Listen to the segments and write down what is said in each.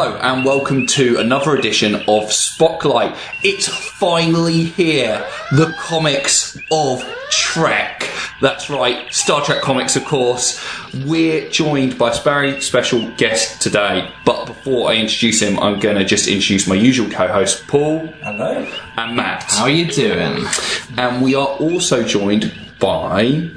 Hello and welcome to another edition of Spotlight. It's finally here, the comics of Trek. That's right, Star Trek comics, of course. We're joined by a very special guest today, but before I introduce him, I'm going to just introduce my usual co-host, Paul Hello. and Matt. How are you doing? And we are also joined by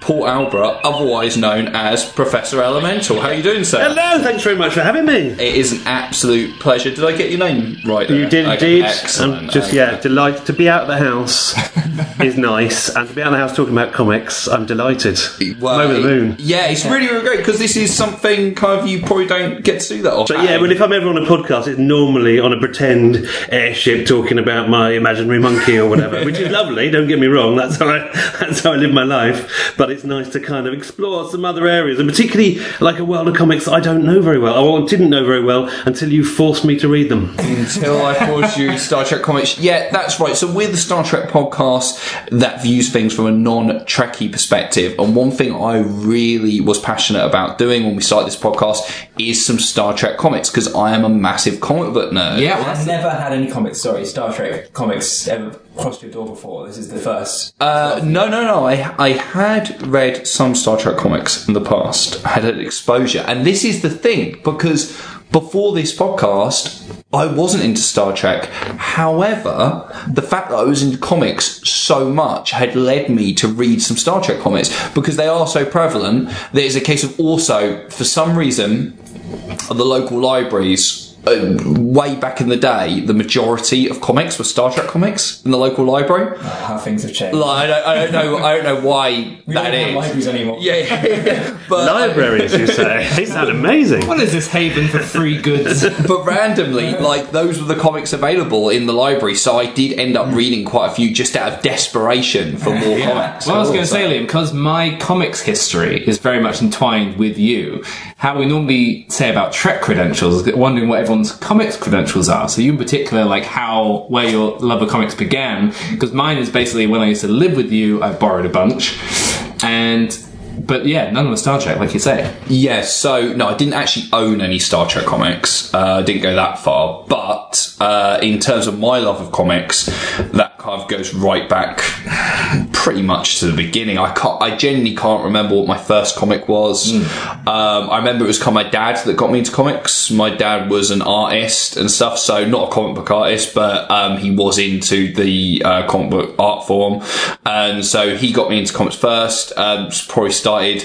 Paul Alborough, otherwise known as Professor Elemental. How are you doing, sir? Hello, thanks very much for having me. It is an absolute pleasure. Did I get your name right? There? You did Okay, indeed. Excellent. I'm just Okay. yeah, delighted to be out of the house is nice, and to be out of the house talking about comics, I'm delighted. Well, I'm over the moon. Yeah, it's really, really great because this is something kind of you probably don't get to do that often. But yeah, well, if I'm ever on a podcast, it's normally on a pretend airship talking about my imaginary monkey or whatever, which is lovely. Don't get me wrong. That's how I that's how I live my life. But it's nice to kind of explore some other areas, and particularly like a world of comics I don't know very well, or didn't know very well until you forced me to read them. until I forced you Star Trek comics. Yeah, that's right. So we're the Star Trek podcast that views things from a non-Trekkie perspective. And one thing I really was passionate about doing when we started this podcast is some Star Trek comics because I am a massive comic book nerd. Yeah, I've never had any comics, sorry, Star Trek comics ever crossed your door before. This is the first. Uh, no, no, no. I I had read some Star Trek comics in the past. I had an exposure, and this is the thing because before this podcast, I wasn't into Star Trek. However, the fact that I was into comics so much had led me to read some Star Trek comics because they are so prevalent. There is a case of also, for some reason, the local libraries. Uh, way back in the day, the majority of comics were Star Trek comics in the local library. How things have changed. Like, I don't, I don't know. I don't know why we that don't have is. libraries anymore. Yeah, yeah, yeah. but Libraries, you say? They sound amazing. what is this haven for free goods? but randomly, like those were the comics available in the library, so I did end up reading quite a few just out of desperation for more comics. Well, I was going to say, Liam, because my comics history is very much entwined with you. How we normally say about Trek credentials, is wondering what everyone's comics credentials are. So you, in particular, like how where your love of comics began, because mine is basically when I used to live with you, I borrowed a bunch, and but yeah, none of them Star Trek, like you say. Yes, so no, I didn't actually own any Star Trek comics. Uh, I didn't go that far, but uh, in terms of my love of comics, that kind of goes right back pretty much to the beginning. I can't, I genuinely can't remember what my first comic was. Um, I remember it was kind of my dad that got me into comics. My dad was an artist and stuff, so not a comic book artist, but um, he was into the uh, comic book art form, and so he got me into comics first. Um, probably started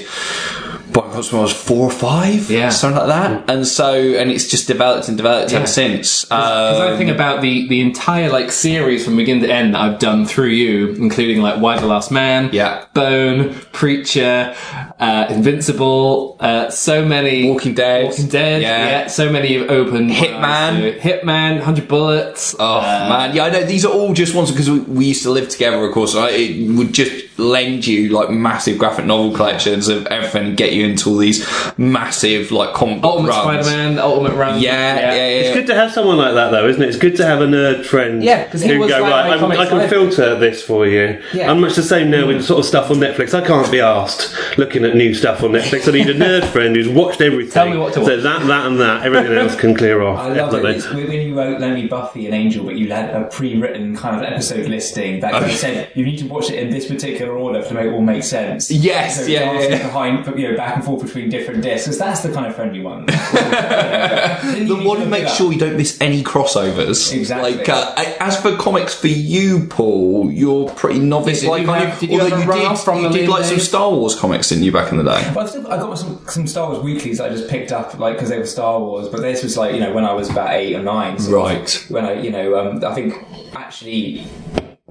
but when I was four or five, Yeah. something like that. And so, and it's just developed and developed Yeah. ever since. Because I Um, think about the, the entire like series from beginning to end that I've done through you, including like Y: The Last Man, Yeah. Bone, Preacher, uh, Invincible, uh, so many Walking Dead. Walking Dead, Yeah. yeah, so many have opened. Hitman. Hitman, Hundred Bullets. Oh man, yeah, I know these are all just ones because we, we used to live together. Of course, right? it would just lend you like massive graphic novel collections of everything, and get you into all these massive like comic Ultimate runs. Spider-Man, Ultimate Run. Yeah, yeah, yeah. It's good to have someone like that, though, isn't it? It's good to have a nerd friend Yeah, 'cause he who was go like right. I, I can filter this for you. Yeah. I'm much the same now with sort of stuff on Netflix. I can't be asked looking at new stuff on Netflix. I need a nerd friend who's watched everything. Tell me what to So watch. that, that, and that. Everything else can clear off. I love Definitely. it. It's when you wrote Lonely Buffy and Angel, but you had a pre-written kind of episode listing that you said you need to watch it in this particular order to make it all make sense. Yes, so yeah, dancing yeah. behind, you know, back and forth between different discs. That's the kind of friendly one. The one who makes sure you don't miss any crossovers. Exactly. Like, uh, as for comics for you, Paul, you're pretty novice. Did like, you aren't have- did you Although have a run-off from you the did Liam like some? Star Wars comics, didn't you, back in the day? Well, I've still, I got some, some Star Wars weeklies that I just picked up, like because they were Star Wars. But this was like you know when I was about eight or nine. sort of, Right. when I you know um, I think actually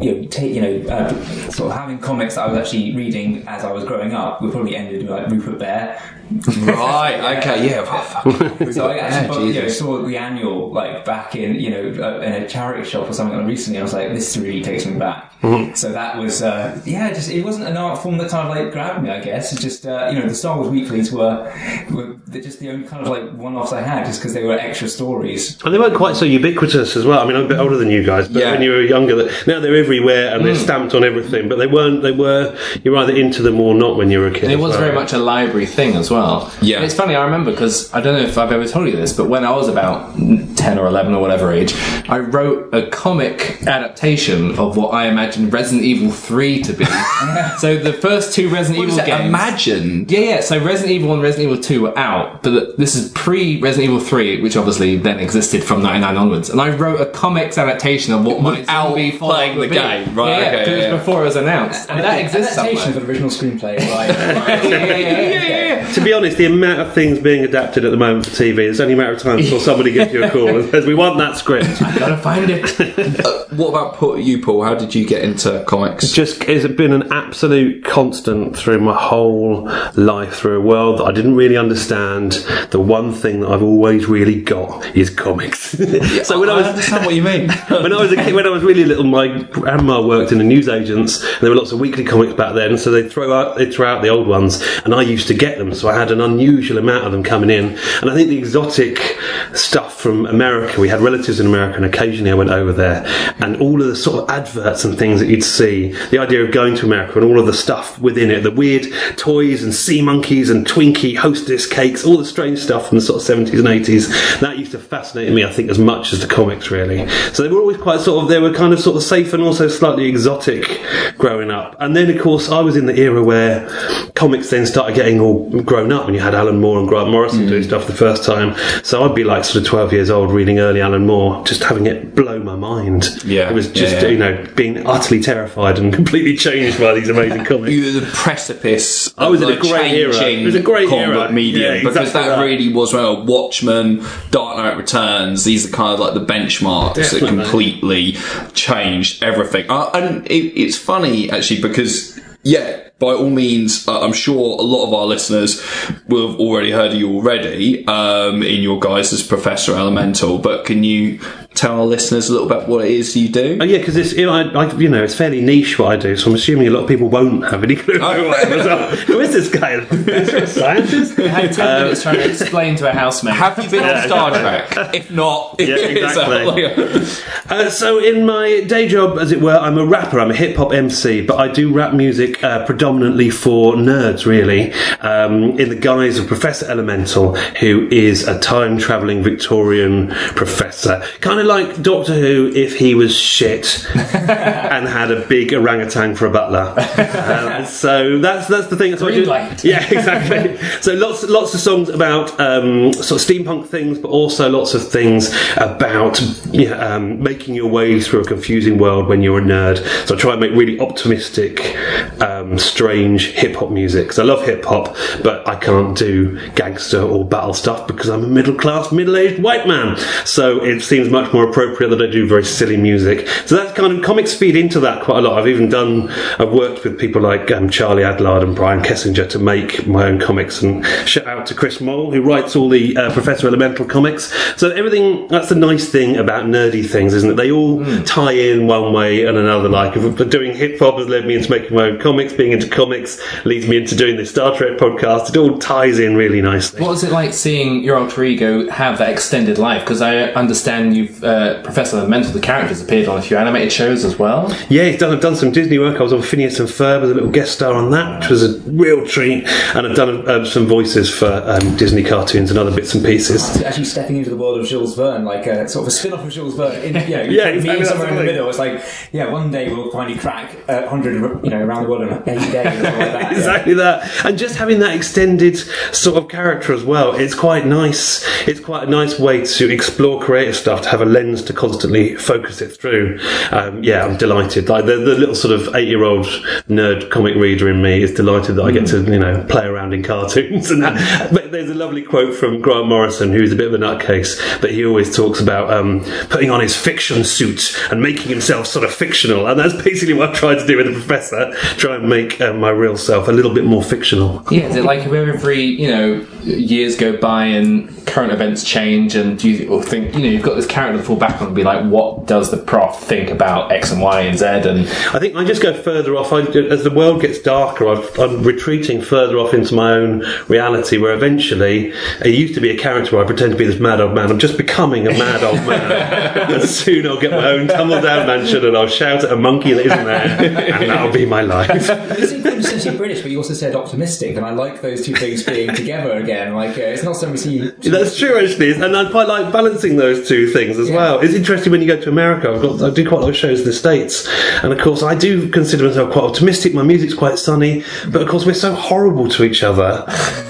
you know you know uh, sort of having comics that I was actually reading as I was growing up would probably ended with like Rupert Bear. Right. Okay. Yeah. Fuck. So I Yeah, actually bought, you know, saw the annual like back in you know uh, in a charity shop or something recently. I was like, this really takes me back. Mm-hmm. So that was uh, yeah, just it wasn't an art form that kind of like grabbed me. I guess it's just uh, you know the Star Wars weeklies were were just the only kind of like one-offs I had, just because they were extra stories. And they weren't quite so ubiquitous as well. I mean, I'm a bit older than you guys, but Yeah. when you were younger, that- now they're everywhere and they're stamped on everything. But they weren't. They were. You're either into them or not when you were a kid. It was well. very much a library thing as well. Well. Yeah. And it's funny. I remember because I don't know if I've ever told you this, but when I was about ten or eleven or whatever age, I wrote a comic adaptation of what I imagined Resident Evil Three to be. so the first two Resident What is Evil it? games. Imagined. Yeah, yeah. So Resident Evil 1 and Resident Evil 2 were out, but this is pre Resident Evil 3, which obviously then existed from 99 onwards. And I wrote a comics adaptation of what my Without zombie follow-up playing the be. game. Right, Yeah, yeah, okay, 'cause it was yeah. before it was announced. And that exists adaptation somewhere. of the original screenplay. Like, yeah, yeah, yeah, yeah, yeah. To be honest, the amount of things being adapted at the moment for TV, it's only a matter of time before somebody gives you a call and says, "We want that script." I've gotta find it. Uh, what about Paul- you, Paul? How did you get into comics? just it's been an absolute constant through my whole life through a world that I didn't really understand. The one thing that I've always really got is comics. so when I was understand what you mean. when I was a kid, when I was really little, my grandma worked in a newsagents. And there were lots of weekly comics back then, so they throw out they throw out the old ones, and I used to get them. So I had an unusual amount of them coming in, and I think the exotic stuff from America. We had relatives in America, and occasionally I went over there, and all of the sort of adverts and things that you'd see. The idea of going to America and all of the stuff within it, the weird toys and sea monkeys and Twinkie hostess cakes, all the strange stuff from the sort of seventies and eighties. That used to fascinate me, I think, as much as the comics really. So they were always quite sort of they were kind of sort of safe and also slightly exotic growing up. And then of course I was in the era where comics then started getting all grown up and you had Alan Moore and Grant Morrison doing stuff the first time. So I'd be like sort of twelve years old reading early Alan Moore, just having it blow my mind. Yeah, It was just yeah. you know, being utterly terrified and completely changed by these amazing comics. You were the precipice. I was of in a the great era. It was a great era. medium Yeah, because that that. really was well. Watchmen, Dark Knight Returns. These are kind of like the benchmarks that completely changed everything. Uh, and it, it's funny actually because yeah. By all means, uh, I'm sure a lot of our listeners will have already heard of you already um, in your guise as Professor Elemental. But can you tell our listeners a little bit what it is you do? Oh yeah, because it's you know, I, I, you know it's fairly niche what I do, so I'm assuming a lot of people won't have any clue who I am as. Who is this guy? A a scientist? I had 10 minutes trying to explain to a housemate. Have you been on Star Trek? If not, Yeah, it's a- exactly. Uh, so, in my day job, as it were, I'm a rapper. I'm a hip hop MC, but I do rap music uh, predominantly for nerds, really, um, in the guise of Professor Elemental, who is a time traveling Victorian professor, kind of like Doctor Who if he was shit and had a big orangutan for a butler. Uh, so that's that's the thing. That's what I do. Yeah, exactly. so lots lots of songs about um, sort of steampunk things, but also lots of things about you know, um, making your way through a confusing world when you're a nerd. So I try and make really optimistic, um, strange hip hop music. Because I love hip hop, but I can't do gangster or battle stuff because I'm a middle class, middle aged white man. So it seems much more appropriate that I do very silly music. So that's kind of comics feed into that quite a lot. I've even done, I've worked with people like um, Charlie Adlard and Brian Kesinger to make my own comics. And shout out to Chris Mole, who writes all the uh, Professor Elemental comics. So everything, that's the nice thing about nerdy things, isn't it? They all tie in one way and another. Like, if doing hip hop has led me into making my own comics, being into comics leads me into doing this Star Trek podcast. It all ties in really nicely. What was it like seeing your alter ego have that extended life? Because I understand you've uh, Professor Elemental, the characters appeared on a few animated shows as well. Yeah, he's done, I've done some Disney work. I was on Phineas and Ferb as a little guest star on that, which was a real treat. And I've done uh, some voices for um, Disney cartoons and other bits and pieces. actually stepping into the world of Jules Verne, like a sort of a spin-off of Jules Verne. In, you know, Yeah, me exactly, somewhere in the middle. It's like, yeah, one day we'll finally crack a hundred, you know, around the world in eight days like that. yeah. exactly that. And just having that extended sort of character as well, it's quite nice. It's quite a nice way to explore creative stuff, to have a lens to constantly focus it through. Um, yeah, I'm delighted. Like the, the little sort of eight year old nerd comic reader in me is delighted that I get to, you know, play around in cartoons. and that. But there's a lovely quote from Grant Morrison, who's a bit of a nutcase, but he always talks about um, putting on his fiction suit and making himself sort of fictional. And that's basically what I've tried to do with the professor, try and make uh, my real self a little bit more fictional. Yeah, is it like every you know years go by and current events change, and you think you know you've got this character to fall back on and be like, what does the prof think about X and Y and Z? And I think I just go further off. I, as the world gets darker, I've, I'm retreating further off into my own reality, where eventually eventually, it used to be a character where I pretend to be this mad old man. I'm just becoming a mad old man. and soon I'll get my own tumble down mansion and I'll shout at a monkey that isn't there, and that'll be my life. You seem quintessentially British, but you also said optimistic, and I like those two things being together again. Like, uh, it's not something you see. That's true, actually, and I quite like balancing those two things as well. It's interesting when you go to America. I've got, I do quite a lot of shows in the states, and of course, I do consider myself quite optimistic. My music's quite sunny, but of course, we're so horrible to each other.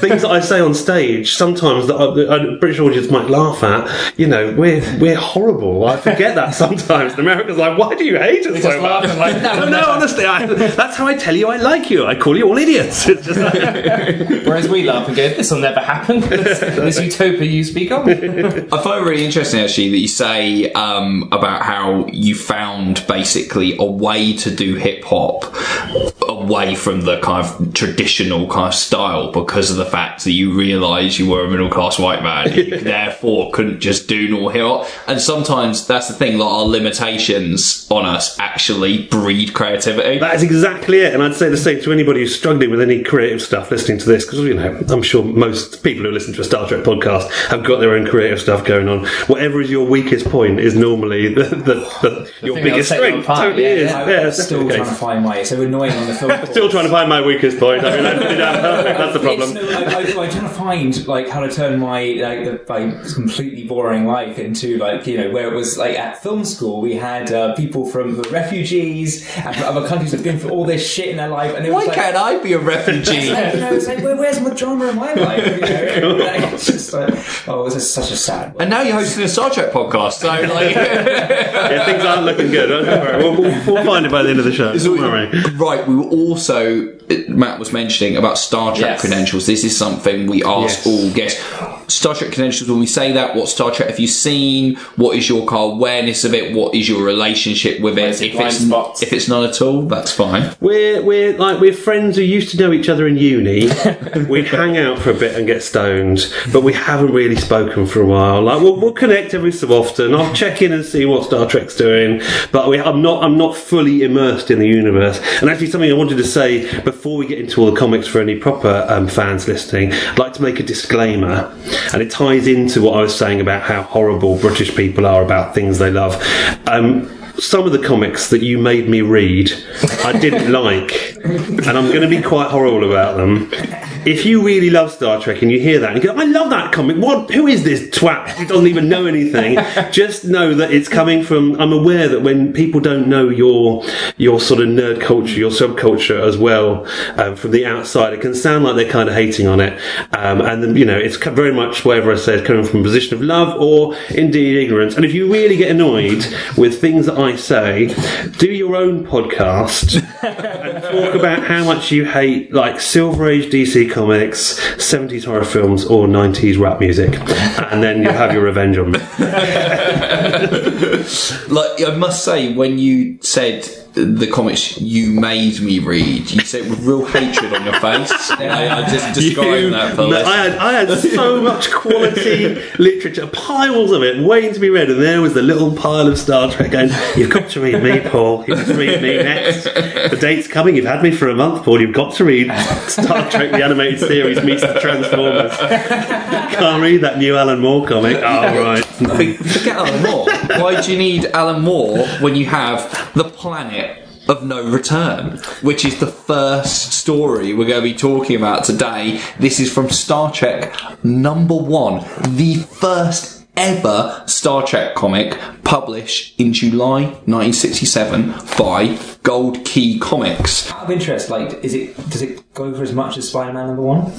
things that I say on stage sometimes that a British audience might laugh at. You know, we're we're horrible. I forget that sometimes. And America's like, why do you hate us so just laugh much? and like, no, no, honestly, I, that's how I tell you I like you. I call you all idiots. It's just like, Whereas we laugh and go, this will never happen. This, this utopia you speak of. I find it really interesting actually that you say um, about how you found basically a way to do hip hop away from the kind of traditional kind of style because of the fact that you realise you were a middle class white man, you therefore couldn't just do nor hip. And sometimes that's the thing, like our limitations on us actually breed creativity. That is exactly it, and I'd say the same to anybody who's struggling with any creative stuff listening to this, because you know I'm sure most people who listen to a Star Trek podcast have got their own creative stuff going on. Whatever is your weakest point is normally the, the, the, your biggest that'll set you strength. apart, Totally yeah, is. yeah. Yeah, I'm still definitely trying to find my. So annoying on the film. Still trying to find my weakest point. I mean, I that's pretty damn perfect. That's the problem. No, I, I, I trying to find like how to turn my like the, my completely boring life into like you know where it was like at film school we had uh, people from the refugees and from other countries that have been through all this shit in their life and it was Why like, can't I be a refugee? you know, it's like, where, where's my drama in my life? You know? Like, it's just like, oh, this is such a sad. and now you're hosting a Star Trek podcast, so like. Yeah, things aren't looking good. Don't. We'll, we'll, we'll find it by the end of the show. Don't. Right, we were also Matt was mentioning about Star Trek Yes. credentials. This is something we ask Yes. all guests. Star Trek credentials. When we say that, what Star Trek have you seen? What is your car awareness of it? What is your relationship with it? If it's spots? if it's not at all, that's fine. We're we're like we're friends who used to know each other in uni. We'd hang out for a bit and get stoned, but we haven't really spoken for a while. Like we'll, we'll connect every so often. I'll check in and see what Star Trek's doing, but we, I'm not I'm not fully immersed in the universe. And actually, something I wanted to say before we get into all the comics for any proper um, fans listening, I'd like to make a disclaimer, and it ties into what I was saying about how horrible British people are about things they love. Um, some of the comics that you made me read, I didn't like, and I'm going to be quite horrible about them. If you really love Star Trek and you hear that and you go, "I love that comic," what? Who is this twat? He doesn't even know anything. Just know that it's coming from. I'm aware that when people don't know your your sort of nerd culture, your subculture as well, um, from the outside, it can sound like they're kind of hating on it. Um, and then you know, it's very much whatever I say is coming from a position of love or indeed ignorance. And if you really get annoyed with things that I say, do your own podcast and talk about how much you hate like Silver Age DC comics, 70s horror films, or 90s rap music, and then you'll have your revenge on me. Like I must say, when you said the comics you made me read, you said with real hatred on your face. I, I just described You- that for I had, I had so much quality literature, piles of it, waiting to be read, and there was the little pile of Star Trek going, You've got to read me, Paul. You've got to read me next. The date's coming. You've had me for a month, Paul. You've got to read Star Trek, the animated series, meets the Transformers. Can't read that new Alan Moore comic. Oh, right. Forget Alan Moore. Why do you need Alan Moore when you have the planet? Of no return, which is the first story we're going to be talking about today. This is from Star Trek number one, the first ever Star Trek comic published in July 1967 by Gold Key Comics. Out of interest, like, is it does it go for as much as Spider-Man number one?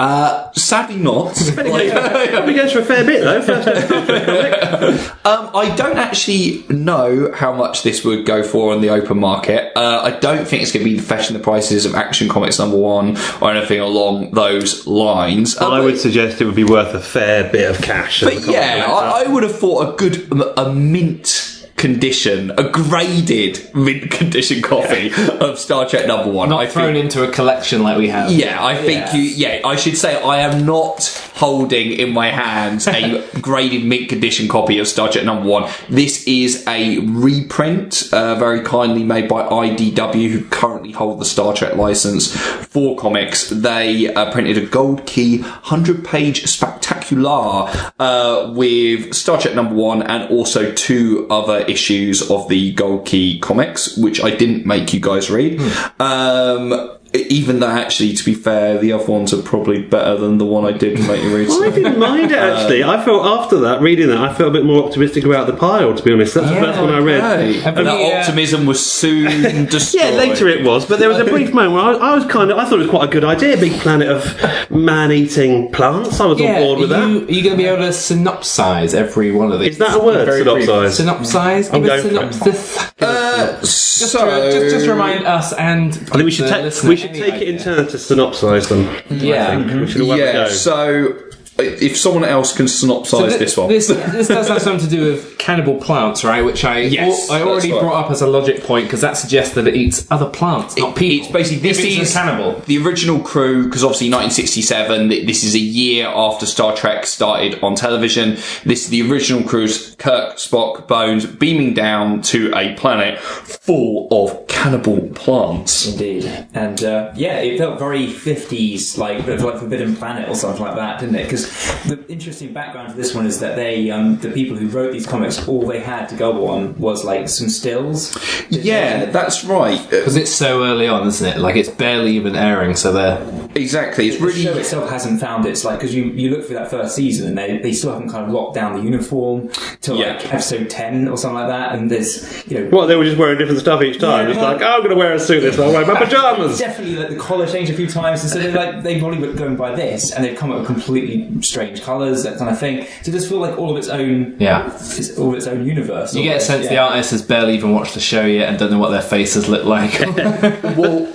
Uh, sadly not. Probably goes for a fair bit, though. First ever Star Trek comic. Um, I don't actually know how much this would go for on the open market. Uh, I don't think it's going to be fetching the prices of Action Comics number one or anything along those lines. Uh, I would suggest it would be worth a fair bit of cash. but yeah. I, I would have thought a good, a mint condition, a graded mint condition copy of Star Trek Number One. Not I thrown think, into a collection like we have. yeah, I think Yeah. you. Yeah, I should say I am not holding in my hands a graded mint condition copy of Star Trek Number One. This is a reprint, uh, very kindly made by IDW, who currently hold the Star Trek license for comics. They uh, printed a gold key, hundred-page spectacular uh, with Star Trek Number One, and also two other issues of the gold key comics, which I didn't make you guys read. Um, even though, actually, to be fair, the other ones are probably better than the one I did make you read. I didn't mind it actually. I felt after that reading that, I felt a bit more optimistic about the pile. To be honest, that's the Yeah, first one I read. Hey, Have and that we, uh, optimism was soon destroyed. Yeah, later it was, but there was a brief moment where I, I was kind of, I thought it was quite a good idea, big planet of man-eating plants. I was on board with you, that. Are you going to be able to synopsize every one of these? Is that a word, Very brief. Synopsize? I'm Give going for synopsis. Uh, Just, so, to, just, just remind us and I think we should the take listener we should take it in turn to synopsise them. Yeah. I think. we should all have a yeah, go. so if someone else can synopsise So thi- this one. This, this does have something to do with cannibal plants, right? Which I Yes, I already right. brought up as a logic point because that suggests that it eats other plants, not people. It's basically this it's is cannibal. the original crew because obviously 1967. This is a year after Star Trek started on television. This is the original crew's Kirk, Spock, Bones beaming down to a planet full of cannibal plants. Indeed, and uh, yeah, it felt very fifties, like like Forbidden Planet or something like that, didn't it? Because the interesting background to this one is that they, um, the people who wrote these comics, all they had to go on was like some stills. Yeah, that's right. Because it's so early on, isn't it? Like it's barely even airing, so they're Exactly. It's The really show itself hasn't found its like because you, you look through that first season and they, they still haven't kind of locked down the uniform till Yeah. like episode ten or something like that and there's you know What they were just wearing different stuff each time. Yeah, it's well- like, oh, I'm going to wear a suit this time. I'll wear my pajamas. definitely like the collar changed a few times and so they're like they probably were going by this and they've come up with completely strange colours that kind of thing so it does feel like all of its own yeah. it's all of its own universe You get a almost, sense the artist has barely even watched the show yet and don't know what their faces look like. well,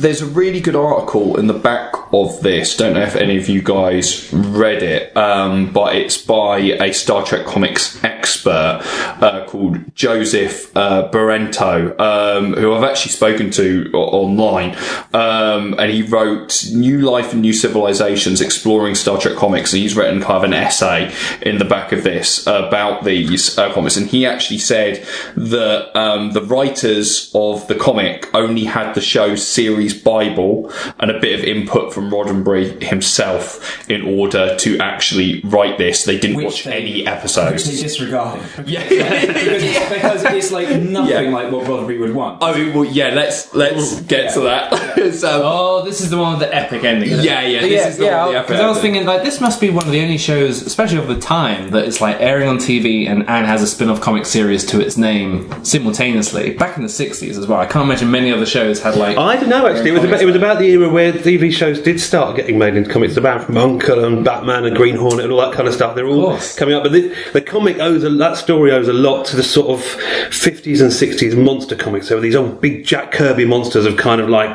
there's a really good article in the back of this. Don't know if any of you guys read it, um, but it's by a Star Trek comics expert uh, called Joseph uh, um, who I've actually spoken to online. Um, and he wrote New Life and New Civilizations Exploring Star Trek Comics. And he's written kind of an essay in the back of this about these uh, comics. And he actually said that um, the writers of the comic only had the show series Bible and a bit of input from Roddenberry himself in order to actually write this. They didn't Which watch they- any which they episodes. disregarded Yeah. because, it's, because it's like nothing Yeah. like what Roddenberry would want I mean, well, yeah. Let's let's get to that. so, um, oh, this is the one with the epic ending. isn't? Yeah, yeah, this is the one with the epic Because I was thinking, like, this must be one of the only shows, especially of the time, that it's like airing on TV and, and has a spin-off comic series to its name simultaneously. Back in the '60s as well. I can't imagine many other shows had like. I don't know actually. It was about, it was about the era where TV shows did start getting made into comics. About from Uncle and Batman and Green Hornet and all that kind of stuff. They're all coming up. But the, the comic owes a, that story owes a lot to the sort of fifties and sixties monster comics. So these old big Jack Kirby monsters of kind of like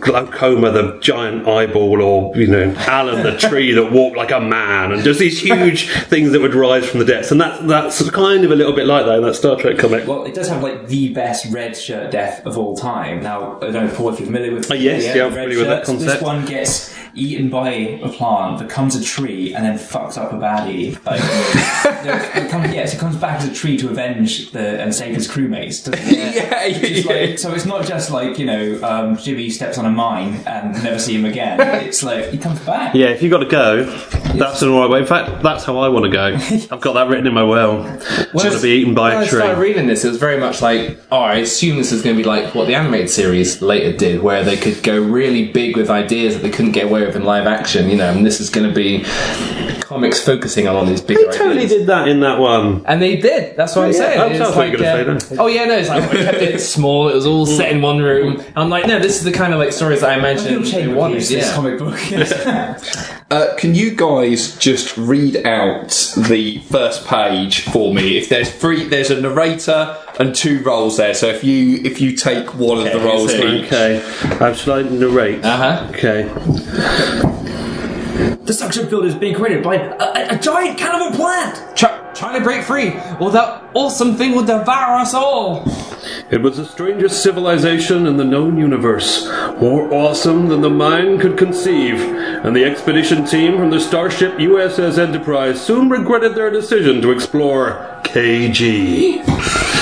Glaucoma, the giant eyeball, or you know Alan, the tree that walked like a man, and just these huge things that would rise from the depths. And that that's kind of a little bit like that in that Star Trek comic. Well, it does have like the best red shirt death of all time. Now, I don't know, Paul, if you're familiar with Uh, yes, yeah, I'm familiar with that concept. This one gets eaten by a plant, becomes a tree, and then fucks up a baddie. Like, it comes, yes, it comes back as a tree to avenge the and save his crewmates. doesn't it? yeah, It's yeah. like, so it's not just like you know, um, Jimmy steps on a mine and never see him again. It's like he comes back. Yeah, if you've got to go, that's the right way. In fact, that's how I want to go. I've got that written in my will. Just to be eaten by when a I started reading this, it was very much like, oh, I assume this is going to be like what the animated series later did, where they could go really big with ideas that they couldn't get away with in live action, you know, and this is going to be comics focusing on all these big They totally did that in that one. And they did. That's what I'm Yeah, saying. I It's thought you were like, gonna uh, say Oh yeah, no. It's like we kept it small. It was all set in one room. I'm like, no, this is the kind of like stories that I imagine they Chamber wanted. piece, this Yeah. comic book. Uh, can you guys just read out the first page for me? If there's three, there's a narrator and two roles there. So if you if you take one of the roles each, Okay, um, shall I narrate? Uh huh. Okay. the suction field is being created by a, a, a giant cannibal plant. Chuck, trying to break free, or that awesome thing will devour us all. It was the strangest civilization in the known universe, more awesome than the mind could conceive, and the expedition team from the starship USS Enterprise soon regretted their decision to explore KG.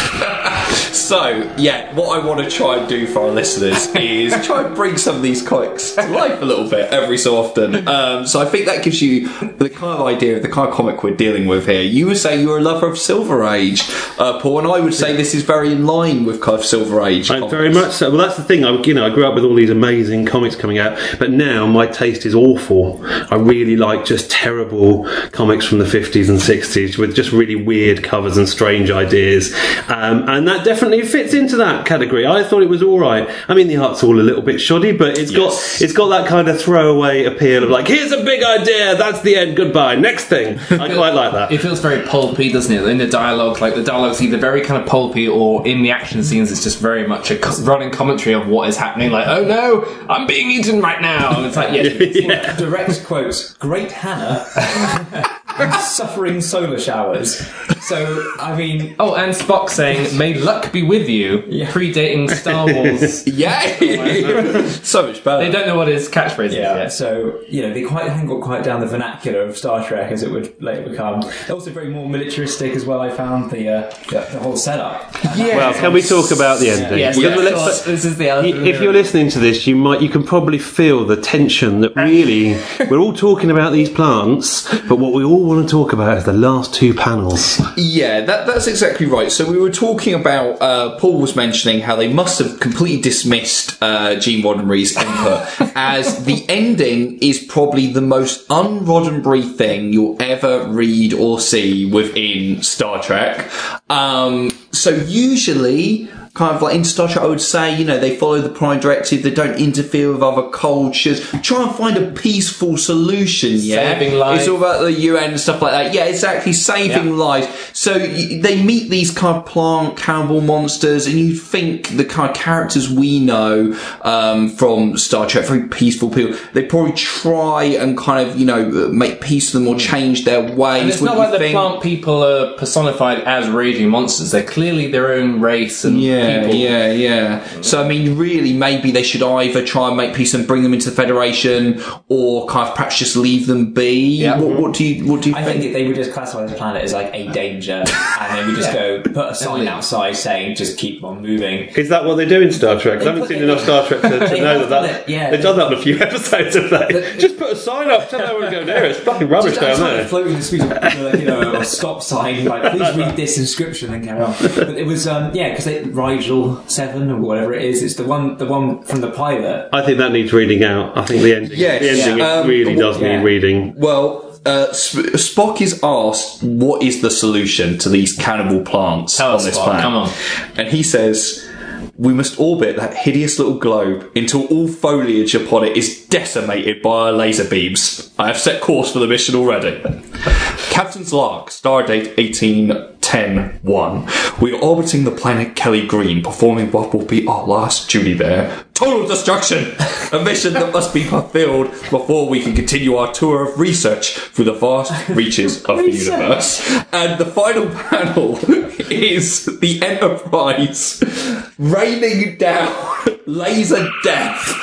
So, yeah, what I want to try and do for our listeners is try and bring some of these comics to life a little bit every so often. Um, so I think that gives you the kind of idea of the kind of comic we're dealing with here. You would say you're a lover of Silver Age, uh, Paul, and I would say this is very in line with kind of Silver Age. I, very much so. Well, that's the thing. I, you know, I grew up with all these amazing comics coming out, but now my taste is awful. I really like just terrible comics from the fifties and sixties with just really weird covers and strange ideas, um, and that definitely fits into that category. I thought it was all right. I mean, the art's all a little bit shoddy, but it's Yes. got it's got that kind of throwaway appeal of like, here's a big idea, that's the end, goodbye, next thing. I quite like that. It feels very pulpy, doesn't it? In the dialogue, like the dialogue's either very kind of pulpy, or in the action scenes, it's just very much a running commentary of what is happening. Like, oh no, I'm being eaten right now. And it's like, yeah, Direct quote: "Great Hannah." and suffering solar showers. So, I mean, Oh, and Spock saying, "May luck be with you," predating Star Wars. Yeah, so much better. They don't know what his catchphrase is Yeah, yet. so you know they quite haven't got quite down the vernacular of Star Trek as it would later become. Also very more militaristic as well. I found the uh, the, the whole setup. Well, can we talk about the ending? Yes, Because yes, let's- this is the elephant If you're listening to this, you might you can probably feel the tension that really we're all talking about these plants, but what we all want to talk about is the last two panels. Yeah, that, that's exactly right. So we were talking about, uh, Paul was mentioning how they must have completely dismissed uh, Gene Roddenberry's input as the ending is probably the most un-Roddenberry thing you'll ever read or see within Star Trek. Um, so usually, kind of like in Star Trek, I would say, you know, they follow the Prime Directive, they don't interfere with other cultures, try and find a peaceful solution, yeah? Saving lives. It's all about the UN and stuff like that. Yeah, exactly, saving Yeah. lives. So they meet these kind of plant cannibal monsters, and you think the kind of characters we know um, from Star Trek, very peaceful people, they probably try and kind of, you know, make peace with them or change their ways. And it's not like the plant people are personified as raging monsters. They're clearly their own race and Yeah, people. yeah, yeah. So I mean, really, maybe they should either try and make peace and bring them into the Federation, or kind of perhaps just leave them be. Yeah. What, what do you What do you I think? think they would just classify this planet as like a danger, and then we just go put a sign outside saying just keep on moving. Is that what they do in Star Trek? 'Cause I haven't seen enough Star Trek to, to know that, that it, yeah. they've done that in a few episodes of that. Just put a sign up, tell everyone to go near it. It's fucking rubbish Just down outside there. floating the street, like, you know, a stop sign, like please read this inscription and carry on. But it was, um, yeah, because Rigel Seven or whatever it is. It's the one, the one from the pilot. I think that needs reading out. I think the ending, Yes, the ending yeah. it Um, really does yeah. need reading. Well, uh, Sp- Spock is asked what is the solution to these cannibal plants Tell on us, this Spock, planet. come on. And he says, "We must orbit that hideous little globe until all foliage upon it is decimated by our laser beams. I have set course for the mission already." Captain's log, stardate 1810-1. We are orbiting the planet Kelly Green, performing what will be our last duty there. Total destruction! A mission that must be fulfilled before we can continue our tour of research through the vast reaches of the universe. And the final panel is the Enterprise raining down laser death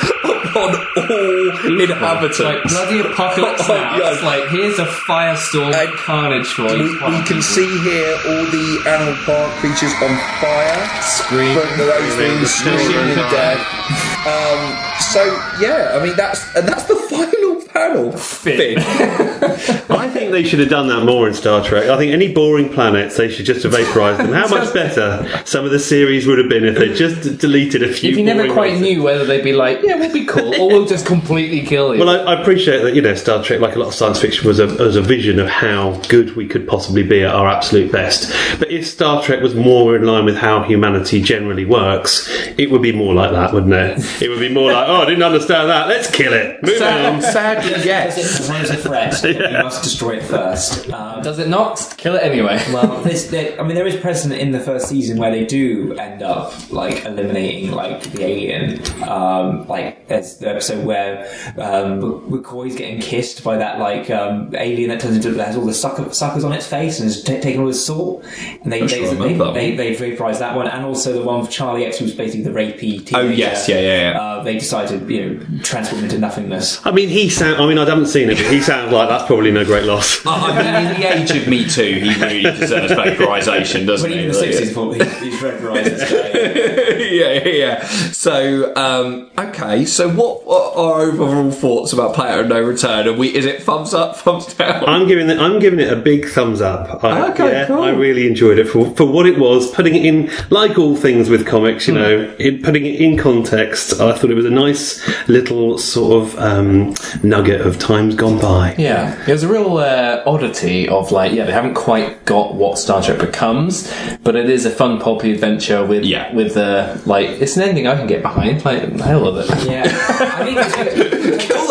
upon all inhabitants. Like bloody apocalypse Oh, now. yeah. It's like here's a firestorm And carnage for we, you. we can see here all the animal plant creatures on fire Scream. from the lasers screaming in death. Um, so yeah, I mean that's and that's the final panel. Finn. I think they should have done that more in Star Trek. I think any boring planets, they should just have vaporized them. How much better some of the series would have been if they just deleted a few. If you never quite races. knew whether they'd be like, yeah, we'll be cool, or we'll just completely kill you. Well, I, I appreciate that. You know, Star Trek, like a lot of science fiction, was a, was a vision of how good we could possibly be at our absolute best. But if Star Trek was more in line with how humanity generally works, it would be more like that, wouldn't it? It would be more like, oh, I didn't understand that. Let's kill it. Move on. Sad, sad Yes. As long as a threat, you must destroy it first. Um, Does it not? Kill it anyway. well, this, I mean, there is precedent in the first season where they do end up like eliminating like the alien. Um, like there's the episode where um, McCoy's getting kissed by that like um, alien that turns into that has all the sucker, suckers on its face and is t- taking all the salt. And they they, sure I they, they, they vaporized that one, and also the one with Charlie X, who's basically the rapey teenager. Oh, yes, yeah, yeah, yeah. Uh, they decided you know transform into nothingness. I mean, he sound. I mean, I haven't seen it, but he sounds like that's probably no great loss. I mean, in the age of Me Too, he really deserves vaporization, doesn't But he? even the sixties thought he's vaporized yeah, yeah, yeah. So, um, okay. So, what, what are our overall thoughts about Planet of No Return? Are we? Is it thumbs up, thumbs down? I'm giving it. I'm giving it a big thumbs up. I, Okay, yeah, cool. I really enjoyed it for for what it was. Putting it in, like all things with comics, you Hmm. know, in, putting it in context. I thought it was a nice little sort of um, nugget of times gone by. Yeah, it was a real uh, oddity of like, yeah, they haven't quite got what Star Trek becomes, but it is a fun pulpy adventure with Yeah. with uh, like it's an ending I can get behind. Like, I love it. Yeah, いいですね。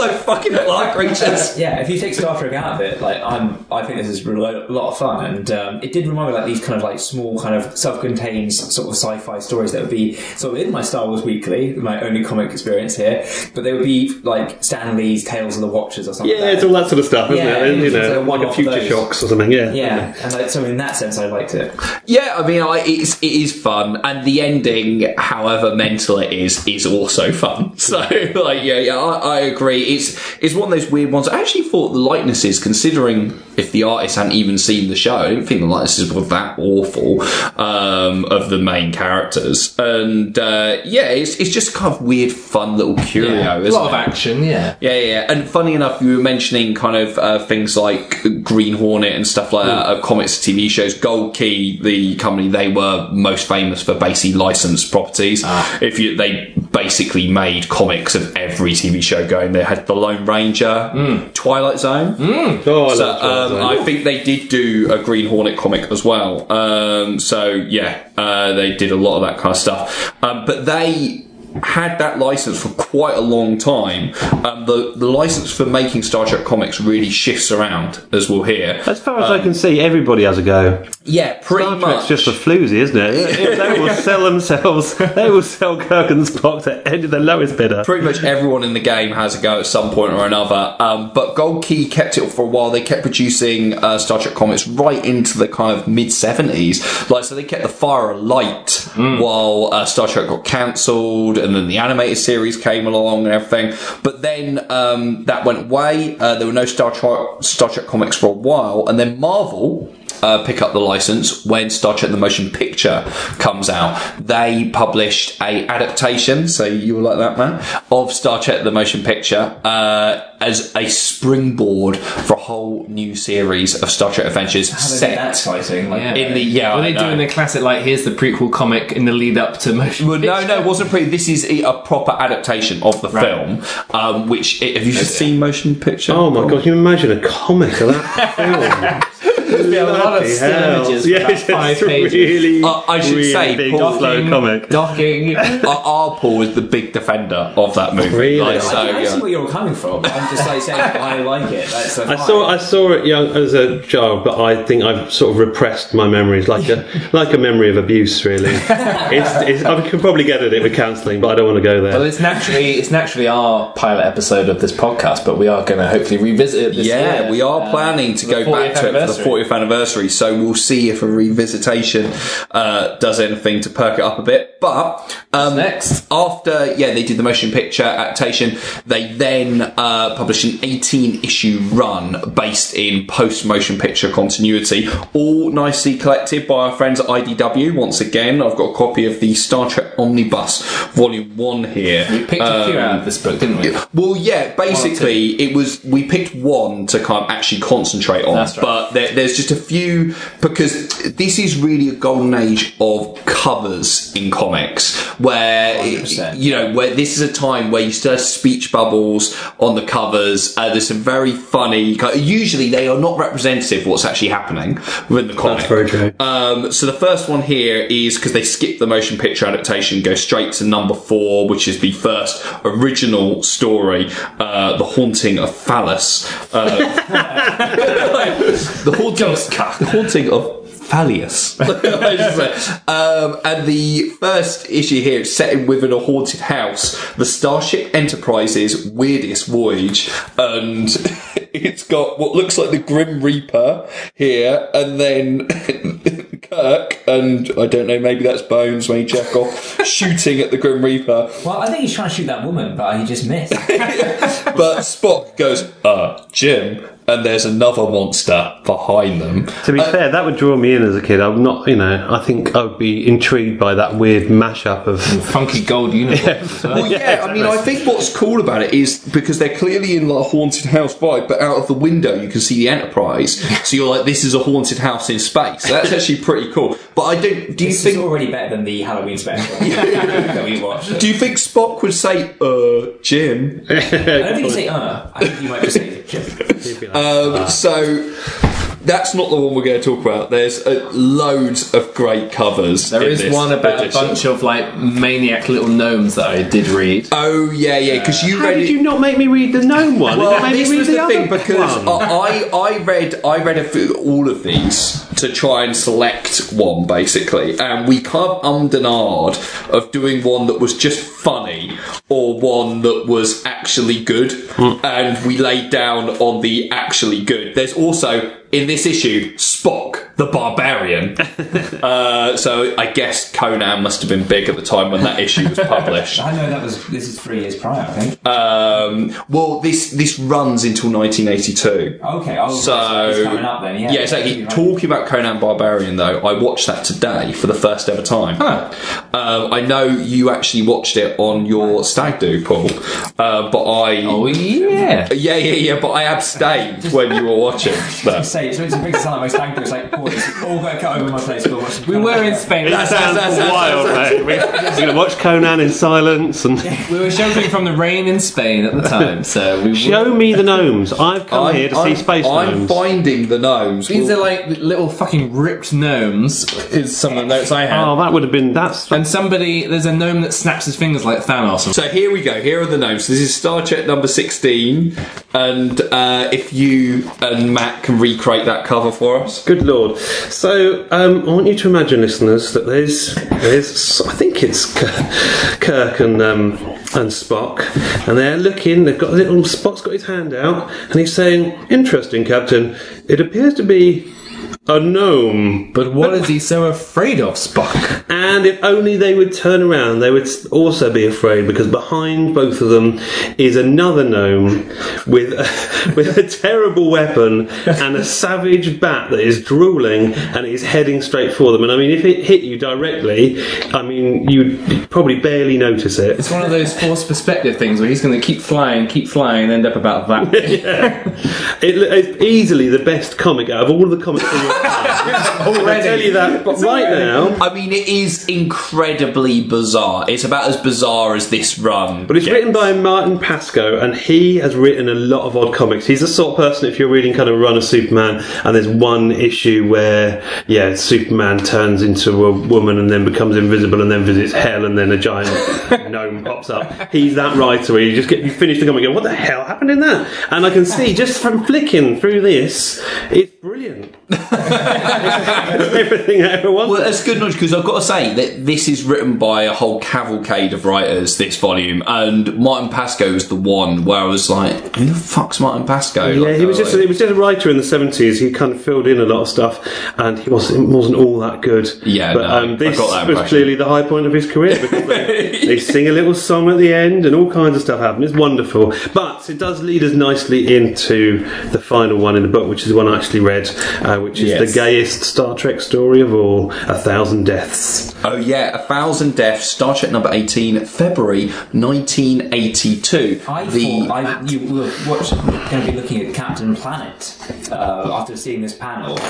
It's- fucking Clark creatures. yeah. If you take Star Trek out of it, like I'm, I think this is a lot of fun, and um, it did remind me like these kind of like small, kind of self-contained sort of sci-fi stories that would be sort of in my Star Wars Weekly, my only comic experience here, but they would be like Stan Lee's Tales of the Watchers or something. Yeah, like it's all that sort of stuff, isn't Yeah, it? And, you know, like a like a future those. shocks or something. Yeah, Yeah, and like, so in that sense, I liked it. Yeah, I mean, I, it's it is fun, and the ending, however mental it is, is also fun. So, like, yeah, yeah, I, I agree. It's it's one of those weird ones. I actually thought the likenesses, considering if the artist hadn't even seen the show, I didn't think the likenesses were that awful um, of the main characters. And uh, yeah, it's it's just kind of weird, fun little curio. Yeah, a lot of it? action. Yeah, Yeah, yeah. And funny enough, you were mentioning kind of uh, things like Green Hornet and stuff like that, of comics, TV shows. Gold Key, the company, they were most famous for basically licensed properties. If you, they basically made comics of every TV show going. They had The Lone Ranger, Twilight Zone. Oh, I So um, Zone. I think they did do a Green Hornet comic as well. Um, so yeah, uh, they did a lot of that kind of stuff. Um, but they had that license for quite a long time. Um, the the license for making Star Trek comics really shifts around, as we'll hear. As far as I can see, everybody has a go. Yeah, pretty Star much. Trek's just a floozy, isn't it? They will sell themselves. They will sell Kirk and Spock to end the lowest bidder. pretty much everyone in the game has a go at some point or another. Um, but Gold Key kept it for a while. They kept producing uh, Star Trek comics right into the kind of mid seventies. Like so, they kept the fire alight while uh, Star Trek got cancelled, and then the animated series came along and everything. But then um, that went away. Uh, there were no Star Trek Star Trek comics for a while, and then Marvel uh, pick up the license when Star Trek: The Motion Picture comes out. They published a adaptation, so you were like that, man, of Star Trek: The Motion Picture uh, as a springboard for a whole new series of Star Trek adventures set That's exciting. Like, yeah. in the yeah. Were they know. doing the classic like here's the prequel comic in the lead up to motion? Well, no, no, it wasn't pretty. This is a proper adaptation of the film. Um, which have you seen motion picture? Oh my god, can you imagine a comic of that film? Yeah, a lot of Bloody still images. Yeah, about five pages. really, Uh, I should really say, big, Paul slow Docking, comic. Docking. Our, our Paul is the big defender of that movie. Really? Like, I so, I, I yeah. see where you're coming from. I'm just like saying I like it. That's I saw I saw it young as a child, but I think I've sort of repressed my memories, like a like a memory of abuse. Really, it's, it's, I could probably get at it with counselling, but I don't want to go there. Well, it's naturally it's naturally our pilot episode of this podcast, but we are going to hopefully revisit it this Yeah, year. we are Um, planning to go back to it for the anniversary. 40th anniversary, so we'll see if a revisitation uh, does anything to perk it up a bit. But um, next? after yeah, they did the motion picture adaptation. They then uh, published an 18 issue run based in post motion picture continuity, all nicely collected by our friends at IDW. Once again, I've got a copy of the Star Trek Omnibus Volume One here. We picked a few out of this book, didn't we? Well, yeah, basically, it was we picked one to kind of actually concentrate on, right. but there, there's there's just a few because this is really a golden age of covers in comics, where 100%. you know where this is a time where you still have speech bubbles on the covers. Uh, there's some very funny. Usually, they are not representative of what's actually happening within the comic. That's very true. Um, so the first one here is because they skipped the motion picture adaptation, go straight to number four, which is the first original story, uh, "The Haunting of Phallus." Uh, the haunting, the haunting of. Phallus. I should say. um, and the first issue here is set in within a haunted house, the Starship Enterprise's weirdest voyage, and it's got what looks like the Grim Reaper here, and then Kirk, and I don't know, maybe that's Bones when he check off, shooting at the Grim Reaper. Well, I think he's trying to shoot that woman, but he just missed. But Spock goes, uh, Jim, and there's another monster behind them. To be fair, that would draw me in as a kid. I'm not, you know, I think I would be intrigued by that weird mashup of. Funky gold uniforms. as well. Well, yeah, I mean, I think what's cool about it is because they're clearly in like a haunted house vibe, but out of the window you can see the Enterprise. So you're like, this is a haunted house in space. That's actually pretty cool. But I don't. Do you This is think? already better than the Halloween special that we watched. Do you think Spock would say, "Uh, Jim"? I don't think you say uh. I think you might just say Jim. Um, so that's not the one we're going to talk about. There's uh, loads of great covers. There in is this one about edition. a bunch of like maniac little gnomes that I did read. Oh yeah, yeah. Because you How read did it. you not make me read the gnome one? Well, this was the, the, thing because one. I, I read I read a few, all of these to try and select one basically, and we kind of ummed and ahed of doing one that was just funny or one that was actually good, and we laid down on the actually good. There's also in this issue Spock the barbarian. uh, so I guess Conan must have been big at the time when that issue was published. I know that was this is three years prior. I think. Um, well, this this runs until 1982. Okay, oh, So it's coming up then. Yeah, yeah, exactly. Right. Talking about Conan Barbarian, though, I watched that today for the first ever time. Um, I know you actually watched it on your stag do, Paul, uh, but I. Oh yeah. Yeah, yeah, yeah, but I abstained when you were watching that. Say, so it's a big my stag do. It's like, it's all got to cut over my place. Go watch We were in Spain. That's- Sounds that's- that's- wild, mate. We- We're going to watch Conan in silence and We were sheltering from the rain in Spain at the time, so we. show me the gnomes. I've come here to see space I'm gnomes. finding the gnomes. These are like little fucking ripped gnomes. Is some of the notes I had. Oh, that would have been that's. And somebody, there's a gnome that snaps his fingers like Thanos. So here we go. Here are the notes. This is Star Trek number sixteen, and uh, if you and Matt can recreate that cover for us. Good lord! So um, I want you to imagine, listeners, that there's there's I think it's Kirk and um, and Spock, and they're looking. They've got a little Spock's got his hand out, and he's saying, "Interesting, Captain. It appears to be." A gnome, But what is he so afraid of, Spock? and if only they would turn around, they would also be afraid because behind both of them is another gnome with a, with a terrible weapon and a savage bat that is drooling and is heading straight for them. And I mean, if it hit you directly, I mean, you'd probably barely notice it. It's one of those forced perspective things where he's going to keep flying, keep flying, and end up about that. It, it's easily the best comic out of all of the comics. In your I tell you that, but right now. I mean, it is incredibly bizarre. It's about as bizarre as this run. But it's written by Martin Pasko, and he has written a lot of odd comics. He's the sort of person, if you're reading kind of Run of Superman, and there's one issue where, yeah, Superman turns into a woman and then becomes invisible and then visits hell, and then a giant gnome pops up. He's that writer where you just get you finish the comic and go, what the hell happened in that? And I can see just from flicking through this, it's brilliant. Everything I ever wanted. Well, that's good knowledge because I've got to say that this is written by a whole cavalcade of writers. This volume, and Martin Pasko is the one where I was like, "Who the fuck's Martin Pasko?" Yeah, Like, he was just he was just a writer in the seventies. He kind of filled in a lot of stuff, and he wasn't wasn't all that good. Yeah, but no, um, this got that was clearly the high point of his career because they, they sing a little song at the end, and all kinds of stuff happens. It's wonderful, but it does lead us nicely into the final one in the book, which is the one I actually read read, uh, which is Yes. the gayest Star Trek story of all, A Thousand Deaths. Oh yeah, A Thousand Deaths, Star Trek number 18, February 1982. I the thought I, you were watch, going to be looking at Captain Planet uh, after seeing this panel.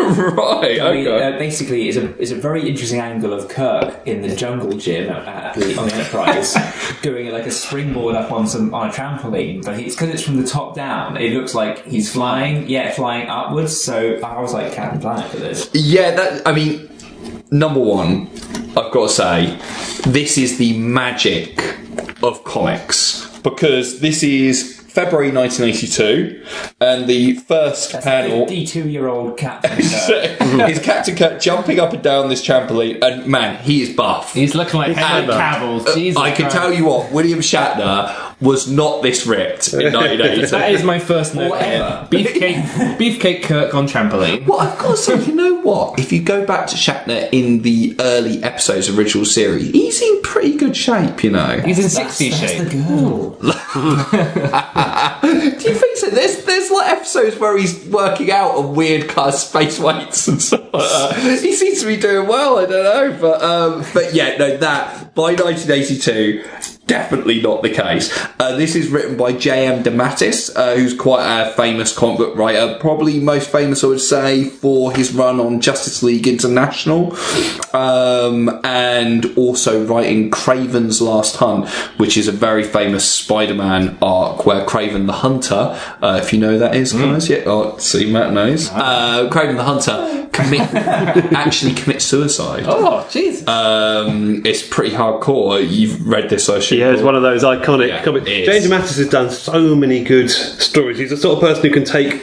right, I mean, okay. uh, basically, it's a it's a very interesting angle of Kirk in the jungle gym at, at the, on the Enterprise, doing like a springboard up on some on a trampoline. But it's because it's from the top down. It looks like he's flying, yeah, flying upwards. So I was like Captain Planet for this. Yeah, that. I mean, number one, I've got to say, this is the magic of comics because this is February 1982, and the first panel. Fifty-two-year-old Captain. Kirk. is Captain Kirk jumping up and down this trampoline, and man, he is buff. He's looking like Henry clever. Cavill. Jesus I can Christ. tell you what, William Shatner was not this ripped in 1982. That is my first note. Whatever. here. Beefcake, Beefcake Kirk on trampoline. Well, I've got to say, you know what? If you go back to Shatner in the early episodes of original series, he's in pretty good shape, you know. He's in That's, 60 that's shape. the girl. Do you think so? There's there's like episodes where he's working out on weird kind of space weights and stuff like that. He seems to be doing well. I don't know, but um, but yeah, no, that by 1982. Definitely not the case. Uh, this is written by J.M. DeMatteis, uh, who's quite a famous comic book writer. Probably most famous, I would say, for his run on Justice League International, um, and also writing Kraven's Last Hunt, which is a very famous Spider-Man arc where Craven the Hunter, uh, if you know who that is, guys, yeah, oh, see, Matt knows. Uh, Kraven the Hunter commit actually commits suicide. Oh, jeez. Um, it's pretty hardcore. You've read this, I assume. Yeah, it's one of those iconic Yeah, comics. James is. Mattis has done so many good stories. He's the sort of person who can take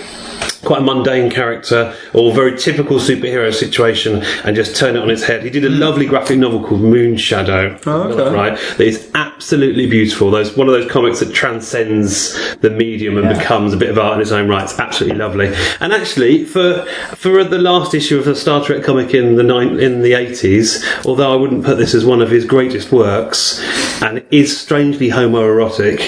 quite a mundane character or very typical superhero situation and just turn it on its head. He did a hmm. lovely graphic novel called Moon Shadow. Oh, okay. Right, that is absolutely beautiful. Those one of those comics that transcends the medium and Yeah. becomes a bit of art in its own right. It's absolutely lovely. And actually, for for the last issue of a Star Trek comic in the nine, in the eighties, although I wouldn't put this as one of his greatest works, and is strangely homoerotic,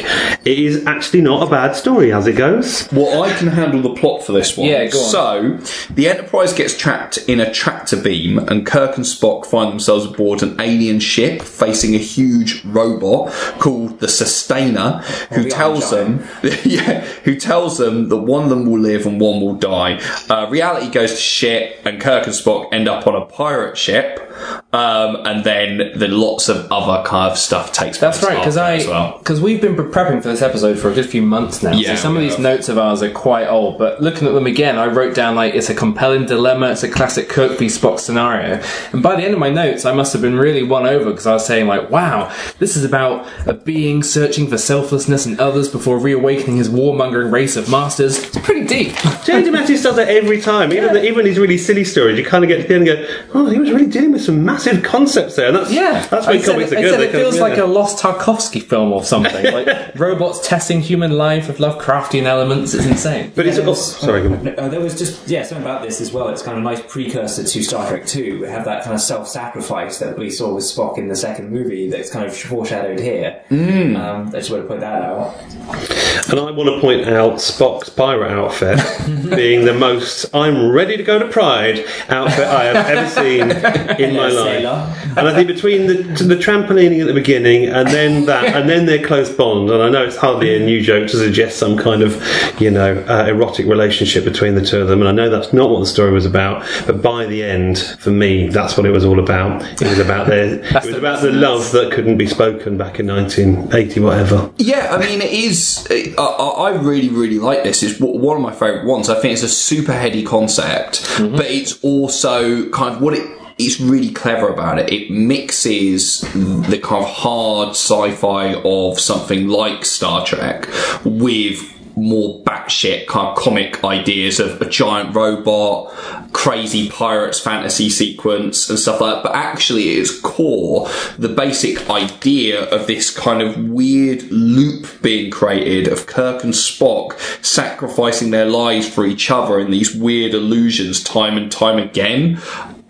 it is actually not a bad story as it goes. Well, I can handle the plot for this one. Yeah, go on. So, the Enterprise gets trapped in a tractor beam, and Kirk and Spock find themselves aboard an alien ship facing a huge robot called the Sustainer, who the tells them, yeah, who tells them that one of them will live and one will die. Uh, reality goes to shit, and Kirk and Spock end up on a pirate ship. Um, and then the lots of other kind of stuff takes place. That's right, because I as well. because we've been prepping for this episode for a good few months now. Yeah, so some of these have. notes of ours are quite old, but looking at them again, I wrote down like it's a compelling dilemma. It's a classic Kirk v Spock scenario. And by the end of my notes, I must have been really won over because I was saying like, "Wow, this is about a being searching for selflessness in others before reawakening his warmongering race of masters." It's pretty deep. James Mattis does that every time, even the, even these really silly stories. You kind of get to the end and go, "Oh, he was really dealing with some massive concepts there." And that's Yeah, that's I when said, are good. said They it come feels like a lost Tarkovsky film or something, like robots testing human life with Lovecraftian elements. It's insane. But it's Yeah, oh, sorry. Go on. Uh, there was just yeah something about this as well. It's kind of a nice precursor to Star Trek Two. We have that kind of self-sacrifice that we saw with Spock in the second movie. That's kind of foreshadowed here. Mm. Um, I just want to put that out. And I want to point out Spock's pirate outfit being the most I'm ready to go to Pride outfit I have ever seen in my life. And I think between the, the trampolining at the beginning and then that and then their close bond, and I know it's hardly a new joke to suggest some kind of, you know, uh, erotic relationship between the two of them, and I know that's not what the story was about, but by the end, for me, that's what it was all about. It was about their, it was about the love that couldn't be spoken back in 1980, whatever. Yeah, I mean, it is. I, I I really, really like this. It's one of my favourite ones. I think it's a super heady concept, but it's also kind of what it. It's really clever about it. It mixes the kind of hard sci-fi of something like Star Trek with more batshit kind of comic ideas of a giant robot, crazy pirates fantasy sequence and stuff like that. But actually, at its core, the basic idea of this kind of weird loop being created of Kirk and Spock sacrificing their lives for each other in these weird illusions time and time again.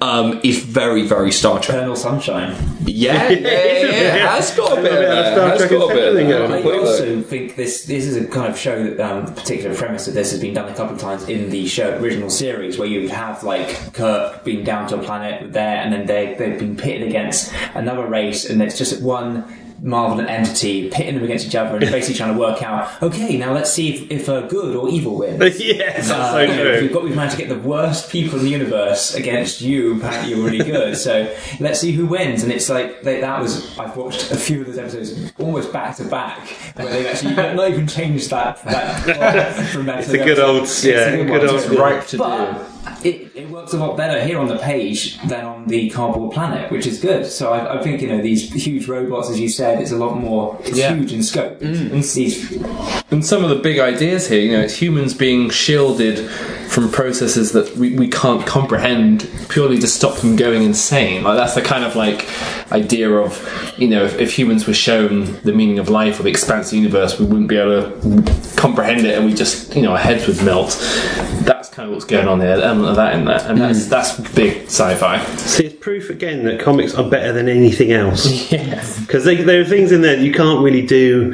Um, is very, very Star Trek. Eternal Sunshine. Yeah, yeah, yeah, yeah. It has got a bit of that. Star It has Trek got a bit of thing that. I also think this this is a kind of show that um, the particular premise of this has been done a couple of times in the show original series, where you would have like Kirk being down to a planet there, and then they they've been pitted against another race, and it's just one. Marvel entity pitting them against each other and basically trying to work out. Okay, now let's see if, if uh, good or evil wins. yes, that's Uh, so you know, true. We've got we've managed to get the worst people in the universe against you. Apparently, you're really good. So let's see who wins. And it's like they, that was I've watched a few of those episodes almost back to back where they've actually not even changed that that plot from that. It's a good old, yeah, good old school. Ripe to But it, it works a lot better here on the page than on the cardboard planet, which is good. So I, I think you know these huge robots, as you said, it's a lot more. It's Yeah. huge in scope. Mm. It's these And some of the big ideas here, you know, it's humans being shielded from processes that we, we can't comprehend purely to stop them going insane. Like that's the kind of like idea of, you know, if, if humans were shown the meaning of life or the expanse of the universe, we wouldn't be able to comprehend it and we just, you know, our heads would melt. That's kind of what's going on there, element um, of that in there. And that's, that's big sci-fi. See, it's proof again that comics are better than anything else. Yes. Because there are things in there that you can't really do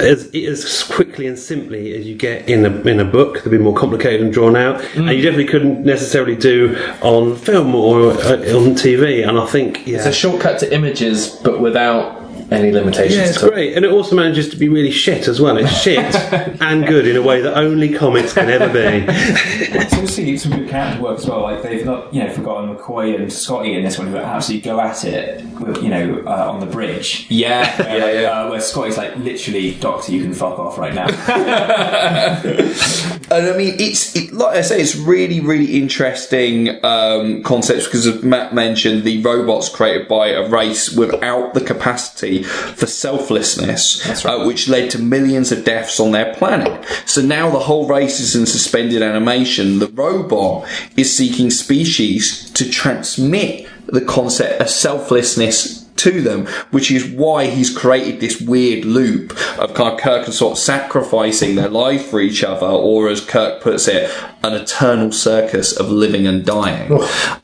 as, as quickly and simply as you get in a, in a book. They'd be more complicated and drawn out. And you definitely couldn't necessarily do on film or uh, on TV. And I think, yeah. It's a shortcut to images, but without any limitations. Yeah, it's to it. great, and it also manages to be really shit as well. It's shit and good in a way that only comics can ever be. It's obviously some good character work as well. Like they've not, you know, forgotten McCoy and Scotty in this one who absolutely go at it, with, you know, uh, on the bridge. Yeah, Where, yeah, like, yeah. Uh, where Scotty's like, literally, Doctor, you can fuck off right now. And I mean, it's it, like I say, it's really, really interesting um, concepts because, as Matt mentioned, the robots created by a race without the capacity for selflessness, uh, which led to millions of deaths on their planet. So now the whole race is in suspended animation. The robot is seeking species to transmit the concept of selflessness to them, which is why he's created this weird loop of kind of Kirk and sort of sacrificing their life for each other, or as Kirk puts it, an eternal circus of living and dying.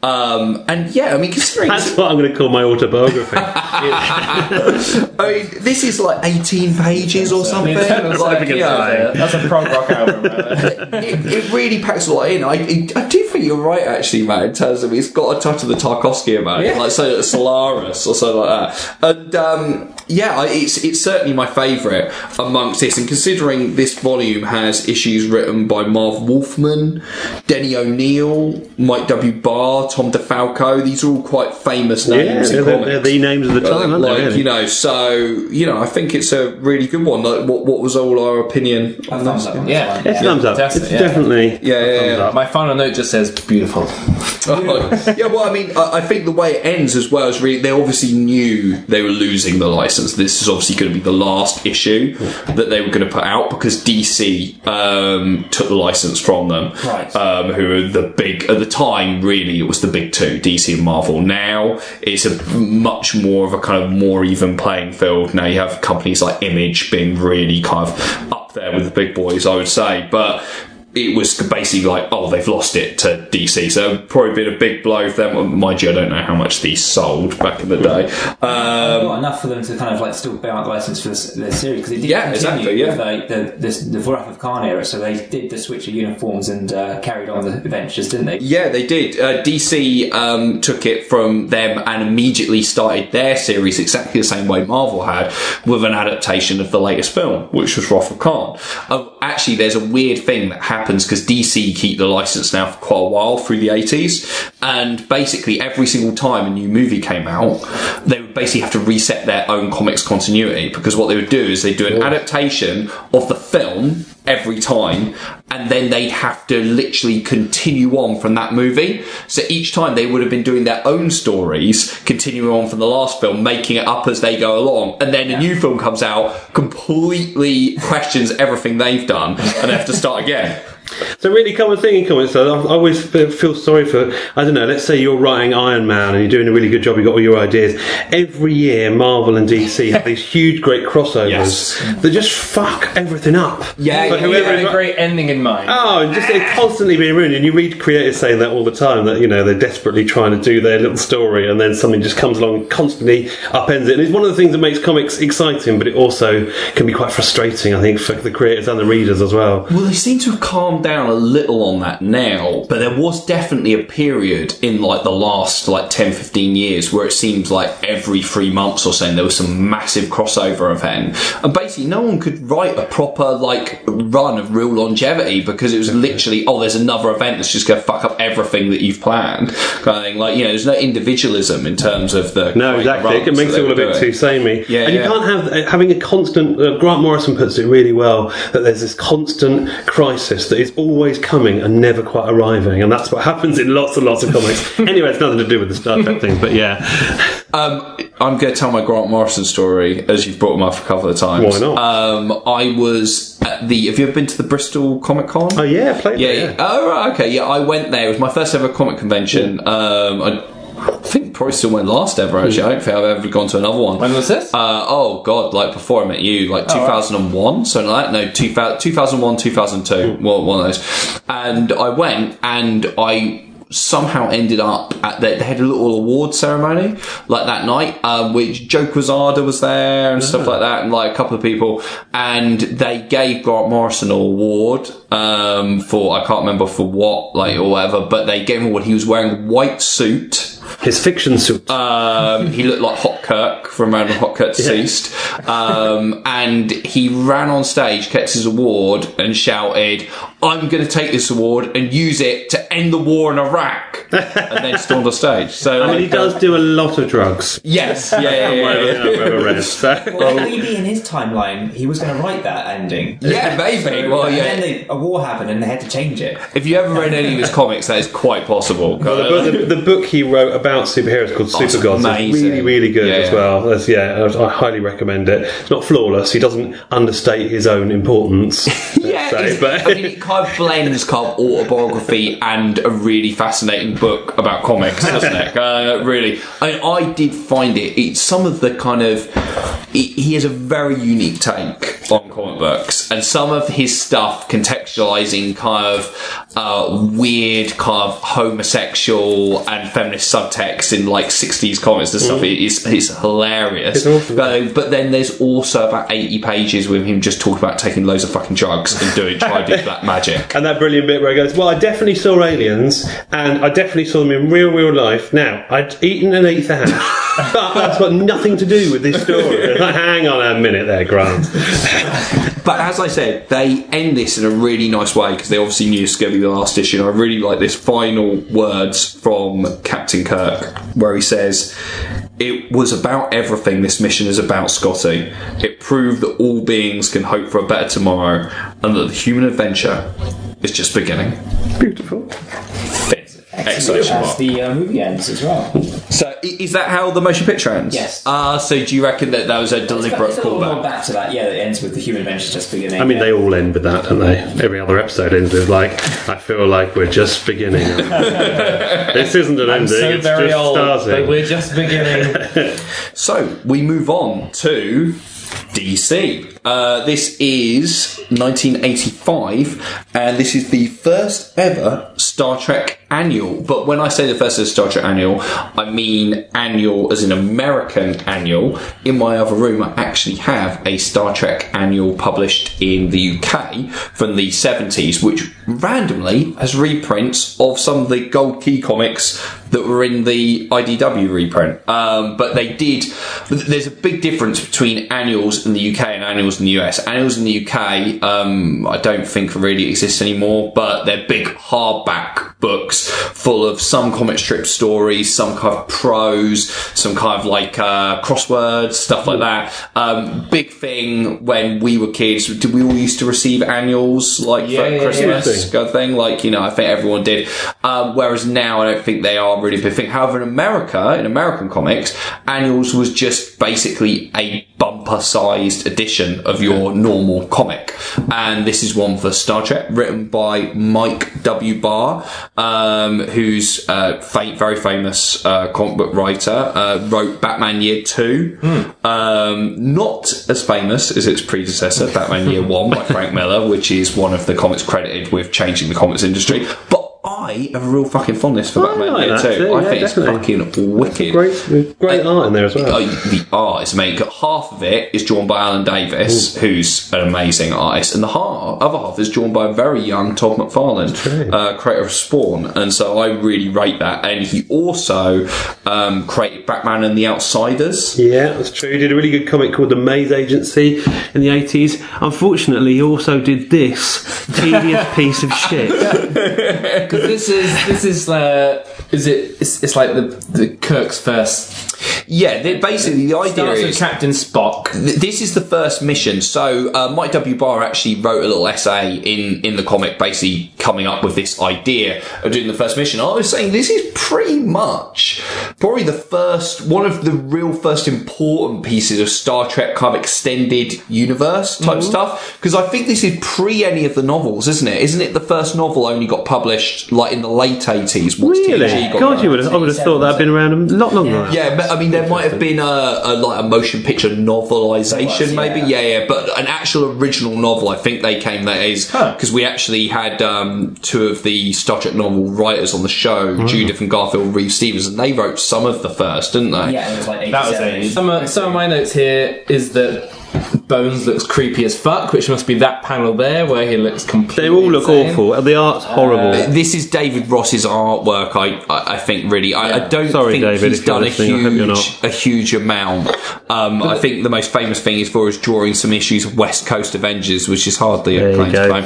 Um, and yeah, I mean, considering That's what I'm going to call my autobiography. I mean, this is like 18 pages or something. Like, you know, That's a prog rock album. Right it, it really packs a lot in. I, it, I do think you're right, actually, Matt, in terms of it's got a touch of the Tarkovsky about it, like say Solaris or something like that. And um, yeah, it's it's certainly my favourite amongst this. And considering this volume has issues written by Marv Wolfman, Denny O'Neil, Mike W. Barr, Tom DeFalco, these are all quite famous yeah, names they're, in they're, comics. they're the names of the time, aren't like they? really? you know, so you know, I think it's a really good one. Like, what what was all our opinion on Thumbs up on Yeah. It's a thumbs up. It's yeah. definitely Yeah, yeah, thumbs yeah. My final note just says beautiful. yeah, well, I mean, I, I think the way it ends as well is really they obviously knew they were losing the license. This is obviously going to be the last issue that they were going to put out because DC um, took the license from them. Right. Um, who were the big at the time? Really, it was the big two, DC and Marvel. Now it's a much more of a kind of more even playing field. Now you have companies like Image being really kind of up there with the big boys, I would say, but it was basically like, oh, they've lost it to DC. So probably been a big blow for them. Mind you, I don't know how much these sold back in the day. Um, Not enough for them to kind of like still bear out the license for this, this series because it did Yeah, continue exactly, yeah. with like the this, the Wrath of Khan era. So they did the switch of uniforms and uh, carried on the adventures, didn't they? yeah, they did. Uh, DC um, took it from them and immediately started their series exactly the same way Marvel had with an adaptation of the latest film, which was Wrath of Khan. Uh, actually, there's a weird thing that happens because DC keep the license now for quite a while through the 80s, and basically every single time a new movie came out, they would basically have to reset their own comics continuity because what they would do is they'd do an adaptation of the film every time and then they'd have to literally continue on from that movie. So each time they would have been doing their own stories continuing on from the last film making it up as they go along. And then a new film comes out completely questions everything they've done and they have to start again It's a really common thing in comics. Though. I always feel feel sorry for. I don't know. Let's say you're writing Iron Man and you're doing a really good job. You have got all your ideas. Every year, Marvel and DC have these huge, great crossovers Yes. that just fuck everything up. Yeah, For you whoever had is- a great ending in mind. Oh, and just it's constantly being ruined. And you read creators saying that all the time that you know they're desperately trying to do their little story, and then something just comes along and constantly upends it. And it's one of the things that makes comics exciting, but it also can be quite frustrating. I think for the creators and the readers as well. Well, they seem to have calmed down a little on that now, but there was definitely a period in like the last like 10, 15 years where it seems like every three months or so there was some massive crossover event. And basically no one could write a proper like run of real longevity because it was literally, oh, there's another event that's just going to fuck up everything that you've planned. Kind of thing. Like, you know, there's no individualism in terms of the. No, exactly. It makes it all a bit doing. too samey. Yeah, and you can't have uh, having a constant. Uh, Grant Morrison puts it really well that there's this constant crisis that is always coming and never quite arriving, and that's what happens in lots and lots of comics. anyway, it's nothing to do with the Star Trek thing, but yeah, Um, I'm going to tell my Grant Morrison story as you've brought him up a couple of times. Why not? Um, I was at the. Have you ever been to the Bristol Comic Con? oh yeah, play yeah, yeah. yeah. Oh, right, okay. Yeah, I went there. It was my first ever comic convention. Um, I think probably still went last ever. Actually, I don't think I've ever gone to another one. When was this? Uh, oh god, like before I met you, like 2001, something like that. No, 2000, 2001, 2002, one, one of those. And I went and I somehow ended up at the, they had a little award ceremony like that night, um, which Joe Quesada was there and stuff like that, and like a couple of people, and they gave Grant Morrison an award um, for I can't remember for what, like or whatever, but they gave him award. He was wearing a white suit. His fiction suit. Um, he looked like Hopkirk from Random Hopkirk Deceased. Um, and he ran on stage, kept his award, and shouted, I'm going to take this award and use it to end the war in Iraq. and then stormed on stage. So, I mean, he like, uh, does do a lot of drugs. Yes, yeah, yeah, yeah. Whatever- yeah. read. So- Well, maybe in his timeline, he was going to write that ending. Yeah, maybe. Well, and yeah. then they, a war happened and they had to change it. If you ever read any of his comics, that is quite possible. The book, the, the book he wrote about superheroes called Oh, Super Gods is really, really good Yeah, as yeah. well. That's, yeah, I, I highly recommend it. It's not flawless. He doesn't understate his own importance. Yeah, say, but I mean, of blends of autobiography and a really fascinating book about comics, doesn't it? Uh, really, I, I did find it. It's some of the kind of he, he has a very unique take on comic books, and some of his stuff contextualizing kind of uh, weird, kind of homosexual and feminist subtext in like '60s comics and stuff. Is is hilarious. Uh, but then there's also about 80 pages with him just talking about taking loads of fucking drugs and doing try to do black magic. And that brilliant bit where he goes, Well, I definitely saw aliens, and I definitely saw them in real, real life. Now, I'd eaten an eighth of hash, but that's got nothing to do with this story. Like, Hang on a minute there, Grant. But as I said, they end this in a really nice way because they obviously knew was going to be the last issue. And I really like this final words from Captain Kirk where he says, It was about everything. This mission is about Scotty. It proved that all beings can hope for a better tomorrow and that the human adventure is just beginning. Beautiful. Fit. Exclamation As the uh, movie ends as well. So i- is that how the motion picture ends? Yes. Ah, so do you reckon that that was a deliberate It's a little more callback? back to that. Yeah, it ends with the human adventure just beginning. I mean, they all end with that, don't they? Every other episode ends with, like, I feel like we're just beginning. this isn't an ending, so it's very just old, but starting. we're just beginning. So we move on to DC. Uh, this is 1985, and this is the first ever Star Trek annual. But when I say the first ever Star Trek annual, I mean annual as an American annual. In my other room, I actually have a Star Trek annual published in the UK from the 70s, which randomly has reprints of some of the Gold Key comics that were in the IDW reprint. Um, but they did. There's a big difference between annuals in the UK and annuals in the US. Annuals in the UK, um, I don't think really exist anymore, but they're big hardback books full of some comic strip stories, some kind of prose, some kind of like uh, crosswords, stuff like that. Um, big thing when we were kids. Did we all used to receive annuals like Yeah, for yeah, Christmas? yeah. kind of thing. Like, you know, I think everyone did. Um, whereas now I don't think they are really a big thing. However, in America, in American comics, annuals was just basically a bump bumper-sized edition of your normal comic. And this is one for Star Trek, written by Mike W. Barr, um, who's a very famous uh, comic book writer. Uh, wrote Batman Year Two, um, not as famous as its predecessor, Batman Year One by Frank Miller, which is one of the comics credited with changing the comics industry. But I have a real fucking fondness for I Batman like Year that Two. too, I yeah, think definitely. it's fucking wicked. Great, great art in there as well. Oh, the art is amazing. Half of it is drawn by Alan Davis, who's an amazing artist, and the half, other half is drawn by a very young Todd McFarlane, uh, creator of Spawn. And so I really rate that. And he also um, created Batman and the Outsiders. Yeah, that's true. He did a really good comic called The Maze Agency in the 80s. Unfortunately, he also did this tedious piece of shit. Because this is this is uh, is it? It's, it's like the the Kirk's first. Yeah, they- basically the idea Starts is Captain Spock. Th- This is the first mission. So uh, Mike W. Barr actually wrote a little essay in in the comic, basically coming up with this idea of doing the first mission. I was saying this is pretty much probably the first one of the real first important pieces of Star Trek kind of extended universe type stuff. Because I think this is pre any of the novels, isn't it? Isn't it the first novel only got published like in the late eighties? Really? God, you would have, I would have thought that'd been around a lot longer. than that. Yeah, but, I mean, there might have been a, a like a motion picture novelization, was, maybe. yeah. Yeah, yeah, but an actual original novel. I think they came that is Huh. because we actually had um, two of the Star Trek novel writers on the show, Judith and Garfield Reeve Stevens, and they wrote some of the first, didn't they? Yeah, it was like That was it. Some of, some of my notes here is that Bones looks creepy as fuck, which must be that panel there where he looks completely. They all look insane. awful. The art's horrible. This is David Ross's artwork. I, I, I think really. I, I don't Sorry, think David, he's if done a listening, I hope you're huge, a huge amount. Um, I think the most famous thing is for his drawing some issues of West Coast Avengers, which is hardly There a you claim to fame.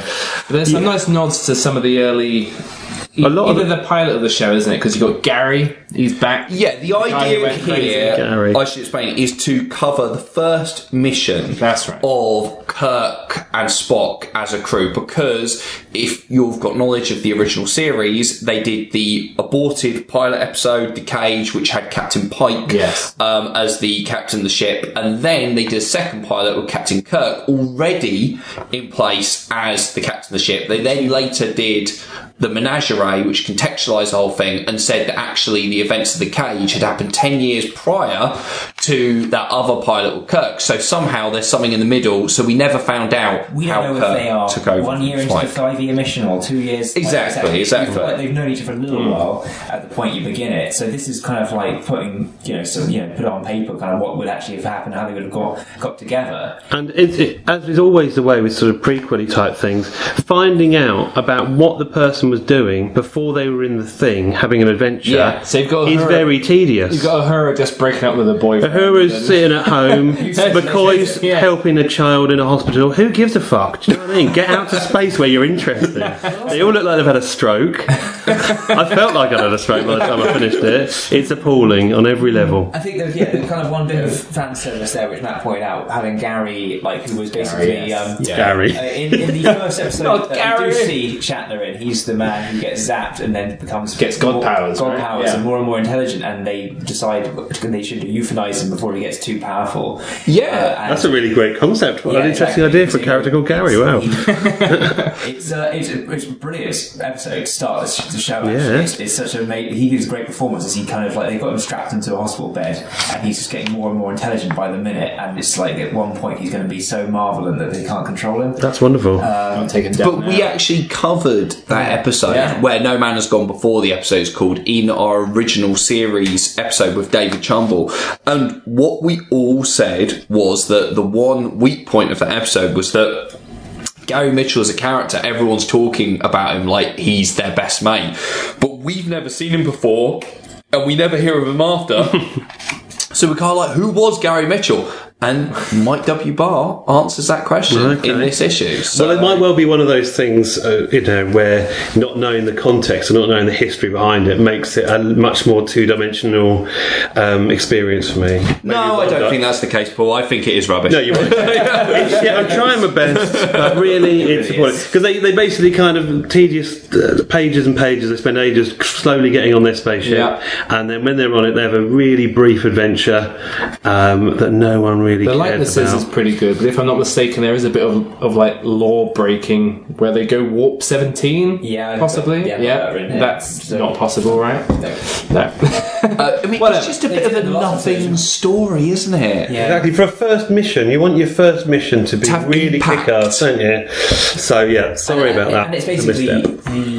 But there's some nice nods to some of the early. A lot of either the pilot of the show, isn't it? Because you've got Gary, he's back. Yeah, the guy who idea went crazy. here, Gary. I should explain, is to cover the first mission That's right. of Kirk and Spock as a crew. Because if you've got knowledge of the original series, they did the aborted pilot episode, The Cage, which had Captain Pike Yes. um, as the captain of the ship, and then they did a second pilot with Captain Kirk already in place as the captain of the ship. They then later did the menagerie, which contextualised the whole thing and said that actually the events of the cage had happened 10 years prior to that other pilot with Kirk. So somehow there's something in the middle, so we never found out We how don't know Kirk if they are took over. one year into the five-year mission or two years. like, Exactly, exactly. You've They've known each other for a little hmm. while at the point you begin it. So this is kind of like putting, you know, some, you know, put on paper kind of what would actually have happened, how they would have got got together. And it, it, as is always the way with sort of prequely type things, finding out about what the person was doing before they were in the thing, having an adventure, Yeah, so you've got is her- very tedious. You've got her just breaking up with a boyfriend. Uhura's sitting at home, McCoy's Yeah. helping a child in a hospital. Who gives a fuck? Do you know what I mean? Get out to space where you're interested. They all look like they've had a stroke. I felt like I'd had a stroke by the time I finished it. It's appalling on every level. I think there's yeah, there's kind of one bit of fan service there, which Matt pointed out, having Gary, like who was basically Gary, yes. um, Gary. Uh, in, in the first episode Not that we do see Shatner in, he's the man who gets zapped and then becomes Gets god powers, god right? powers, Yeah. and more and more intelligent, and they decide they should euthanize him before he gets too powerful. Yeah, Uh, That's a really great concept. What Yeah, an interesting exactly. idea for a character called Gary. Wow. it's, uh, it's, a, it's a brilliant episode to start the sh- show. Actually, Yeah. it's, it's such a mate. He gives a great performance as he kind of like they got him strapped into a hospital bed, and he's just getting more and more intelligent by the minute. And it's like at one point he's going to be so marvelous that they can't control him. That's wonderful. I'm taken down But we actually covered that episode Yeah. where No Man Has Gone before the episode is called in our original series episode with David Chumble. And what we all said was that the one weak point of that episode was that Gary Mitchell as a character, everyone's talking about him like he's their best mate. But we've never seen him before and we never hear of him after. so we're kind of like, who was Gary Mitchell? And Mike W. Barr answers that question Okay. in this issue. So well, it might well be one of those things, uh, you know, where not knowing the context and not knowing the history behind it makes it a much more two-dimensional um, experience for me. No, I don't think that's the case, Paul. I think it is rubbish. No, you won't. Yeah, I'm trying my best, but really, it's because they, they basically kind of tedious uh, pages and pages. They spend ages slowly getting on their spaceship, Yeah. and then when they're on it, they have a really brief adventure um, that no one really The cared likenesses about. is pretty good, but if I'm not mistaken, there is a bit of, of like law breaking where they go warp 17. Yeah, possibly. got- yeah, I've that that's So- not possible, right? No. No. Uh, I mean, Whatever. it's just a bit of a a of nothing story, isn't it? Yeah. Exactly. For a first mission, you want your first mission to be To really impact. kick-ass, don't you? So yeah, sorry and, about that. And it's basically the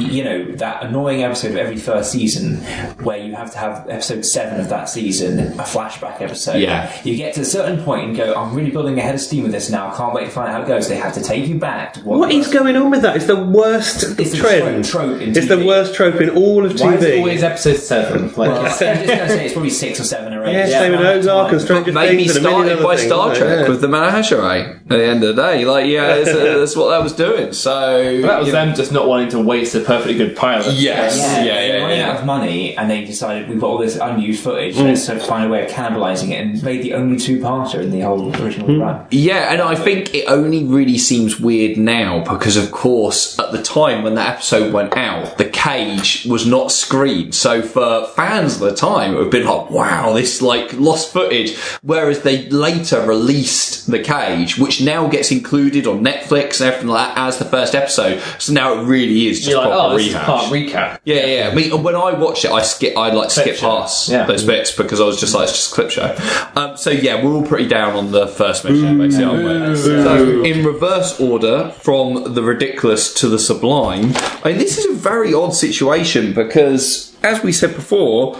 you know that annoying episode of every first season where you have to have episode seven of that season a flashback episode. Yeah. You get to a certain point and go, I'm really building ahead of steam with this now. I can't wait to find out how it goes. They have to take you back to what, What is going on with that? It's the worst It's trend. trope- trope in it's the worst trope in all of Why is it TV. always episode 7? Like, Well, I'm just going to say it's probably six or seven or eight. yeah, same with Ozark and Stranger Maybe Things and a million started by things, Star isn't? Trek Yeah. with the menagerie at the end of the day. Like, yeah, it's, uh, that's what that was doing. So that was you know- them just not wanting to waste a perfectly good pilot. Yes. Yeah, Yeah, they were yeah, running yeah. out of money, and they decided we've got all this unused footage. Mm. Let's find a way of cannibalising it, and made the only two-parter in the whole original Mm. run. Yeah, and I think it only really seems weird now because, of course, at the time when that episode went out, the cage was not screened. So for fans at the time, it would have been like, wow, this like lost footage. Whereas they later released the cage, which now gets included on Netflix and everything like that as the first episode. So now it really is just You're like, proper oh, this is rehash. part recap. Yeah, yeah. I mean, when I watch it, I skip. I like skip show. past Yeah. those bits because I was just like, it's just a clip show. Um, so yeah, we're all pretty down on the first mission, basically, aren't we? So in reverse order, from the ridiculous to the sublime. I mean, this is a very odd situation because, as we said before,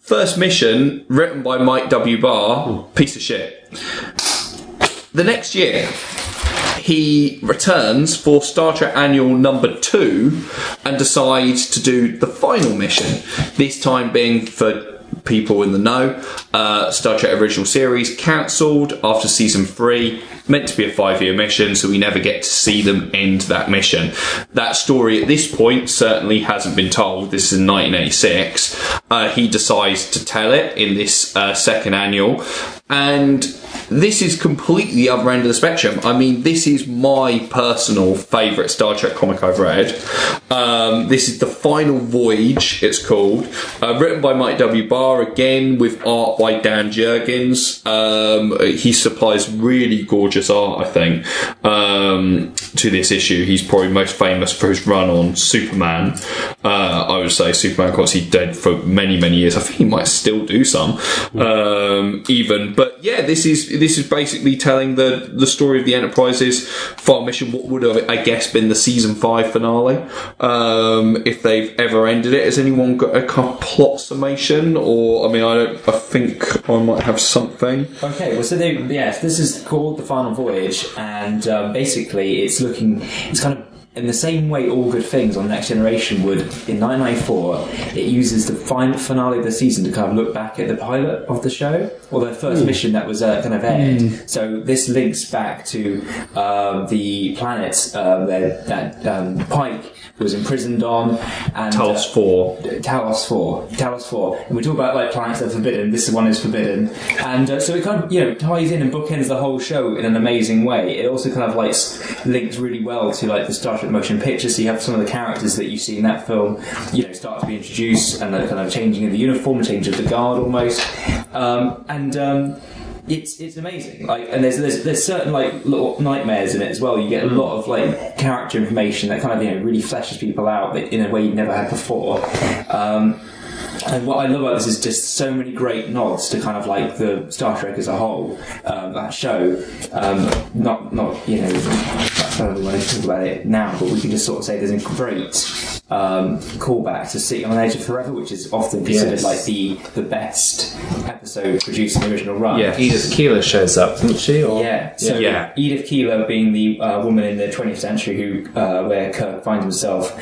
first mission written by Mike W. Barr, piece of shit. The next year, he returns for Star Trek Annual number two and decides to do the final mission. This time being for people in the know, uh, Star Trek Original Series cancelled after season three. Meant to be a five year mission, so we never get to see them end that mission. That story at this point certainly hasn't been told. This is in 1986. Uh, he decides to tell it in this uh, second annual. And this is completely the other end of the spectrum. I mean, this is my personal favourite Star Trek comic I've read. Um, this is The Final Voyage, it's called. Uh, written by Mike W. Barr, again, with art by Dan Jurgens. Um, he supplies really gorgeous art, I think, um, to this issue. He's probably most famous for his run on Superman. Uh, Say Superman, of he dead for many, many years. I think he might still do some, um, even. But yeah, this is this is basically telling the the story of the Enterprise's final mission. What would have, I guess, been the season five finale um, if they've ever ended it. Has anyone got a kind of plot summation? Or I mean, I don't. I think I might have something. Okay, well, so they, yes, this is called the Final Voyage, and um, basically, it's looking, it's kind of in the same way all good things on Next Generation would in 1994. It uses the final finale of the season to kind of look back at the pilot of the show or the first mission that was uh, kind of aired. So this links back to um, the planet uh, that, that um, Pike was imprisoned on, and Talos uh, four. Talos 4. Talos 4. And we talk about like planets that are forbidden. This one is forbidden. And uh, so it kind of, you know, ties in and bookends the whole show in an amazing way. It also kind of like links really well to like the Star Motion picture. So you have some of the characters that you see in that film, you know, start to be introduced and the kind of changing of the uniform, change of the guard almost. Um, and, um, it's it's amazing. Like, and there's there's there's certain like little nightmares in it as well. You get a lot of like character information that kind of you know really fleshes people out in a way you've never had before. Um, and what I love about this is just so many great nods to kind of like the Star Trek as a whole, um, that show. Um, not, not you know, that's not really want to talk about it now, but we can just sort of say there's a great um, callback to City on the Edge of Forever, which is often considered Yes. like the the best episode produced in the original run. Yeah. Edith Keeler shows up, doesn't she? Or Yeah. So Yeah. Edith Keeler being the uh, woman in the 20th century who, uh, where Kirk finds himself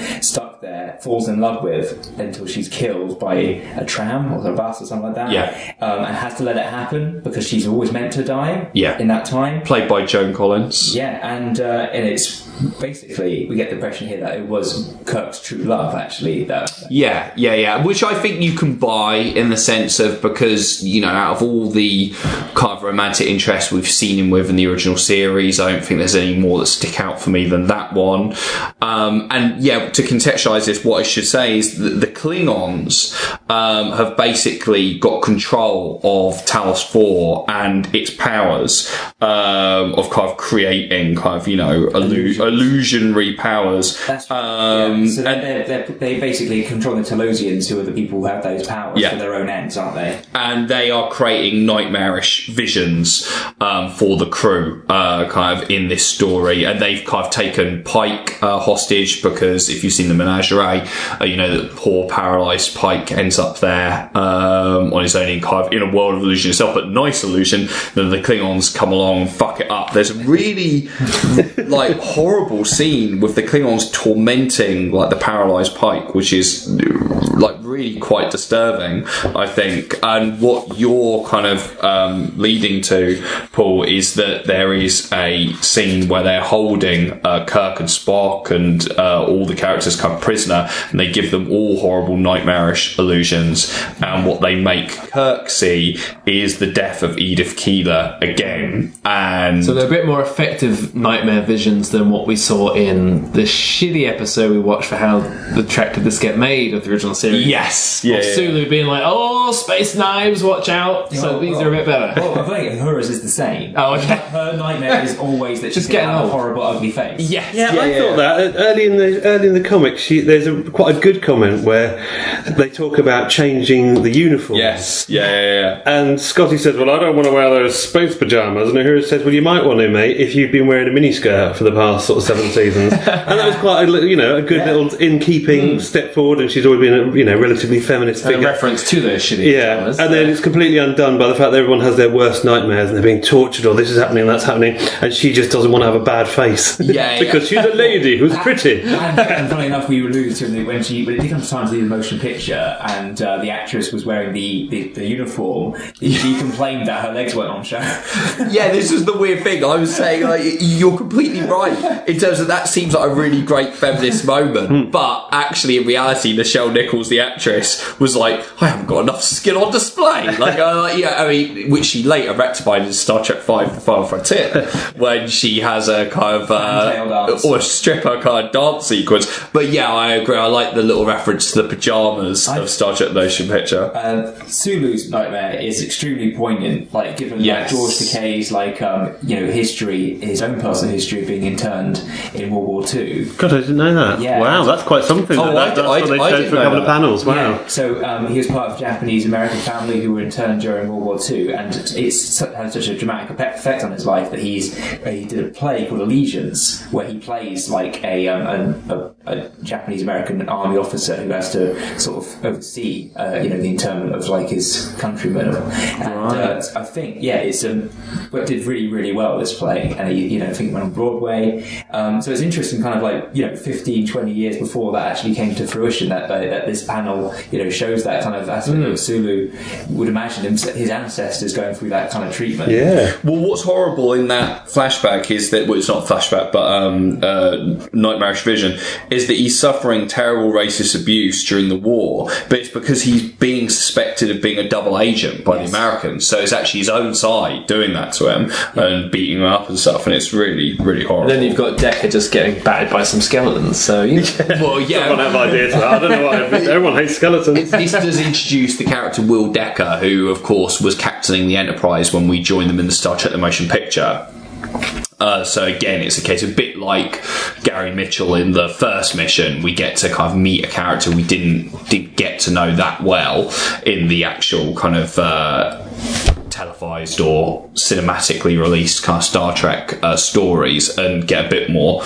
there, falls in love with until she's killed by a tram or a bus or something like that. Yeah. Um, and has to let it happen because she's always meant to die. Yeah. In that time. Played by Joan Collins. Yeah, and uh, and it's basically we get the impression here that it was Kirk's true love actually that Yeah, yeah, yeah. Which I think you can buy in the sense of because, you know, out of all the kind of romantic interests we've seen him with in the original series, I don't think there's any more that stick out for me than that one. Um, and yeah, to contextualise is, what I should say is that the Klingons um, have basically got control of Talos 4 and its powers um, of kind of creating kind of, you know, illu- illusionary powers. That's right. Um, yeah. So and- they're, they're, they basically control the Talosians, who are the people who have those powers Yeah. for their own ends, aren't they? and they are creating nightmarish visions um, for the crew, uh, kind of in this story. And they've kind of taken Pike uh, hostage because if you've seen the Menagerie, uh, you know that poor paralysed Pike ends up there um, on his own in in a world of illusion itself, but nice illusion. Then the Klingons come along fuck it up. There's a really like horrible scene with the Klingons tormenting like the paralysed Pike, which is really quite disturbing, I think. And what you're kind of um, leading to, Paul, is that there is a scene where they're holding uh, Kirk and Spock and uh, all the characters come prisoner, and they give them all horrible nightmarish illusions. And what they make Kirk see is the death of Edith Keeler again. And So they're a bit more effective nightmare visions than what we saw in the shitty episode we watched for how the Trek did this get made of the original series. Yes, yeah, Of yeah. Sulu being like, "Oh, space knives, watch out!" So Oh, these oh. are a bit better. Well, I think hers is the same. Oh, okay. Her nightmare is always that she's Just getting a horrible, ugly face. Yes, Yeah, I thought that Uh, early in the early in the comics. She, there's a quite a good comment where they talk about changing the uniform. Yes, yeah, yeah, yeah. And Scotty says, "Well, I don't want to wear those space pajamas." And Uhura says, "Well, you might want to, mate, if you've been wearing a miniskirt for the past sort of seven seasons." and that was quite, a, you know, a good little in keeping step forward. And she's always been a you know relatively feminist A figure. reference to those shitty Yeah, pajamas. and then it's completely undone by the fact that everyone has their worst nightmares and they're being tortured, or this is happening, and that's happening, and she just doesn't want to have a bad face. Yeah, because she's a lady who's pretty. And, and funny enough, we alluded to when she when it did come to time to do the motion picture, and uh, the actress was wearing the, the, the uniform. She complained that her legs weren't on show. yeah, this is the weird thing. I was saying, like, you're completely right in terms of that seems like a really great feminist moment, but actually, in reality, Nichelle Nichols, the actress, was like, I haven't got enough skin on display. Like, uh, like, yeah, I mean, which she later rectified in Star Trek Five: The Final Frontier, when she has a kind of uh, or a stripper kind of dance sequence. But yeah, I agree. I like the little reference to the pajamas of Star Trek Motion Picture. Uh, Sulu's nightmare is extremely poignant, like given Yes. like George Takei's like um, you know history, his own personal history of being interned in World War Two. God, I didn't know that. Yeah. Wow, that's quite something. Oh, that, I that's d- I what they I showed didn't for a know couple of panels. Wow. Yeah, so um, he was part of a Japanese American family who were interned during World War Two, and it's had such a dramatic effect on his life that he's uh, he did a play called Allegiance, where he plays like a um, a, a Japanese American army officer who has to sort of oversee uh, you know the internment of like his countrymen, and uh, I think yeah, it's um, but did really really well this play, and he, you know I think it went on Broadway, um, so it's interesting, kind of like you know 15, 20 years before that actually came to fruition that that, that this panel you know shows that kind of aspect of Sulu would imagine him, his ancestors going through that kind of treatment. Yeah. Well, what's horrible in that flashback is that well, it's not flashback, but um, uh, nightmarish vision is that he's suffering terrible racist abuse during the war, but it's because he's being suspected of being a double agent by the Americans. So it's actually his own side doing that to him and beating him up and stuff, and it's really, really horrible. And then you've got Decker just getting battered by some skeletons. So you know. well, I yeah. don't have ideas. I don't know why everyone hates skeletons. this does introduce the character Will Decker, who, of course, was captaining the Enterprise when we joined them in the Star Trek: The Motion Picture. Uh, so again, it's a case a bit like Gary Mitchell in the first mission. We get to kind of meet a character we didn't didn't get to know that well in the actual kind of. Uh, televised or cinematically released kind of Star Trek uh, stories and get a bit more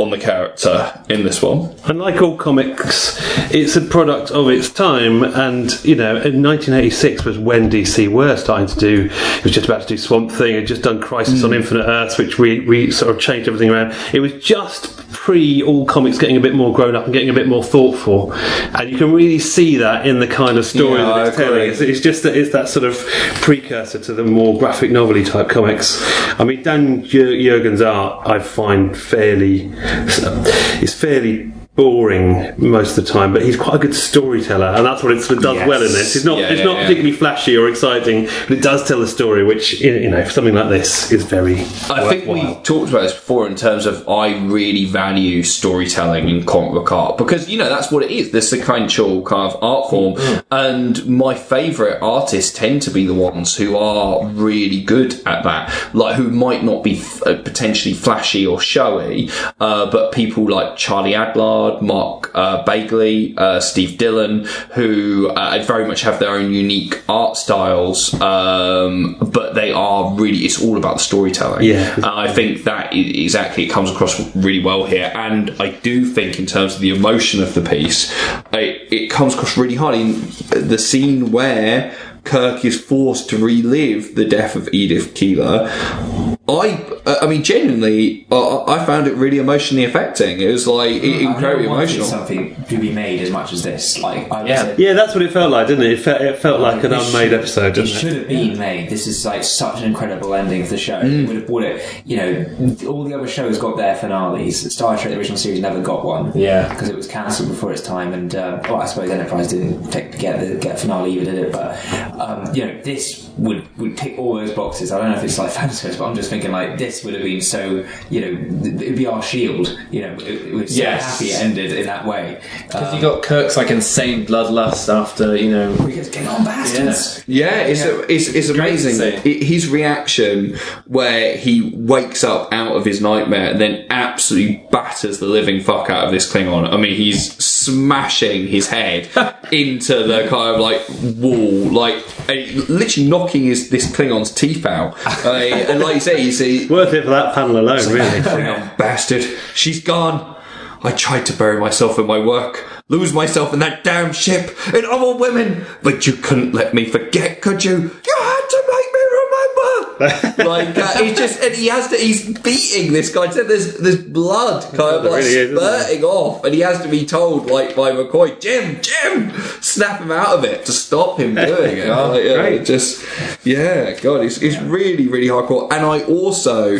on the character in this one. And like all comics, it's a product of its time. And, you know, in 1986 was when DC were starting to do, it was just about to do Swamp Thing, it had just done Crisis on mm. Infinite Earths, which we, we sort of changed everything around. It was just pre all comics getting a bit more grown up and getting a bit more thoughtful. And you can really see that in the kind of story Yeah, that it's telling. It's, it's just that it's that sort of precursor to the more graphic novelty type comics. I mean, Dan Jurgens' art I find fairly, it's fairly boring most of the time, but he's quite a good storyteller, and that's what it sort of does Yes. well in this. It's not Yeah, it's yeah, not yeah. particularly flashy or exciting, but it does tell a story, which you know for something like this is very. I think we talked about this before in terms of I really value storytelling in comic book art because you know that's what it is the sequential kind of art form and my favourite artists tend to be the ones who are really good at that like who might not be f- uh, potentially flashy or showy uh, but people like Charlie Adlard Mark uh, Bagley uh, Steve Dillon who uh, very much have their own unique art styles um, but they are really it's all about the storytelling Yeah. uh, I think that exactly it comes across really well here, and I do think in terms of the emotion of the piece, it, it comes across really hard in the scene where Kirk is forced to relive the death of Edith Keeler. I, uh, I mean, genuinely, uh, I found it really emotionally affecting. It was like i- incredibly I wanted emotional. something to be made as much as this. Like, I Yeah. was Yeah, that's what it felt like, didn't it? It felt, it felt like an unmade should- episode, It didn't should it? have been made. This is like such an incredible ending of the show. Mm. Would have brought it. You know, all the other shows got their finales. Star Trek, the original series, never got one. Yeah. because it was cancelled before its time. And uh, well, I suppose Enterprise didn't take, get the get finale either, did it? But um, you know, this would would tick all those boxes. I don't know if it's like fan service, but I'm just thinking like this would have been so. You know, it'd be our shield. You know, it, it was so Yes. happy it ended in that way. Because you um, got Kirk's like insane bloodlust after you know. Because get on bastards. Yeah, it's it's, it's great amazing. see. His reaction where he wakes up out of his nightmare and then absolutely batters the living fuck out of this Klingon. I mean, he's smashing his head into the kind of like wall, like literally knocking his this Klingon's teeth out. Uh, and like you say, you see, Worth it for that panel alone, really. Klingon bastard, she's gone. I tried to bury myself in my work, lose myself in that damn ship, and other women, but you couldn't let me forget, could you? You had to make. like uh, he's just, and he has to. He's beating this guy. So there's there's blood kind of like really is, spurting off, and he has to be told like by McCoy, Jim, Jim, snap him out of it to stop him doing it. Like, yeah, great. just yeah, God, it's, it's really really hardcore. And I also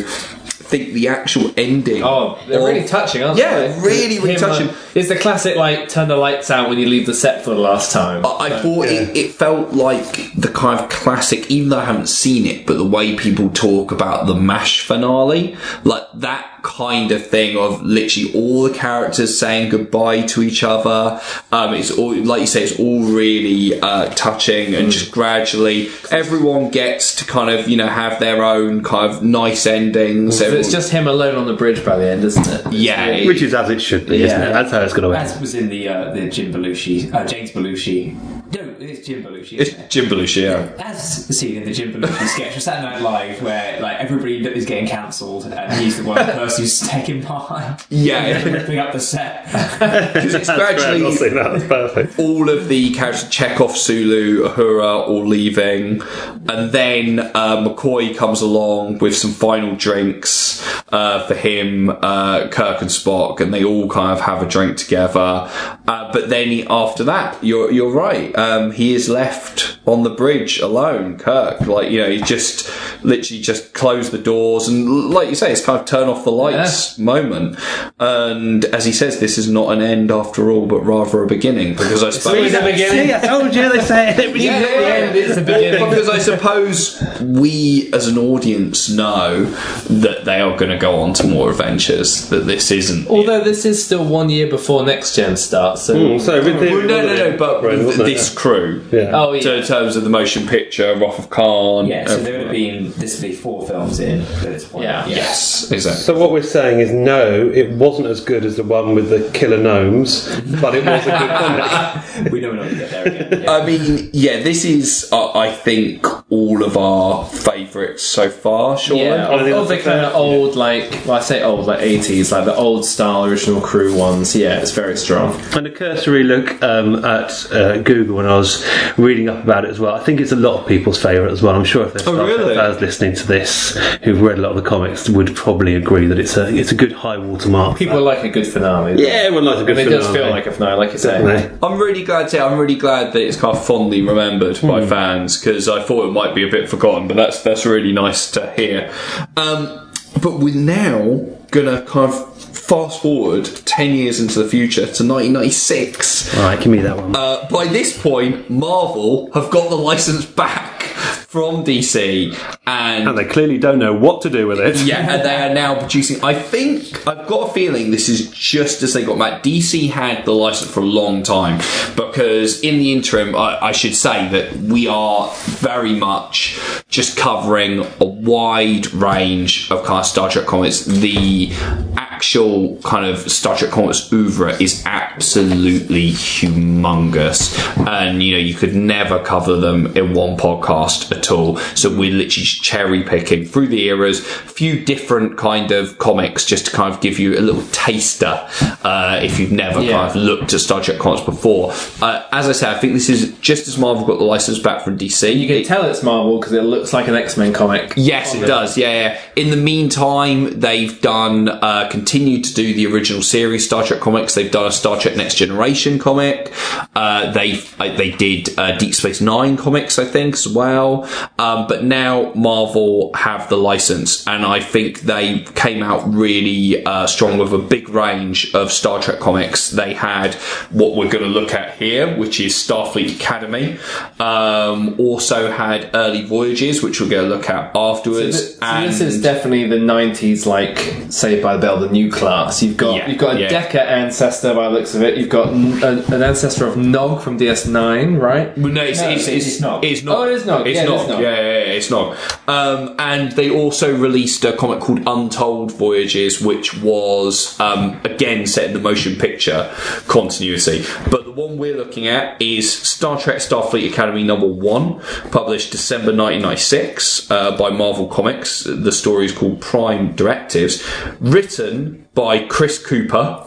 think the actual ending. Oh, they're of- really touching, aren't Yeah, they? Yeah, really, really Him, uh, touching. It's the classic like turn the lights out when you leave the set for the last time. I I thought it, it felt like the kind of classic, even though I haven't seen it, but the way people talk about the MASH finale, like that kind of thing of literally all the characters saying goodbye to each other. Um, it's all, like you say, it's all really uh, touching and just gradually everyone gets to kind of, you know, have their own kind of nice endings. So it's just him alone on the bridge by the end, isn't it? yeah, it- Which is as it should be, isn't Yeah. it? That's how it's going to end. As end. was in the uh, the Jim Belushi, uh, James Belushi. No, it's Jim Belushi. it's it? Jim Belushi, yeah. As seen in the Jim Belushi sketch from Saturday Night Live, where like everybody is getting cancelled and he's the one person who's taking behind, Yeah. ripping up the set. Because it's gradually I'll see that. That's perfect. all of the characters, Chekhov, Sulu, Uhura, all leaving, and then uh, McCoy comes along with some final drinks uh, for him, uh, Kirk and Spock, and they all kind of have a drink together. Uh, but then he, after that, you're you're right. Um, he is left on the bridge alone, Kirk. Like you know, he just literally just closed the doors, and like you say, it's kind of turn off the lights moment. And as he says, this is not an end after all, but rather a beginning. Because I suppose always a beginning. See, I told you they say it. yeah, yeah, yeah. It's the beginning. because I suppose we as an audience know that they are going to go on to more adventures. That this isn't. Although this is still one year before next gen starts, so Mm, So with the, Well, no, no, no. But Right, wasn't this crew. Yeah. oh yeah, So in terms of the motion picture, Wrath of Khan. Yeah, so there would have been this would be four films in at this point. Yeah. yes, exactly. So what we're saying is no, it wasn't as good as the one with the killer gnomes, but it was a good comedy. we know we're not going to get there again. Yeah. I mean, yeah, this is, uh, I think, all of our favourites so far, Sean. yeah, I think of, of the kind of old like, well, I say old like eighties, like the old style original crew ones. Yeah, it's very strong. And a cursory look um, at uh, Google when I was reading up about it as well. I think it's a lot of people's favourite as well. I'm sure if there's Oh, Star Trek really? fans listening to this who've read a lot of the comics would probably agree that it's a it's a good high watermark. People like a good finale. yeah, everyone likes a good it finale. does feel like a finale, like you say. Definitely. I'm really glad to. I'm really glad that it's kind of fondly remembered by fans because I thought it might be a bit forgotten, but that's that's really nice to hear. Um, but with now gonna kind of fast forward 10 years into the future to 1996. All right, give me that one. Uh, by this point, Marvel have got the license back from DC and and they clearly don't know what to do with it. yeah, and they are now producing. I think I've got a feeling this is just as they got back. DC had the license for a long time because in the interim, I, I should say that we are very much just covering a wide range of kind of Star Trek comics. The actual kind of Star Trek comics oeuvre is absolutely humongous, and you know you could never cover them in one podcast at all. So we're literally cherry picking through the eras, a few different kind of comics, just to kind of give you a little taster uh, if you've never Yeah. kind of looked at Star Trek comics before. Uh, as I said, I think this is just as Marvel got the license back from DC. You can tell it's Marvel because it looks like an X Men comic. Yes, it does. Yeah, yeah. In the meantime, they've done uh, continued to do the original series Star Trek comics. They've done a Star Trek Next Generation comic. Uh, they uh, they did uh, Deep Space Nine comics, I think, as well. Um, but now Marvel have the license, and I think they came out really uh, strong with a big range of Star Trek comics. They had what we're going to look at here, which is Starfleet Academy. Um, also had Early Voyages, which we're going to look at afterwards. So this is definitely the '90s, like Saved by the Bell, the new class. You've got Yeah, you've got a yeah. Decker ancestor by the looks of it. You've got n- an, an ancestor of Nog from DS9, right? Well, no, it's, No, it's, it's- it's, it's Nog. It's not. Oh, it is Nog. It's Yeah, not. Yeah, yeah, yeah, it's not. Um, and they also released a comic called Untold Voyages, which was um, again set in the motion picture continuity. But the one we're looking at is Star Trek Starfleet Academy number one, published December 1996 uh, by Marvel Comics. The story is called Prime Directives, written by Chris Cooper.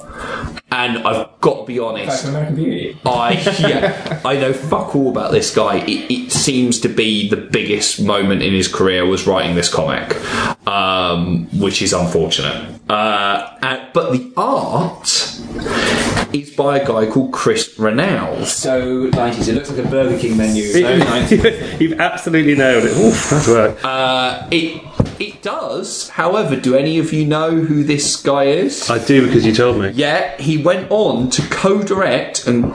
And I've got to be honest, American Beauty. I yeah, I know fuck all about this guy. It, it seems to be the biggest moment in his career was writing this comic, um, which is unfortunate. Uh, and, but the art is by a guy called Chris Renaud. So 90s. It looks like a Burger King menu. Nineties, You've absolutely nailed it. Oof, that's work. Uh, it it does. However, do any of you know who this guy is? I do because you told me. Yeah, he went on to co-direct and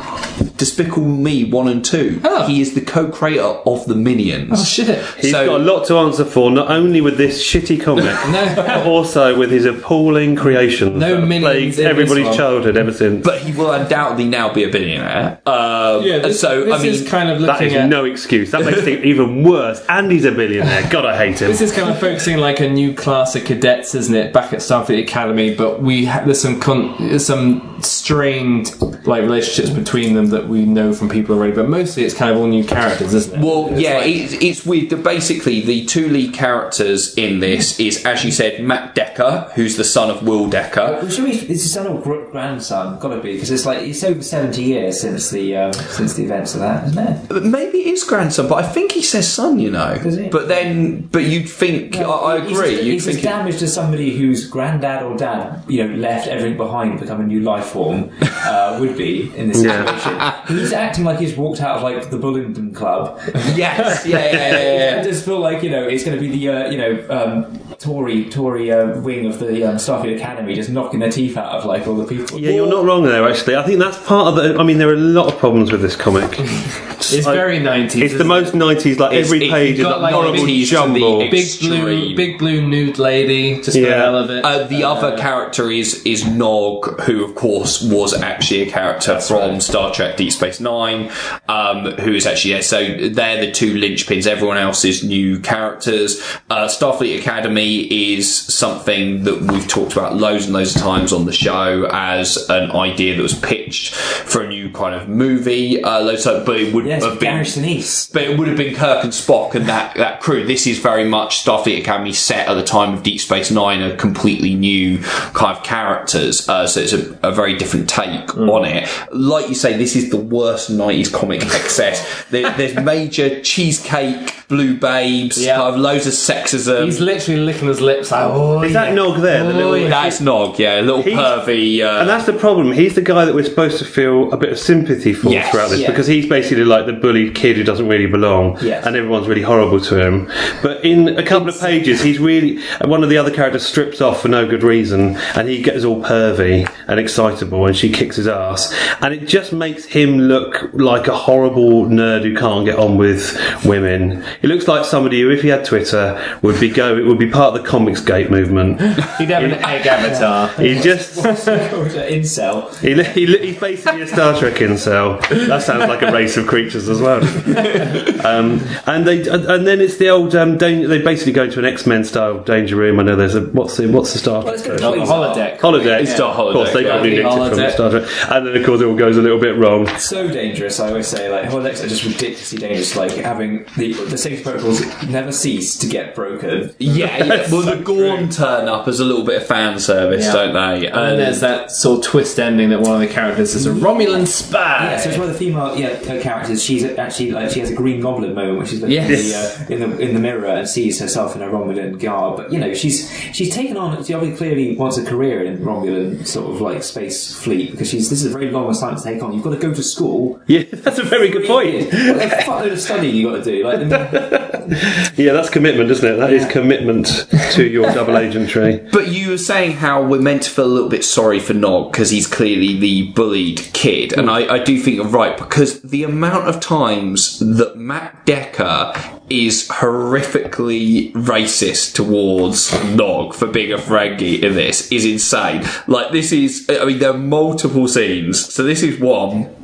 Despicable Me one and two. Oh. He is the co-creator of the Minions. Oh shit! He's So- got a lot to answer for, not only with this shitty comic, but also with his appalling creations No that minions plagued in this everybody's one. childhood ever since. but he will undoubtedly now be a billionaire. Um, Yeah, this, so this I mean, is kind of that looking is at. no excuse. That makes it even worse. And he's a billionaire. God, I hate him. This is kind of focusing like a new class of cadets, isn't it? Back at Starfleet Academy, but we ha- there's some con- there's some strained like relationships between them that we know from people already. But mostly, it's kind of all new characters, isn't it? well, It's yeah, like- it's, it's weird. that Basically, the two lead characters in this is, as you said, Matt Decker, who's the son of Will Decker. Well, should we? It's his son or gr- grandson, got to be, because it's like it's over seventy years since the um, since the events of that, isn't it? But maybe it is grandson, but I think he says son. You know, Does he? but then, but you'd think I, I He's agree. as- You'd He's as think it- damaged as somebody whose granddad or dad, you know, left everything behind to become a new life form uh, would be in this Yeah. situation. He's acting like he's walked out of like the Bullingdon Club. yes, yeah, yeah, yeah, I yeah. just feel like you know it's going to be the uh, you know um, Tory Tory uh, wing of the um, Starfleet Academy just knocking their teeth out of like all the people. Yeah, you're not wrong there. Actually, I think that's part of the. I mean, there are a lot of problems with this comic. it's I- very 90s. It's the isn't most '90s. Like It's- every it- page is got, a like, horrible the jumble. it? big blue, big blue nude lady, just Yeah. the hell of it. Uh, the other character is is Nog, who of course was actually a character from Star Trek: Deep Space Nine, um, who is actually yeah, so they're the two linchpins. Everyone else is new characters. Uh, Starfleet Academy is something that we've talked about loads and loads of times on the show as an idea that was pitched for a new kind of movie. Uh, loads of, but it would Yes, have been Gary Sinise. but it would have been Kirk and Spock and that, that crew. This is very much Starfleet Academy set at the time of Deep Space Nine, are completely new kind of characters. Uh, so it's a, a very different take on it. Like you say, this is the worst 90s comic excess. There, there's major cheesecake, blue babes, Yeah. kind of loads of sexism. He's literally licking his lips like, oh, Is that yeah. Nog there? The Oh, little, yeah. That's Nog, yeah, a little He's- pervy. Uh, And that's the problem. He's the guy that we're supposed to feel a bit of sympathy for Yes, throughout this yeah. because he's basically like the bullied kid who doesn't really belong, Yes. and everyone's really horrible to him. But in a couple of pages, he's really one of the other characters strips off for no good reason, and he gets all pervy and excitable, and she kicks his ass, and it just makes him look like a horrible nerd who can't get on with women. He looks like somebody who, if he had Twitter, would be go It would be part of the Comics Gate movement. He'd have an egg avatar. He just Incel. He, li- he, li- he's basically a Star Trek incel. That sounds like a race of creatures as well. um, and they and then it's the old um, dan- they basically go to an X Men style danger room. I know there's a what's the what's the Star Well, it's Trek? got version? Holodeck. Holodeck. It's still Of course, they Holodeck, probably yeah. nicked it from Holodeck. Star Trek. And then of course it all goes a little bit wrong. so dangerous. I always say, like holodecks are just ridiculously dangerous. Like having the the safety protocols never cease to get broken. yeah, yeah. Well, the Gorn turn up as a little bit of fan service, Yeah. don't they? And then there's that sort of twist ending that one of the characters is a Romulan spy. Yeah, so it's one of the female yeah uh, characters. She's actually like she has a Green Goblin moment, which is looking Yes. in, the, uh, in the in the mirror and sees herself in a Romulan garb. But you know, she's she's taken on. She obviously clearly wants a career in Romulan sort of like space fleet because she's this is a very long assignment to take on. You've got to go to school. Yeah, that's a very good point. What a fuckload of studying you got to do. Like the, Yeah, that's commitment, isn't it? That is commitment to your double agentry. But you were saying how we're meant to feel a little bit sorry for Nog because he's clearly the bullied kid, and I, I do think you're right because the amount of times that Matt Decker is horrifically racist towards Nog for being a Ferengi in this is insane. Like this is, I mean, there are multiple scenes. So this is one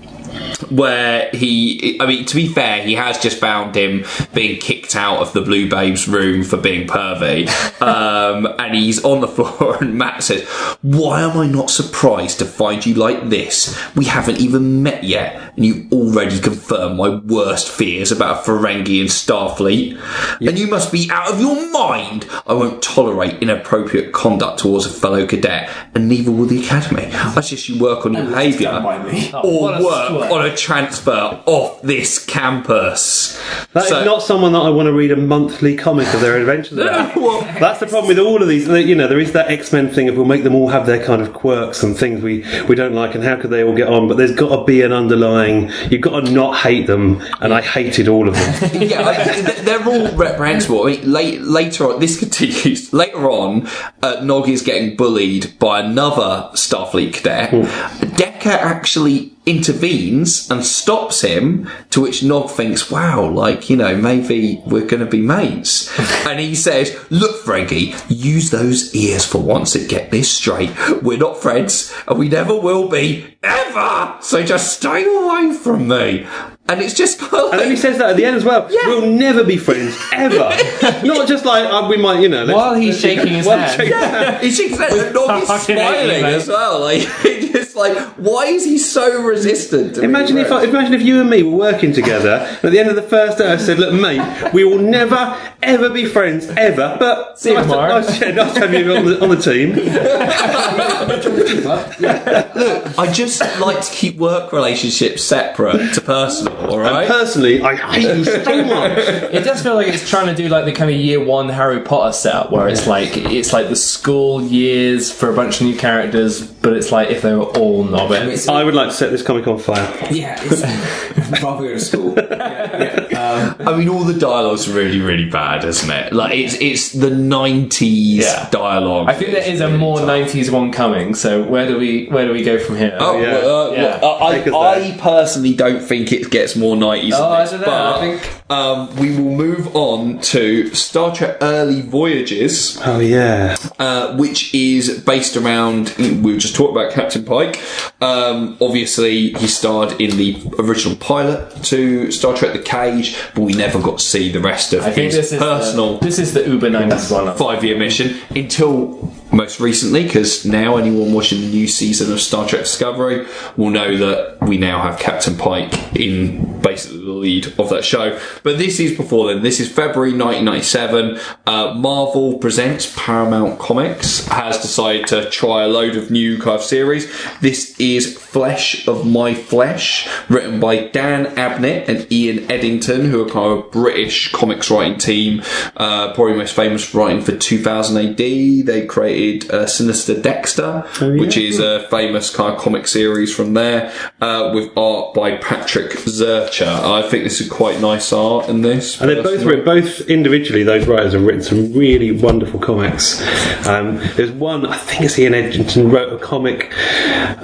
where he, I mean, to be fair, he has just found him being kicked out of the Blue Babes room for being pervy. Um, and he's on the floor, and Matt says, Why am I not surprised to find you like this? We haven't even met yet, and you already confirm my worst fears about Ferengi and Starfleet. And you must be out of your mind. I won't tolerate inappropriate conduct towards a fellow cadet, and neither will the Academy. I suggest you work on your behaviour or work slut. On a transfer off this campus. That is So- not someone that I want to read a monthly comic of their adventures about. Well- That's the problem with all of these. You know, there is that X Men thing of we'll make them all have their kind of quirks and things we, we don't like, and how could they all get on? But there's got to be an underlying. You've got to not hate them, and I hated all of them. yeah, I, th- they're all reprehensible. I mean, late, later on, this continues. Later on, uh, Nog is getting bullied by another Starfleet cadet. Decker actually intervenes and stops him, to which Nog thinks, wow, like, you know, maybe we're going to be mates. and he says, look, Ferengi, use those ears for once and get this straight. We're not friends, and we never will be, ever! So just stay away from me. And it's just kind of And then he says that at the end as well. Yeah. We'll never be friends ever. not just like uh, we might, you know. While he's shaking his While hand. shaking his hand. He shakes that and Nog is Fucking hate you, smiling as well. Like it's just like, why is he so resistant? To Imagine if, I, imagine if you and me were working together. And at the end of the first day, I said, "Look, mate, we will never, ever be friends, ever." But See you nice, to, tomorrow. nice, yeah, nice to have you on the, on the team. Look, I just like to keep work relationships separate to personal. All right. Personally, I hate you so much. It does feel like it's trying to do like the kind of year one Harry Potter setup, where it's like it's like the school years for a bunch of new characters, but it's like if they were all nobbits. It's- I would like to set this comic on fire. yeah, it's rather go to school. Yeah, yeah. Um, I mean, all the dialogue's really, really bad, isn't it? Like it's it's the nineties Yeah. dialogue. I think there is a more '90s one coming. So where do we where do we go from here? Oh, yeah. well, uh, Yeah. well, I, I. I personally don't think it gets more 90s Oh, I don't know, but I think- um, we will move on to Star Trek Early Voyages, Oh yeah. uh, which is based around, we were just talking about Captain Pike. Um, obviously, he starred in the original pilot to Star Trek The Cage, but we never got to see the rest of I think his this is personal The, this is the Uber '90s five year mission until most recently, because now anyone watching the new season of Star Trek Discovery will know that we now have Captain Pike in basically the lead of that show. But this is before then. This is February 1997. Uh, Marvel presents Paramount Comics has decided to try a load of new kind of series. This is Flesh of My Flesh, written by Dan Abnett and Ian Edginton, who are kind of a British comics writing team, uh, probably most famous for writing for 2000 AD. They created uh, Sinister Dexter, which is a famous kind of comic series from there, uh, with art by Patrick Zurcher. I think this is quite nice art in this. And they're both written, both individually. Those writers have written some really wonderful comics. Um, there's one, I think it's Ian Edginton wrote a comic.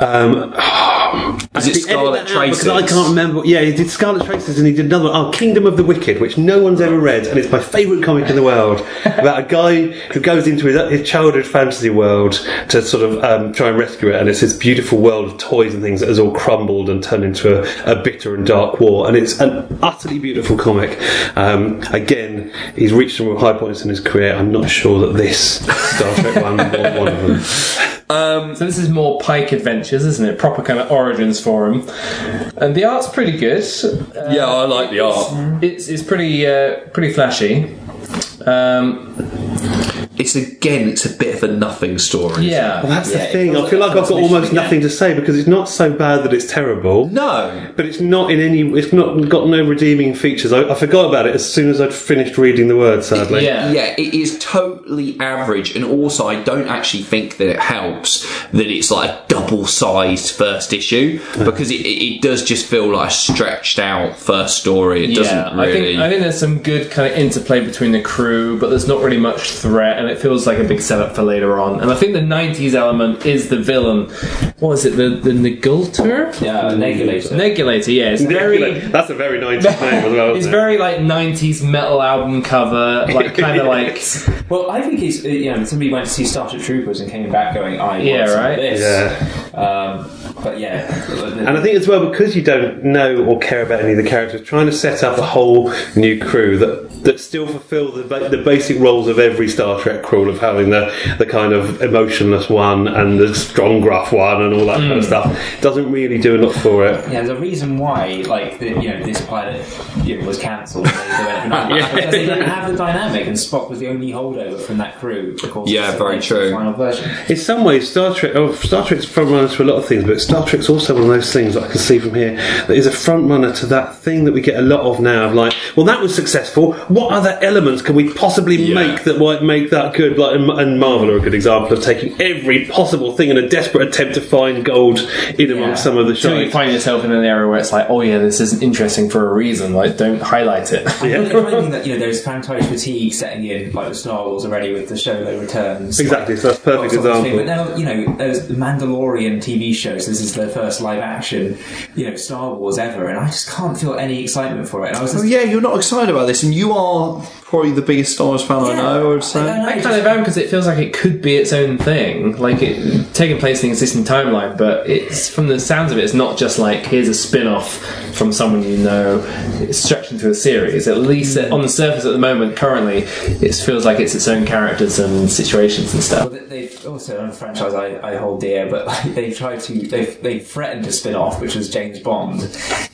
Um, Is it Scarlet Because I can't remember. Yeah, he did Scarlet Traces and he did another. Oh, Kingdom of the Wicked, which no one's ever read, and it's my favourite comic in the world about a guy who goes into his, his childhood fantasy world to sort of um, try and rescue it, and it's this beautiful world of toys and things that has all crumbled and turned into a, a bitter and dark war, and it's an utterly beautiful comic. Um, again, he's reached some high points in his career. I'm not sure that this Star Trek one was one of them. So this is more Pike Adventures, isn't it? Proper kind of origins for him, and the art's pretty good. Uh, Yeah, I like the art. It's it's pretty uh, pretty flashy. Um, It's again, it's a bit of a nothing story. yeah, well, That's Yeah, the thing. feels I feel like like I've got transmission almost again. nothing to say because it's not so bad that it's terrible. No. But it's not in any. It's not got no redeeming features. I, I forgot about it as soon as I'd finished reading the word. Sadly, yeah. Yeah, it is totally average, and also I don't actually think that it helps that it's like a double-sized first issue because it, it, it does just feel like a stretched out first story. It Yeah, doesn't I think I think there's some good kind of interplay between the crew, but there's not really much threat, and it feels like a big setup for later on. And I think the '90s element is the villain. What is it? The the Negulter? Yeah, Negulator. Negulator. Yeah, it's very. that's a very 90s name as well. It's isn't it? very like '90s metal album cover, like kind of like Well, I think he's, you know, somebody went to see Starship Troopers and came back going, I want Yeah, some right? of this. Yeah. Um, but yeah. And I think as well because you don't know or care about any of the characters, trying to set up a whole new crew that that still fulfil the the basic roles of every Star Trek crew of having the the kind of emotionless one and the strong gruff one and all that kind of mm. stuff doesn't really do enough for it. Yeah, there's a reason why, like, the, you know, this pilot you know, was cancelled. and they went, "No," Because they didn't have the dynamic, and Spock was the only holdover from that crew. Of Yeah, very the true. Final version. In some ways, Star Trek, oh, Star Trek's frontrunner to a lot of things, but Star Trek's also one of those things that I can see from here that is a frontrunner to that thing that we get a lot of now. Of like, well, that was successful. What other elements can we possibly Yeah. make that might make that good? Like, and, and Marvel are a good example of taking every possible thing in a desperate attempt to find gold in amongst some of the until you find yourself in an area where it's like, oh yeah, this isn't interesting for a reason. Like, don't highlight it. I'm finding that you know there's franchise fatigue setting in, like with Star Wars already with the show that returns. Exactly, so that's a perfect Lots example. But now you know there's the Mandalorian TV show. So this is their first live action, you know, Star Wars ever, and I just can't feel any excitement for it. And I was Oh yeah, you're not excited about this, and you are probably the biggest Star Wars fan I know. I would say. I I kind of am because it feels like it could be its own thing, like it taking place in the existing timeline. But it's from the sounds of it, it's not just like here's a spin-off from someone you know. It's stretched into a series. At least on the surface, at the moment, currently, it feels like it's its own characters and situations and stuff. Well, they- they've also done a franchise I, I hold dear, but like, they tried to they they threatened to spin off, which was James Bond,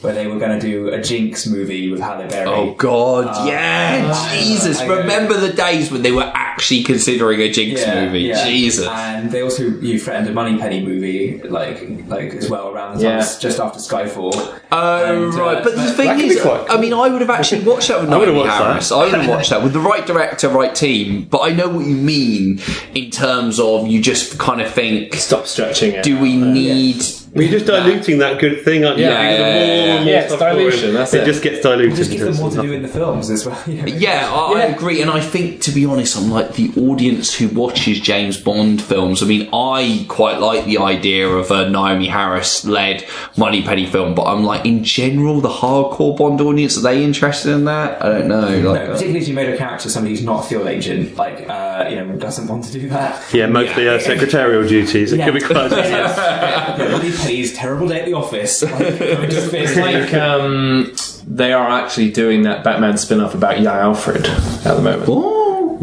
where they were going to do a Jinx movie with Halle Berry. Oh God, yeah, Jesus! I know. Remember the days when they were actually considering a Jinx Yeah, movie? yeah. Jesus! And they also you threatened a Money Moneypenny movie, like like as well around the time Yeah. just after Skyfall. Oh And, uh, right, but the thing is, quite I mean, I would have actually watched that with I would have watched that. I would have watched that with the right director, right team. But I know what you mean in terms of you just kind of think, Stop stretching it. do we need? Well, you're just diluting that good thing, aren't you? Yeah, Because the yeah, more yeah, more yeah, it's dilution, it, that's it it. just gets diluted. Just give them more to do in the films as well. you know. Yeah, I, I agree, and I think to be honest, I'm like the audience who watches James Bond films. I mean, I quite like the idea of a Naomie Harris-led Money Penny film, but I'm like, in general, the hardcore Bond audience are they interested in that? I don't know. Like, uh, particularly if you made a character somebody who's not a field agent, like uh, you know, doesn't want to do that. Yeah, mostly uh, secretarial duties. It Yeah. could be quite. yeah, Moneypenny's terrible day at the office. Like, coming It's like um, they are actually doing that Batman spin-off about young Alfred at the moment.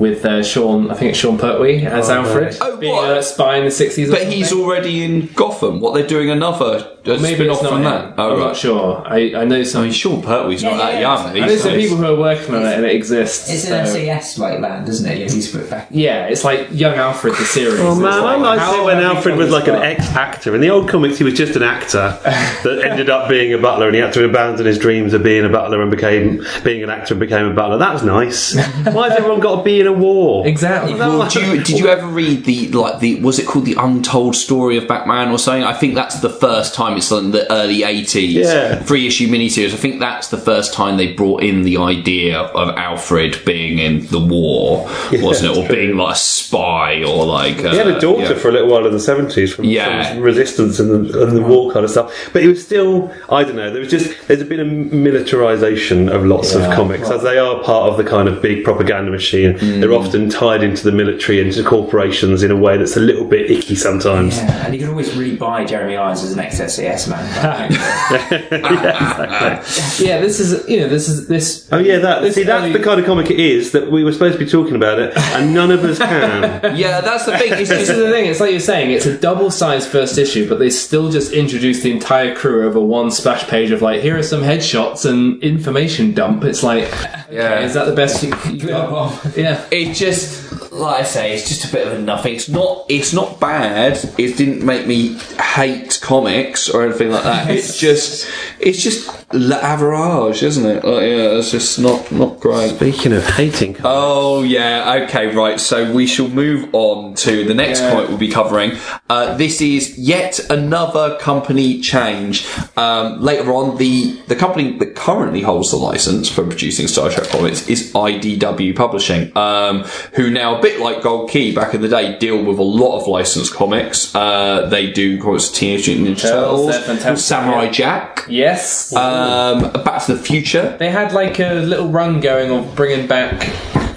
With uh, Sean. I think it's Sean Pertwee as Oh, Alfred, nice. Oh, being what? a spy in the sixties. But he's already in Gotham. What they're doing another a maybe spin it's off not from him. that. Oh, I'm right. not sure. I, I know I mean, Sean Pertwee's not Yeah, that yeah, young. I know some people who are working on it, and it exists. It's so- an SAS like land, isn't it? Yeah, he's put back. Yeah, it's like Young Alfred, the series. Oh It's man, I like, liked how it when Alfred come was like an ex-actor. In the old comics, he was just an actor that ended up being a butler, and he had to abandon his dreams of being a butler and became being an actor and became a butler. That was nice. Why has everyone got to be in a war? Exactly. Well, do you, did you ever read the like the was it called the Untold Story of Batman or something? I think that's the first time it's in the early eighties. Yeah. Three issue miniseries. I think that's the first time they brought in the idea of Alfred being in the war, wasn't it, or true. being like a spy or like. Uh, He had a daughter yeah. for a little while in the seventies from, Yeah. from resistance and the, and the war kind of stuff. But it was still, I don't know. There was just there's been a militarization of lots of comics as they are part of the kind of big propaganda machine. Mm. They're often tied into the military and to corporations in a way that's a little bit icky sometimes. Yeah, and you could always really buy Jeremy Irons as an ex-SAS man. Yeah, this is you know this is this. Oh yeah, that this see that's early- the kind of comic it is that we were supposed to be talking about it, and none of us can. Yeah, that's the thing. It's This is the thing. It's like you're saying. It's a double-sized first issue, but they still just introduced the entire crew over one splash page of like, here are some headshots and information dump. It's like, Yeah. is that the best you, you got? Yeah. It just like I say, it's just a bit of a nothing. It's not. It's not bad. It didn't make me hate comics or anything like that. It's just. It's just average, isn't it? Like, yeah, it's just not not great. Speaking of hating, comics, Oh yeah, okay, right. So we shall move on to the next Yeah. point we'll be covering. Uh, this is yet another company change. Um, later on, the the company that currently holds the license for producing Star Trek comics is IDW Publishing, um, who now, bit like Gold Key back in the day, deal with a lot of licensed comics. Uh, they do comics Teenage Mutant Ninja Turtles, Turtles, Samurai yeah. Jack, Yes. um, Back to the Future. They had like a little run going of bringing back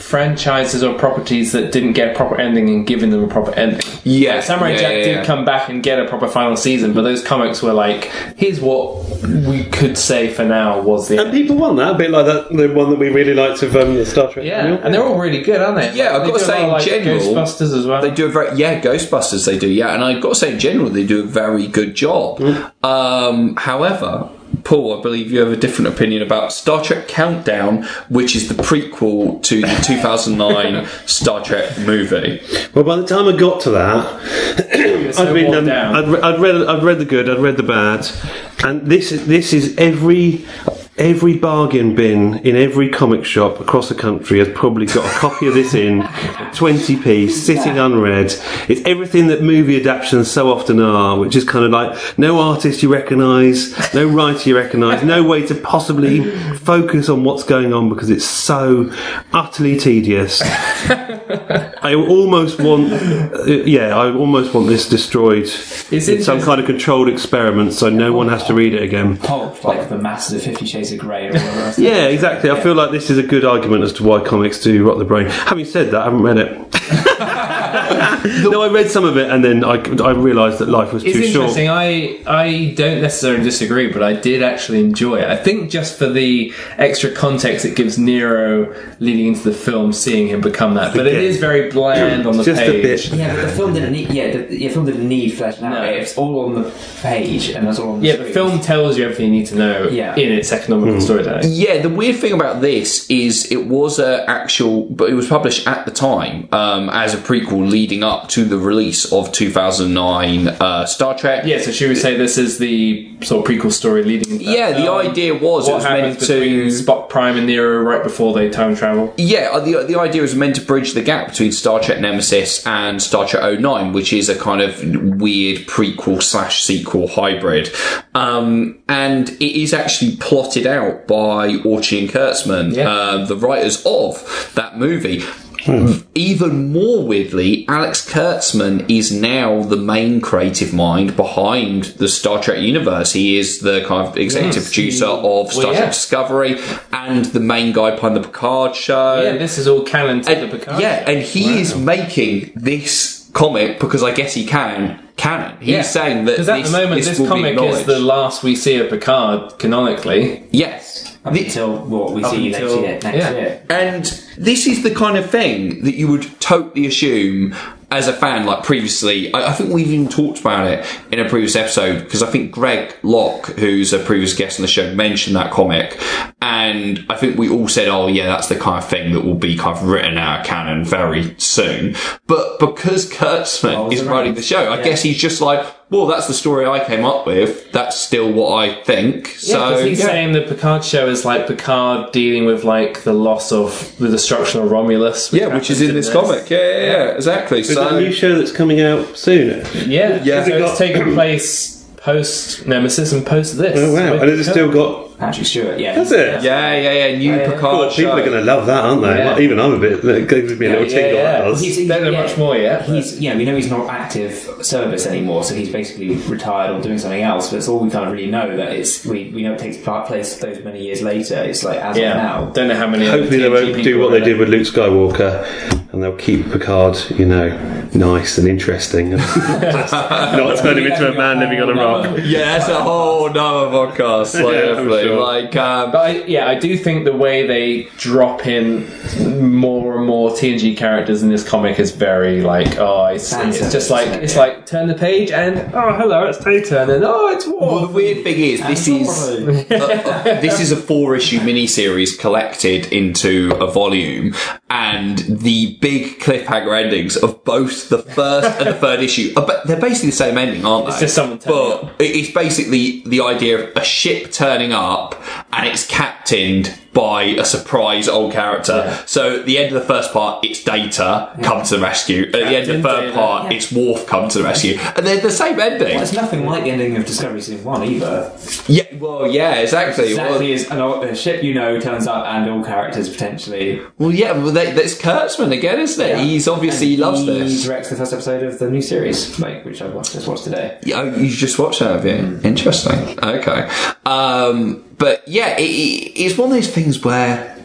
franchises or properties that didn't get a proper ending and giving them a proper ending. Yeah, Samurai yeah, Jack yeah, did yeah. come back and get a proper final season, but those comics were like, here's what we could say for now was the and end. people want that a bit like that. The one that we really liked of um, the Star Trek. Yeah, and they're all really good, aren't they? Yeah, I've got to do a lot say, of, like, in general, Ghostbusters as well. They do a very yeah, Ghostbusters they do yeah, and I've got to say in general they do a very good job. Um, however, Paul, I believe you have a different opinion about Star Trek Countdown, which is the prequel to the 2009 Star Trek movie. Well, by the time I got to that, so I'd been um. I'd, I'd read I'd read the good, I'd read the bad, and this is this is every every bargain bin in every comic shop across the country has probably got a copy of this in 20p sitting unread. It's everything that movie adaptations so often are, which is kind of like no artist you recognise, no writer you recognise, no way to possibly focus on what's going on because it's so utterly tedious. I almost want, uh, yeah, I almost want this destroyed It's in some kind of controlled experiment, so no one has to read it again. Pulp, like the Masters of Fifty Shades of Grey or whatever else. Yeah, exactly. I feel like this is a good argument as to why comics do rot the brain. Having said that, I haven't read it. no, I read some of it, and then I, I realised that life was It's too short. interesting. I I don't necessarily disagree, but I did actually enjoy it. I think just for the extra context it gives Nero leading into the film, seeing him become that. But it is very bland on the Just a page. bit. Yeah, but the film didn't need. Yeah, the, the film didn't need fleshing out. No. It's all on the page, and that's all on the Yeah, the screen. film tells you everything you need to know Yeah. in its economical storytelling. Yeah, the weird thing about this is it was a actual, but it was published at the time um, as a prequel leading up to the release of 2009 uh, Star Trek. Yeah, so should we say this is the sort of prequel story leading Yeah, the film? idea was it What was meant to Spock Prime and Nero right before they time travel? Yeah, uh, the the idea was meant to bridge the gap between Star Trek Nemesis and Star Trek 09, which is a kind of weird prequel slash sequel hybrid. Um, and it is actually plotted out by Orci and Kurtzman, Yeah. uh, the writers of that movie. Hmm. Even more weirdly, Alex Kurtzman is now the main creative mind behind the Star Trek universe. He is the kind of executive Yes. producer of Star yeah. Trek Discovery and the main guy behind the Picard show. Yeah, this is all canon to the And- Picard. yeah, and he Wow. is making this comic because I guess he can canon. He's Yeah. saying that Because at this, the moment, this, will be comic is the last we see of Picard canonically. yes. Up until what we Up see until- next year. Next yeah. year. And this is the kind of thing that you would totally assume as a fan, like previously, I, I think we've even talked about it in a previous episode because I think Greg Locke, who's a previous guest on the show, mentioned that comic, and I think we all said, "Oh, yeah, that's the kind of thing that will be kind of written out of canon very soon." But because Kurtzman is right. writing the show, I Yeah. guess he's just like, "Well, that's the story I came up with. That's still what I think." Yeah, so 'cause he's yeah. saying the Picard show is like Picard dealing with like the loss of the destruction of Romulus. yeah, which is in this comic. Yeah, yeah, yeah, exactly. Is that a new show that's coming out soon? Yeah, Yeah. So Has it it's got- taking place post Nemesis and post this. Oh wow! And has it still got? Patrick Stewart, yeah. Has it? yeah, yeah, yeah, new yeah. Picard Oh, people are going to love that, aren't they? Yeah. Like, even I'm a bit. It gives me a little Yeah, tingle. yeah, yeah. does. He's, Don't know much more yet. but- He's, yeah, we know he's not active service anymore, so he's basically retired or doing something else. But it's all we kind of really know that it's we, we know it takes place those many years later. It's like as yeah, of now. don't know how many. Hopefully they won't do what they did with Luke Skywalker, and they'll keep Picard, you know, nice and interesting, and not turn him into a man living on a rock. Yeah, that's a whole nother podcast. Like, Yeah, I'm definitely. Sure. like um, But I, yeah, I do think the way they drop in more and more TNG characters in this comic is very like, oh, it's, Fan it's just like it's Yeah. like turn the page and oh, hello, it's Data, and then oh, it's Well, the weird thing is, this is uh, uh, this is a four-issue miniseries collected into a volume, and the big cliffhanger endings of both the first and the third issue, are, they're basically the same ending, aren't they? It's just someone turning but it- it's basically the idea of a ship turning up and it's captained by a surprise old character. So at the end of the first part, it's Data come to the rescue. At the end of the third Data. part, it's Worf come to the rescue, and they're the same ending. Well, it's nothing like the ending of Discovery Season 1 either. Yeah, well, yeah, exactly. Exactly Well, as an, old- a ship you know turns up and all characters potentially. well, yeah, well, they, that's Kurtzman again, isn't it? He's obviously he loves he this. directs the first episode of the new series, like which I watched, just watched today. Yeah, oh, you just watched that, have you? Interesting. Okay. Um, but yeah, it, it, it's one of those things where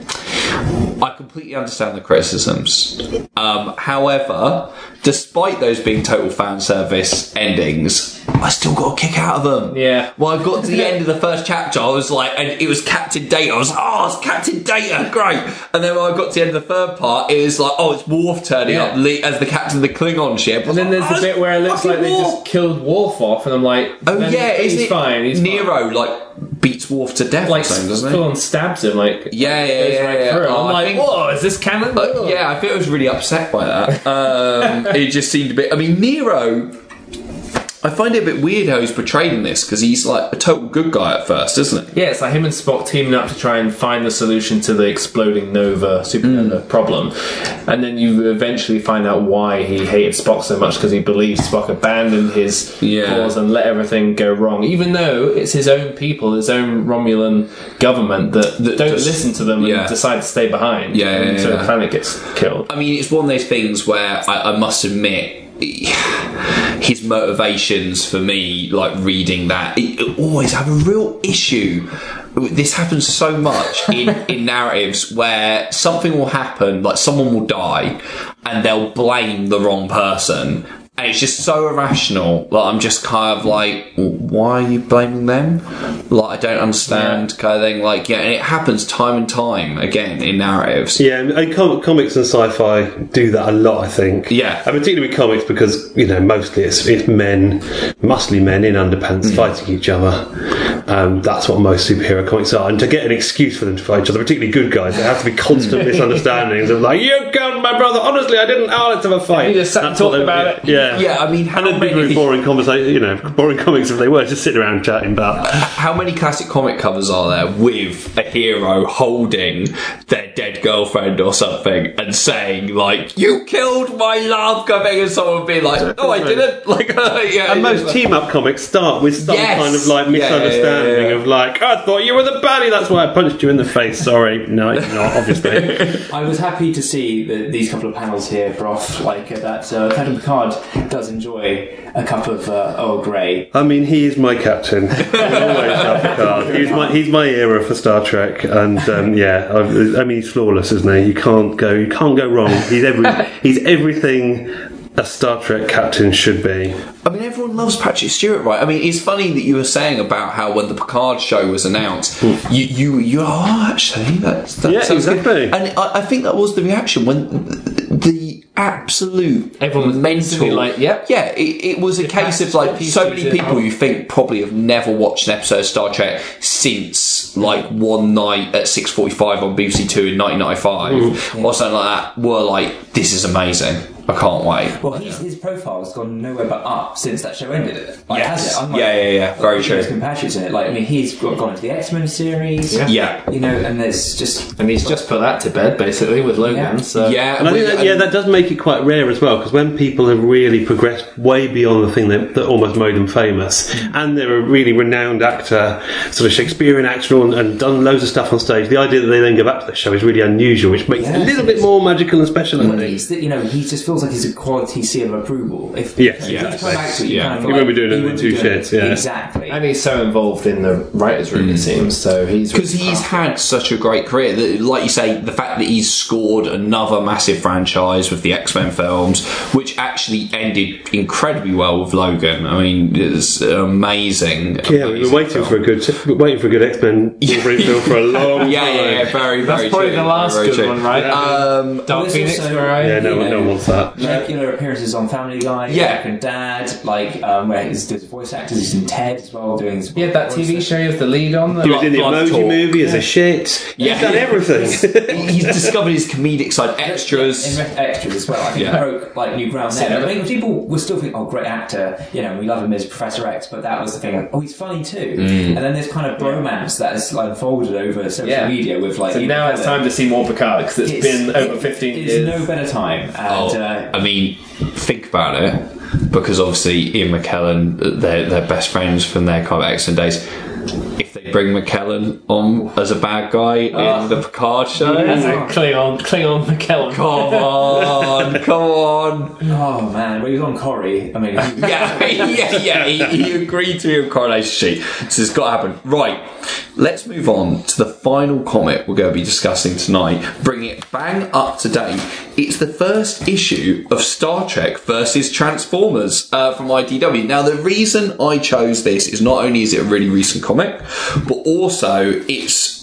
I completely understand the criticisms. Um, however, despite those being total fan service endings, I still got a kick out of them. Yeah. Well, I got to the end of the first chapter, I was like, and it was Captain Data. I was like, oh, it's Captain Data, great. And then when I got to the end of the third part, it was like, oh, it's Worf turning Yeah. up le- as the captain of the Klingon ship. And then there's the bit where it looks like they just killed Worf off, and I'm like, Oh yeah, he's is it fine. He's Nero like beats Worf to death, like something, doesn't full on stabs him, like Yeah, yeah, yeah, right yeah. Oh, I'm I like, think- whoa, is this canon? But yeah, I think I was really upset by that. Um, it just seemed a bit. I mean, Nero. I find it a bit weird how he's portrayed in this because he's like a total good guy at first, isn't it? Yeah, it's like him and Spock teaming up to try and find the solution to the exploding nova supernova Mm. problem, and then you eventually find out why he hated Spock so much because he believes Spock abandoned his Yeah. cause and let everything go wrong, even though it's his own people, his own Romulan government that, That don't just- listen to them yeah. and decide to stay behind. Yeah, yeah, and so yeah. the planet gets killed. I mean, it's one of those things where I, I must admit. His motivations for me, like reading that, it, always have a real issue. This happens so much in, in narratives where something will happen, like someone will die, and they'll blame the wrong person, and it's just so irrational. Like I'm just kind of like, why are you blaming them? Like I don't understand, kind of thing. Like yeah, and it happens time and time again in narratives. Yeah, and com- comics and sci-fi do that a lot. I think. Yeah. and particularly with comics because you know mostly it's, it's men, muscly men in underpants fighting each other. Um, that's what most superhero comics are. And to get an excuse for them to fight each other, particularly good guys, there have to be constant misunderstandings of like, "You killed my brother." Honestly, I didn't. Oh, let's have a fight. You just sat and talked about it. Yeah. Yeah, I mean, how And it'd be many boring conversation, you know, boring comics if they were just sitting around chatting about. how many classic comic covers are there with a hero holding their dead girlfriend or something and saying like, "You killed my love," coming and someone being like, "No, I didn't." Like, yeah, And most team up comics start with some Yes. kind of like Yeah, yeah, yeah, misunderstanding yeah. of like, I thought you were the baddie, that's why I punched you in the face. Sorry. No, not, obviously. I was happy to see the, these couple of panels here, Broth, like uh, that uh, Captain Picard does enjoy a cup of uh, Earl Grey. I mean, he is my captain. I'll always have Picard. He's my, he's my era for Star Trek. And um, yeah, I, I mean, he's flawless, isn't he? You can't go, you can't go wrong. He's every, he's everything a Star Trek captain should be. I mean, everyone loves Patrick Stewart, right? I mean, it's funny that you were saying about how when the Picard show was announced, you you you oh, actually that's that Yeah, sounds good." exactly. And I, I think that was the reaction when the absolute Everyone was mental instantly like, yep. yeah. It, it was a case of like so many people you think probably have never watched an episode of Star Trek since like one night at six forty five on BBC Two in nineteen ninety five or something like that were like, this is amazing. I can't wait. Well, his, his profile has gone nowhere but up since that show ended. Like, Yes. has it? Unlike- Yeah, yeah, yeah. Very like, true. His compatriots in it. Like, I mean, he's got, gone into the X Men series. Yeah. Yeah. You know, and there's just And he's just put that to bed, basically, with Logan. Yeah. So Yeah, And I think that, yeah, that does make it quite rare as well because when people have really progressed way beyond the thing that, that almost made them famous, and they're a really renowned actor, sort of Shakespearean actor, and, and done loads of stuff on stage, the idea that they then go back to the show is really unusual, which makes it a little bit more magical and special. I think. he's you know he just feels like he's a quality seal of approval. If Yes, if exactly. come back to it, you Yeah. kind of He feel won't like be doing it in wouldn't two be shits, yeah. exactly. and he's so involved in the writers' room, it seems. So he's because he's had such a great career. That, like you say, the fact that he's scored another massive franchise with the X Men films, which actually ended incredibly well with Logan. I mean, it's amazing. Yeah, we've been waiting for a good, waiting for a good X Men Wolverine film for a long Yeah, time. yeah, yeah, very, That's very probably true. the last very good true. one, right? Um, Dark Phoenix, also- where I Yeah, no, You one- know, no one wants that. Regular appearances on Family Guy, Yeah. American Dad, like um, where he's does voice actors. He's in Ted as well, doing his He had that voice TV acting. show he was the lead on. He was in the Emoji Talk. movie as a shit. Yeah. He's done everything. he's discovered his comedic side, extras. In re- extras as well. I think Yeah. he broke like new ground there. Cinema. I think people were still thinking, "Oh, great actor," you know, we love him as Professor X, but that was the thing. Like, oh, he's funny too. Mm. And then there's kind of bromance that has like, unfolded over social Yeah. media with like. So Ian now it's time to see more Picard because it's It's- been over it- 15 It's years. no better time, and Oh, uh, I mean, think about it, because obviously Ian McKellen, they're, they're best friends from their kind of excellent days. If they bring McKellen on as a bad guy in ah. the Picard show, That's a Klingon, Klingon McKellen. come on, come on. oh man, when he was on Corrie, I mean, Yeah, yeah, yeah. He, he agreed to be on Coronation Street, so it's got to happen. Right, let's move on to the final comic we're going to be discussing tonight. Bring it bang up to date. It's the first issue of Star Trek versus Transformers uh, from IDW. Now, the reason I chose this is not only is it a really recent comic, but also it's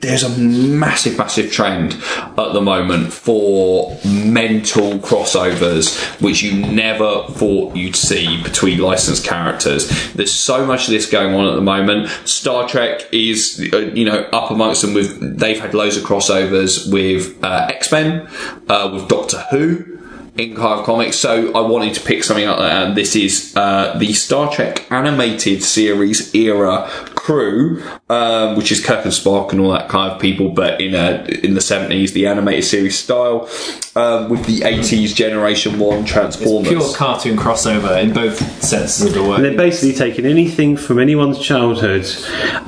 there's a massive, massive trend at the moment for mental crossovers, which you never thought you'd see between licensed characters. There's so much of this going on at the moment. Star Trek is, uh, you know, up amongst them with, they've had loads of crossovers with uh, X-Men, uh, with Doctor Who, in of comics. So I wanted to pick something up, and this is uh, the Star Trek animated series era crew, um, which is Kirk and Spock and all that kind of people, but in a in the seventies, the animated series style, um, with the eighties Generation One Transformers. It's Pure cartoon crossover in both senses of the word. And they're basically taking anything from anyone's childhood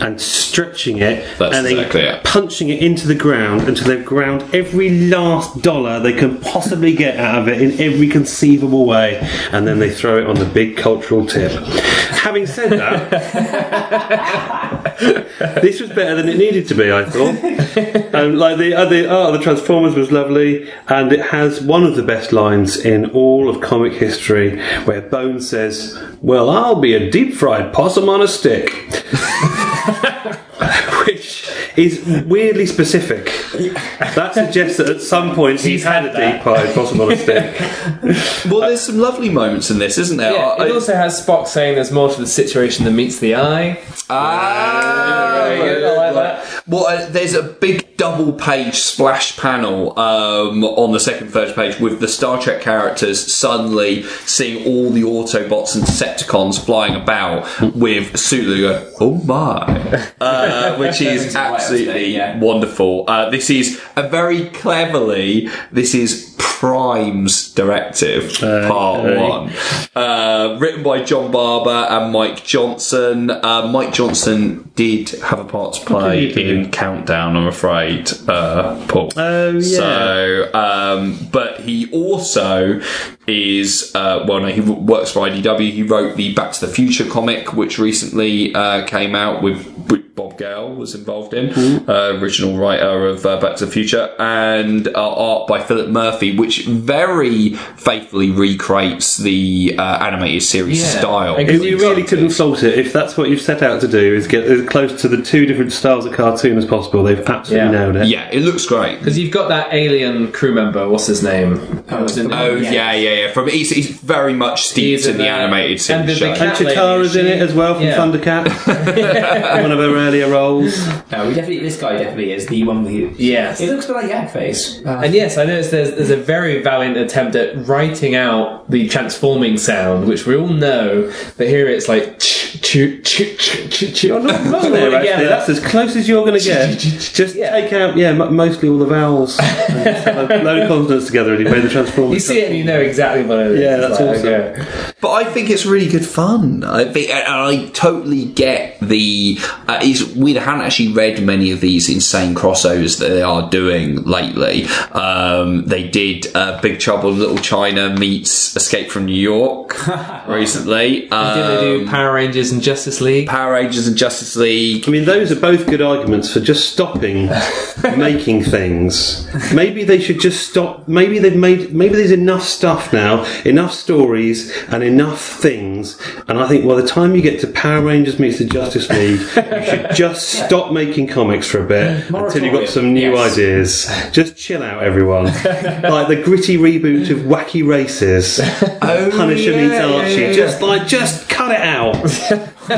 and stretching it That's and then it. punching it into the ground until they've ground every last dollar they can possibly get out of it in every conceivable way, and then they throw it on the big cultural tip. Having said that, this was better than it needed to be. I thought. Um, like the other, oh, the Transformers was lovely, and it has one of the best lines in all of comic history, where Bones says, "Well, I'll be a deep fried possum on a stick," is weirdly specific. That suggests that at some point he's, had, a deep fried possum on a stick. well, there's some lovely moments in this, isn't there? Yeah, I- it also has Spock saying there's more to the situation than meets the eye. Ah, Very good, I like that. Well, uh, there's a big double page splash panel um, on the second, third page with the Star Trek characters suddenly seeing all the Autobots and Decepticons flying about with Sulu going, oh my, uh, which is Right, absolutely yeah. wonderful. Uh, this is a very cleverly, this is Prime's directive, part okay. one. Uh, written by John Barber and Mike Johnson. Uh, Mike Johnson did have a part to play did in Countdown, I'm afraid, uh, Paul. Oh, yeah. So, um, but he also is, uh, well, no, he works for IDW. He wrote the Back to the Future comic, which recently uh, came out with, with Bob Gale was involved in, uh, original writer of uh, Back to the Future, and uh, art by Philip Murphy, which very faithfully recreates the uh, animated series Yeah. style. And If you really couldn't fault it, if that's what you've set out to do, is get as close to the two different styles of cartoon as possible, they've absolutely Yeah. nailed it. Yeah, it looks great. Because you've got that alien crew member. What's his name? Who was in Oh Yeah. yeah, yeah, yeah. From he's, he's very much steeped in in the the- animated and the- series the show. And Cheetara's in it as well from yeah. Thundercat. One of her earlier roles. No, we definitely. This guy definitely is the one. Who, Yes. It looks a bit like Yak Face. Uh, And yes, I noticed there's, there's a very valiant attempt at writing out the transforming sound, which we all know, but here it's like ch ch ch ch ch ch. You're not wrong there, actually. That's as close as you're going to get. Just take out, yeah, m- mostly all the vowels. and just have a load of consonants together and you play the transformers. You see it and you know exactly what it is. Yeah, that's like, awesome. okay. But I think it's really good fun. I think, and I totally get the. Uh, is we hadn't actually read many of these insane crossovers that they are doing lately. Um, they did uh, Big Trouble in Little China meets Escape from New York recently. Did they do Um, Power Rangers and Justice League? Power Rangers and Justice League. I mean, those are both good arguments for just stopping making things. Maybe they should just stop. Maybe they've made. Maybe there's enough stuff now, enough stories, and enough things. And I think by the time you get to Power Rangers meets the Justice League, you should just stop making comics for a bit until you've got some new Yes. ideas. Just chill out, everyone. like the gritty reboot of Wacky Races, Oh, Punisher yeah, meets yeah, Archie. yeah, Just like, just cut it out.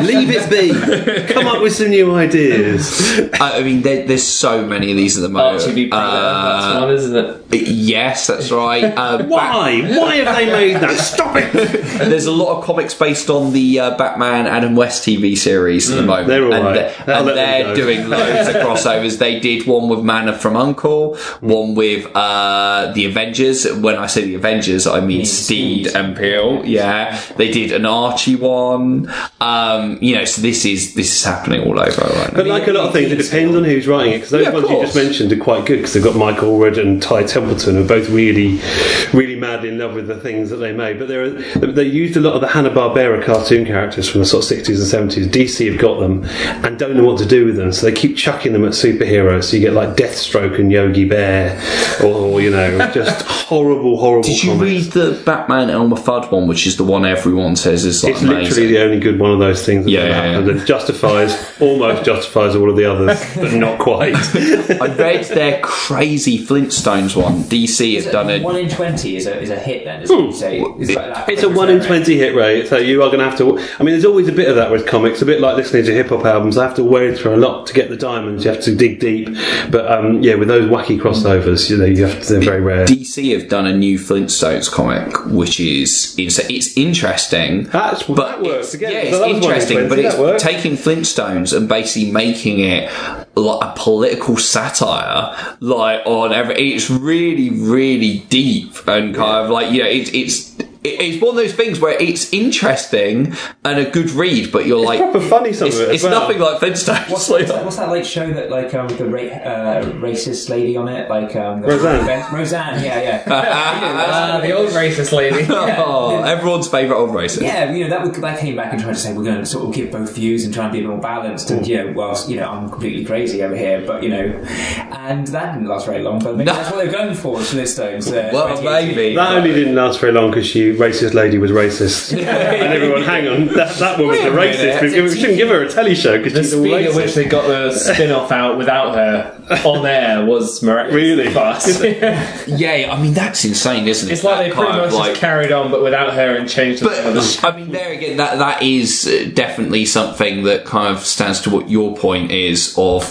Leave it be. Come up with some new ideas. I I mean, there, there's so many of these at the moment. Archie v Predator, that's Uh, one, isn't it? yes, that's right. Uh, Bat- Why? Why have they made that? Stop it! There's a lot of comics based on the uh, Batman Adam West TV series at the moment. Mm, they're all and right. they're, I'll and let them they're go. doing loads of crossovers. They did one with Man from Uncle, one with uh, the Avengers. When I say the Avengers, I mean Steed Steed. and Peel. Yeah, they did an Archie one. Um, Um, you know, so this is this is happening all over right now. But like a lot of things, it depends on who's writing it. Because those Yeah, ones you just mentioned are quite good because they've got Mike Allred and Ty Templeton, who are both really, really madly in love with the things that they made. But they're, they used a lot of the Hanna Barbera cartoon characters from the sort of sixties and seventies. DC have got them and don't know what to do with them, so they keep chucking them at superheroes. So you get like Deathstroke and Yogi Bear, or you know, just horrible, horrible. Did you comics. read the Batman Elmer Fudd one, which is the one everyone says is like It's amazing? literally the only good one of those things that Yeah, ever yeah, happened. yeah. It justifies, almost justifies all of the others, but not quite. I read their crazy Flintstones one. DC Is have it done a one in twenty is a, is a hit then, isn't it? Say, is it like? It's a 1 in 20 hit rate, so you are going to have to. I mean, there's always a bit of that with comics, a bit like listening to hip hop albums. I have to wade through a lot to get the diamonds, you have to dig deep. But um, yeah, with those wacky crossovers, you know, you have to, they're very rare. DC have done a new Flintstones comic, which is it's, it's interesting. That's- but that works again. Yeah, So it's interesting, 1 in but it's taking Flintstones and basically making it like a political satire, like on every. It's really, really deep and kind of like you know, it's it's. It- It's one of those things where it's interesting and a good read, but you're like, proper funny, some it's, of it it's well. nothing like Flintstones. What's, what's, that, what's that like show that like um the ra- uh, racist lady on it like um the Roseanne. Roseanne yeah yeah Ah, the old racist lady. oh, everyone's favourite old racist. yeah you know that would, that came back and tried to say we're going to sort of give both views and try and be a bit more balanced and you know whilst you know I'm completely crazy over here but you know and that didn't last very long but maybe No. that's what they're going for Flintstones uh, Well, maybe. That only didn't last very long because she racist lady was racist, and everyone, hang on, that, that woman's a Wait racist. minute. We, we shouldn't give her a telly show because The she's all speed at which they got the spin off out without her on air was miraculous. Really? fast. Yeah, I mean that's insane, isn't it? It's like That they pretty kind of much just carried on, but without her and changed the the But I mean, there again, that that is uh, definitely something that kind of stands to what your point is of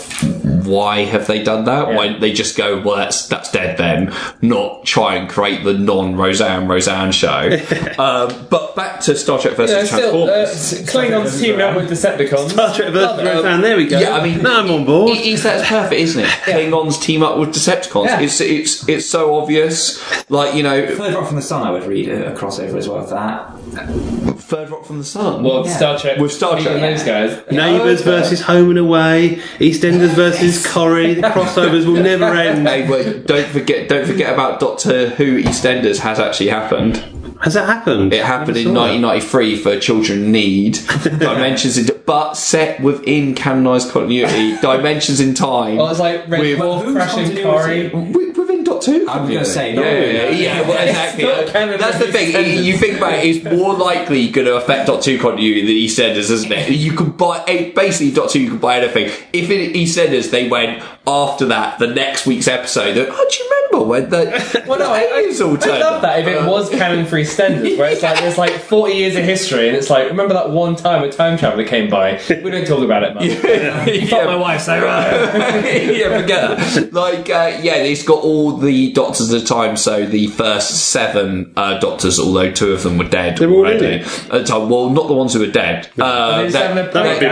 why have they done that? Yeah. Why don't they just go, well, that's that's dead then, not try and create the non Roseanne Roseanne show. um, but back to Star Trek versus Yeah, still, uh, Klingons teaming up with Decepticons. Star Trek versus Love it. Roseanne, there we go. yeah, I mean, now I'm on board. It is that's perfect, isn't it? Klingons team up with Decepticons. Yeah. It's it's it's so obvious. Like you know, Third Rock from the Sun I would read a, a crossover as well for that Third Rock from the Sun. Well, Yeah. Star Trek. With Star Trek, and those guys. Neighbours versus Home and Away, EastEnders versus Corrie. The crossovers will never end. Hey, wait, don't forget! Don't forget about Doctor Who EastEnders has actually happened. Has that happened? It happened in never saw that. 1993 for Children Need. Dimensions, into, but but set within canonized continuity, dimensions in time. Well, it's like Red with- Dwarf crashing continuity? Corrie. Wi- Within Doctor Who, I was gonna say, yeah, no, yeah, yeah, yeah. yeah, well, exactly. not That's the thing. EastEnders. You think about it, it's more likely going to affect Doctor Who continuity than EastEnders, isn't it? You can buy eh, basically Dot Two. You can buy anything. If in EastEnders they went after that, the next week's episode, they're, oh, do you remember when the, Well, no, I, I, aliens all I love that if it was canon for EastEnders, where it's like there's like 40 years of history, and it's like remember that one time a time traveler came by. We don't talk about it much. You Fuck my wife, so right. yeah, forget that. Like, uh, yeah, it's got all the doctors at the time. So the first seven uh, doctors, although two of them were dead They're already at the time. Well, not the ones who were dead. Uh, They they- that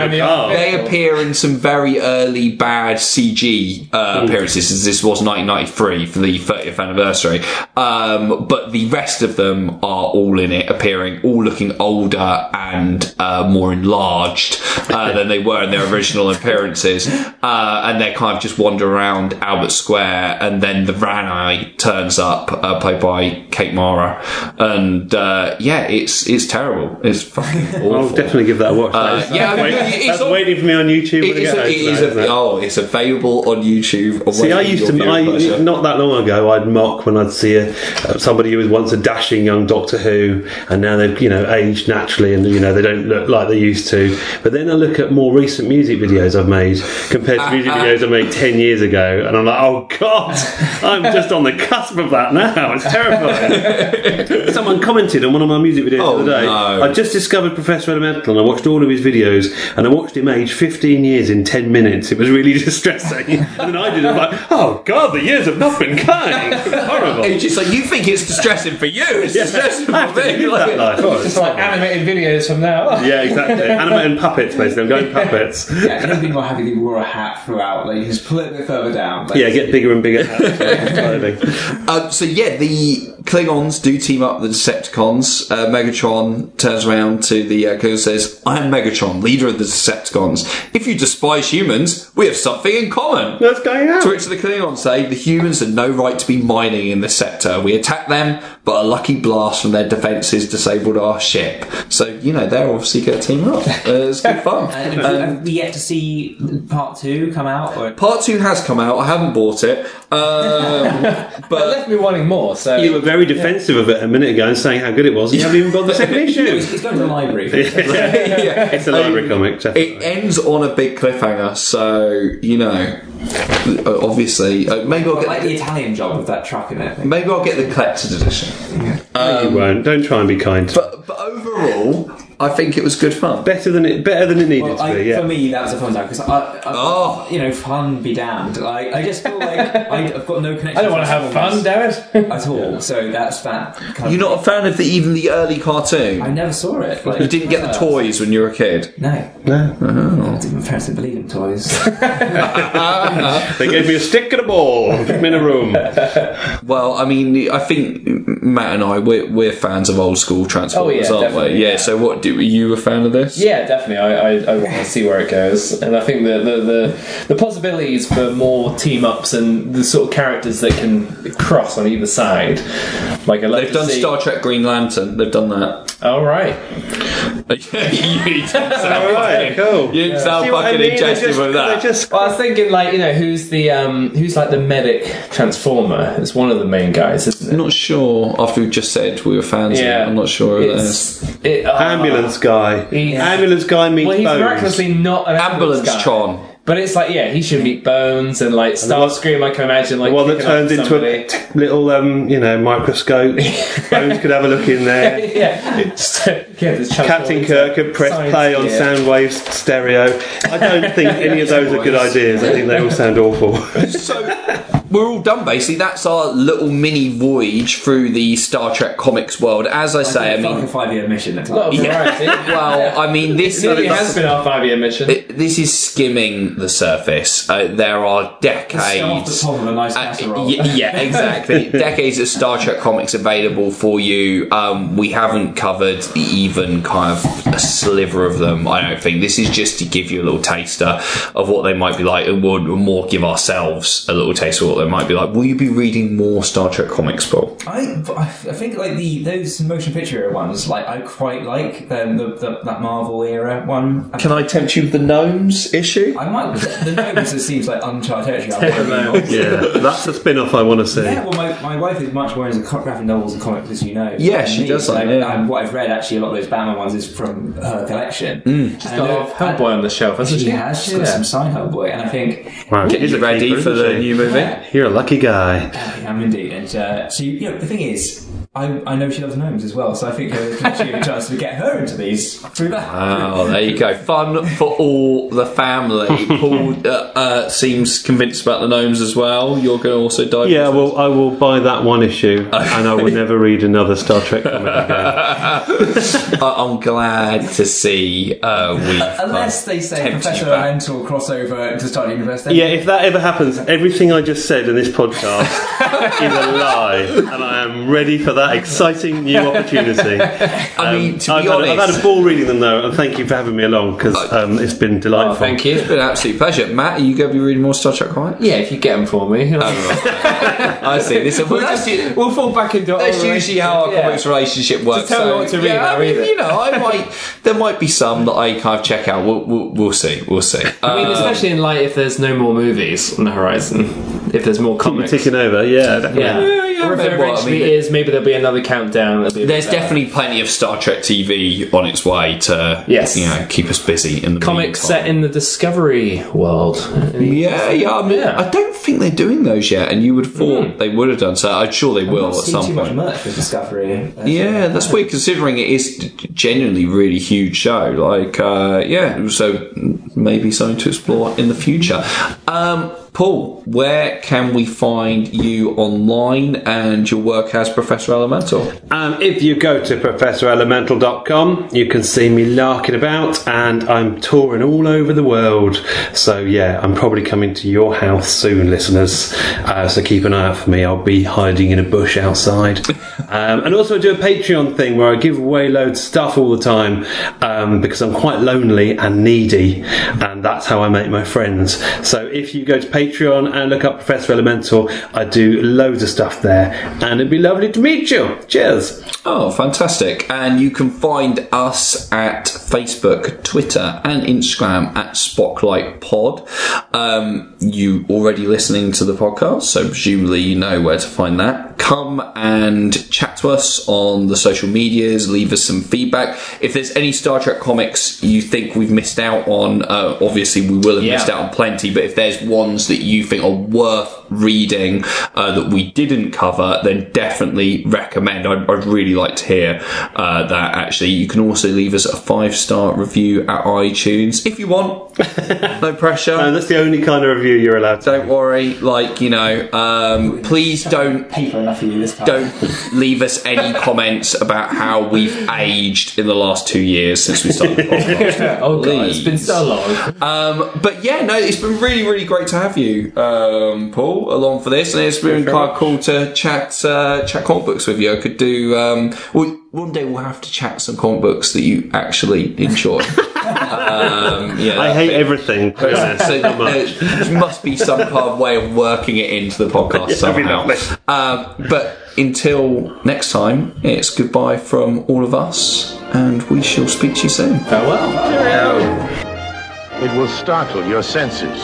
would be the they appear in some very early bad CG uh, appearances. as This was 1993 for the 30th anniversary, um, but the rest of them are all in it, appearing all looking older and uh, more enlarged uh, than they were in their original appearances, uh, and they kind of just wander around Albert Square, and then the Rani turns up, uh, played by Kate O'Mara, and uh, yeah, it's it's terrible. It's fucking awful. I'll definitely give that a watch. Uh, That's- yeah, I mean, it's that's on- waiting for me on YouTube. It when I is, get a, it is a, it? oh, it's available on YouTube. See, I used to, I, not that long ago, I'd mock when I'd see a, uh, somebody who was once a dashing young Doctor Who, and now they've, you know, aged naturally, and you know they don't look like they used to. But then I look at more recent music videos I've made compared to music videos I made ten years ago, and I'm like, oh god, I'm just on the cusp of that now. It's terrifying. Someone commented on one of my music videos Oh, the other day. no. I just discovered Professor Elemental, and I watched all of his videos, and I watched him age 15 years in 10 minutes. It was really distressing. and then I did it, I'm like, oh god, the years have not been kind. It was horrible. It's just like you think it's distressing for you. It's distressing for to me. live that Like, life. Oh, It's like animated videos from now. yeah, exactly. Animated puppets, basically. I'm going puppets. Yeah, he'd be more happy if he wore a hat throughout. Like, you just pull it a bit further down. Like, Yeah, get bigger and bigger Uh, so yeah, the Klingons do team up with the Decepticons. Uh, Megatron turns around to the uh, Klingon and says, "I am Megatron, leader of the Decepticons. If you despise humans, we have something in common." What's going on? To which the Klingons say, the humans have no right to be mining in the sector. We attacked them, but a lucky blast from their defences disabled our ship. So, you know, they're obviously going to team up. Uh, it's good fun. And Um, have we yet to see part two come out? Or part two has come out. I haven't bought it. Um, But but left me wanting more. So You were very defensive of it a minute ago and saying how good it was. You haven't even got the second issue. it's, it's going to the library. yeah, It's a library comic, definitely. It ends on a big cliffhanger, so you know, obviously, uh, maybe I'll I like get the Italian job with that truck in it. Maybe I'll get the collector's edition. Um, you won't. Don't try and be kind. But but overall, I think it was good fun. better than it. Better than it needed Well, to I, be. Yeah. For me, that was a fun time because I, I, Oh. you know, fun be damned. Like, I just feel like I, I've got no connection. I don't want to have fun, damn it. at all. So that's that. Kind You're not a fan of the even the early cartoon. I never saw it. Like, You didn't get the toys when you were a kid. No, No. Oh. I didn't my parents didn't believe in toys. They gave me a stick and a ball. Put me in a room. Well, I mean, I think Matt and I we're, we're fans of old school Transformers, Oh, yeah, aren't we? definitely, Yeah. yeah. So, what do were you a fan of this? Yeah, definitely. I, I, I want to see where it goes, and I think the, the, the, the possibilities for more team ups and the sort of characters that can cross on either side. Like I love They've done see. Star Trek Green Lantern. They've done that. All right. you didn't sound All right, cool. You didn't sound See what I fucking mean? They interested just- with that. just- Well, I was thinking, like you know, who's the um, who's like the medic transformer? It's one of the main guys, isn't it? I'm not sure. After we've just said we were fans of it, I'm not sure who that is. It's it, uh, Ambulance guy. He's- Ambulance guy meets Well, he's Bones. miraculously not an ambulance, Ambulance guy. Tron. But it's like, yeah, he should meet Bones and like the one- Starscream. I can imagine like The one that kicking turns up into somebody. a t- little, um, you know, microscope. Bones could have a look in there. yeah, Just, yeah, this Captain Kirk could press Science play on gear. Soundwave's stereo. I don't think any of those are good ideas. I think they all sound awful. So we're all done basically. That's our little mini voyage through the Star Trek comics world. As I say, I It's like a mean, five-year mission. At A lot of times. variety. well, I mean, this It is has been our five-year mission. it- this is skimming the surface. Uh, there are Start off the decades. top of a nice Uh, casserole. y- yeah, exactly. Decades of Star Trek comics available for you. Um, we haven't covered even kind of a sliver of them. I don't think this is just to give you a little taster of what they might be like, and we'll more give ourselves a little taste of what there might be like, will you be reading more Star Trek comics, Paul? I, I think like the those motion picture era ones, like I quite like the, the, the that Marvel era one. Can I tempt you with the gnomes issue? I might the gnomes it seems like uncharted territory. I'm. Yeah, that's a spin off I want to see. Yeah, well, my, my wife is much more into graphic novels and comics, as you know. Yeah, she me. does So, like, yeah. And what I've read, actually, a lot of those Batman ones is from her collection. Mm. She's got a lot of Hellboy on the shelf, hasn't she? She has. She's got Yeah. some sign Hellboy, and I think Wow, Get she's you ready for the new movie? Yeah. You're a lucky guy. I am indeed. And uh, so, you know, the thing is, I, I know she loves gnomes as well, so I think there's actually a chance to get her into these through that. Oh, there you go. Fun for all the family. Paul uh, uh, seems convinced about the gnomes as well. You're going to also dive Yeah, into well, I will buy that one issue, and I will never read another Star Trek comic again. I- I'm glad to see uh, we. Unless they say Tempt you Professor back. Elemental crossover to Star University. Yeah, if that ever happens, everything I just said in this podcast is a lie, and I am ready for that exciting new opportunity. I mean, to I've, be had, honest, I've had a ball reading them though, and thank you for having me along because um, it's been delightful. Oh, thank you. it's been an absolute pleasure. Matt, are you going to be reading more Star Trek comics? Yeah, if you get them for me. I see. This, well, we'll, that's, just, we'll fall back into our that's usually how our yeah. comics relationship works. tell me what to read Yeah, I'll mean, read you know, I might. There might be some that I kind of check out. We'll, we'll, we'll see. We'll see. I mean, Um, especially in light if there's no more movies on the horizon, if there's more Keep comics. ticking over, yeah. definitely. Yeah. Yeah, yeah, or if there what, I mean- is, maybe there'll be another countdown. be There's better. definitely plenty of Star Trek TV on its way to, Yes. you know, keep us busy in the comics meantime. set in the Discovery world. Yeah, yeah. I mean, Yeah. I don't think they're doing those yet, and you would have thought they would have done so. I'm sure they will I've at not seen some too much merch with Discovery. Yeah, that's weird considering it is genuinely really huge show. Like, uh, yeah, so maybe something to explore in the future. Um, Paul, where can we find you online and your work as Professor Elemental? Um, if you go to professorelemental.com, you can see me larking about, and I'm touring all over the world. So, yeah, I'm probably coming to your house soon, listeners. Uh, so, keep an eye out for me. I'll be hiding in a bush outside. um, and also, I do a Patreon thing where I give away loads of stuff all the time um, because I'm quite lonely and needy, and that's how I make my friends. So, if you go to Patreon and look up Professor Elemental, I do loads of stuff there, and it'd be lovely to meet you. Cheers. Oh, fantastic. And you can find us at Facebook, Twitter, and Instagram at Spotlight Pod. Um, you already listening to the podcast, so presumably you know where to find that. Come and chat to us on the social medias, leave us some feedback. If there's any Star Trek comics you think we've missed out on, uh, obviously we will have Yeah. missed out on plenty, but if there's ones that you think are worth reading uh, that we didn't cover, then definitely recommend. I'd, I'd really like to hear uh, that actually. You can also leave us a five star review at iTunes if you want. no pressure. And that's the only kind of review you're allowed to. don't worry. Like, you know, um, please don't Paper enough for you this time. don't leave us any comments about how we've aged in the last two years since we started the podcast. Oh god, it's been so long. Um, but yeah, no, it's been really, really great to have you, um, Paul, along for this, and it's been quite cool to chat uh, chat comic books with you. I could do. Um, well, one day we'll have to chat some comic books that you actually enjoy. um, yeah, I hate everything. to so there must be some kind of way of working it into the podcast that'd be somehow. lovely. Um, but until next time, it's goodbye from all of us, and we shall speak to you soon. Farewell. It will startle your senses,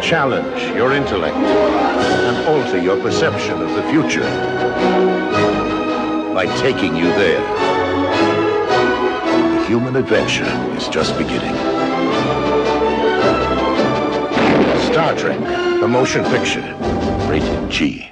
challenge your intellect, and alter your perception of the future by taking you there. The human adventure is just beginning. Star Trek, the motion picture, rated G.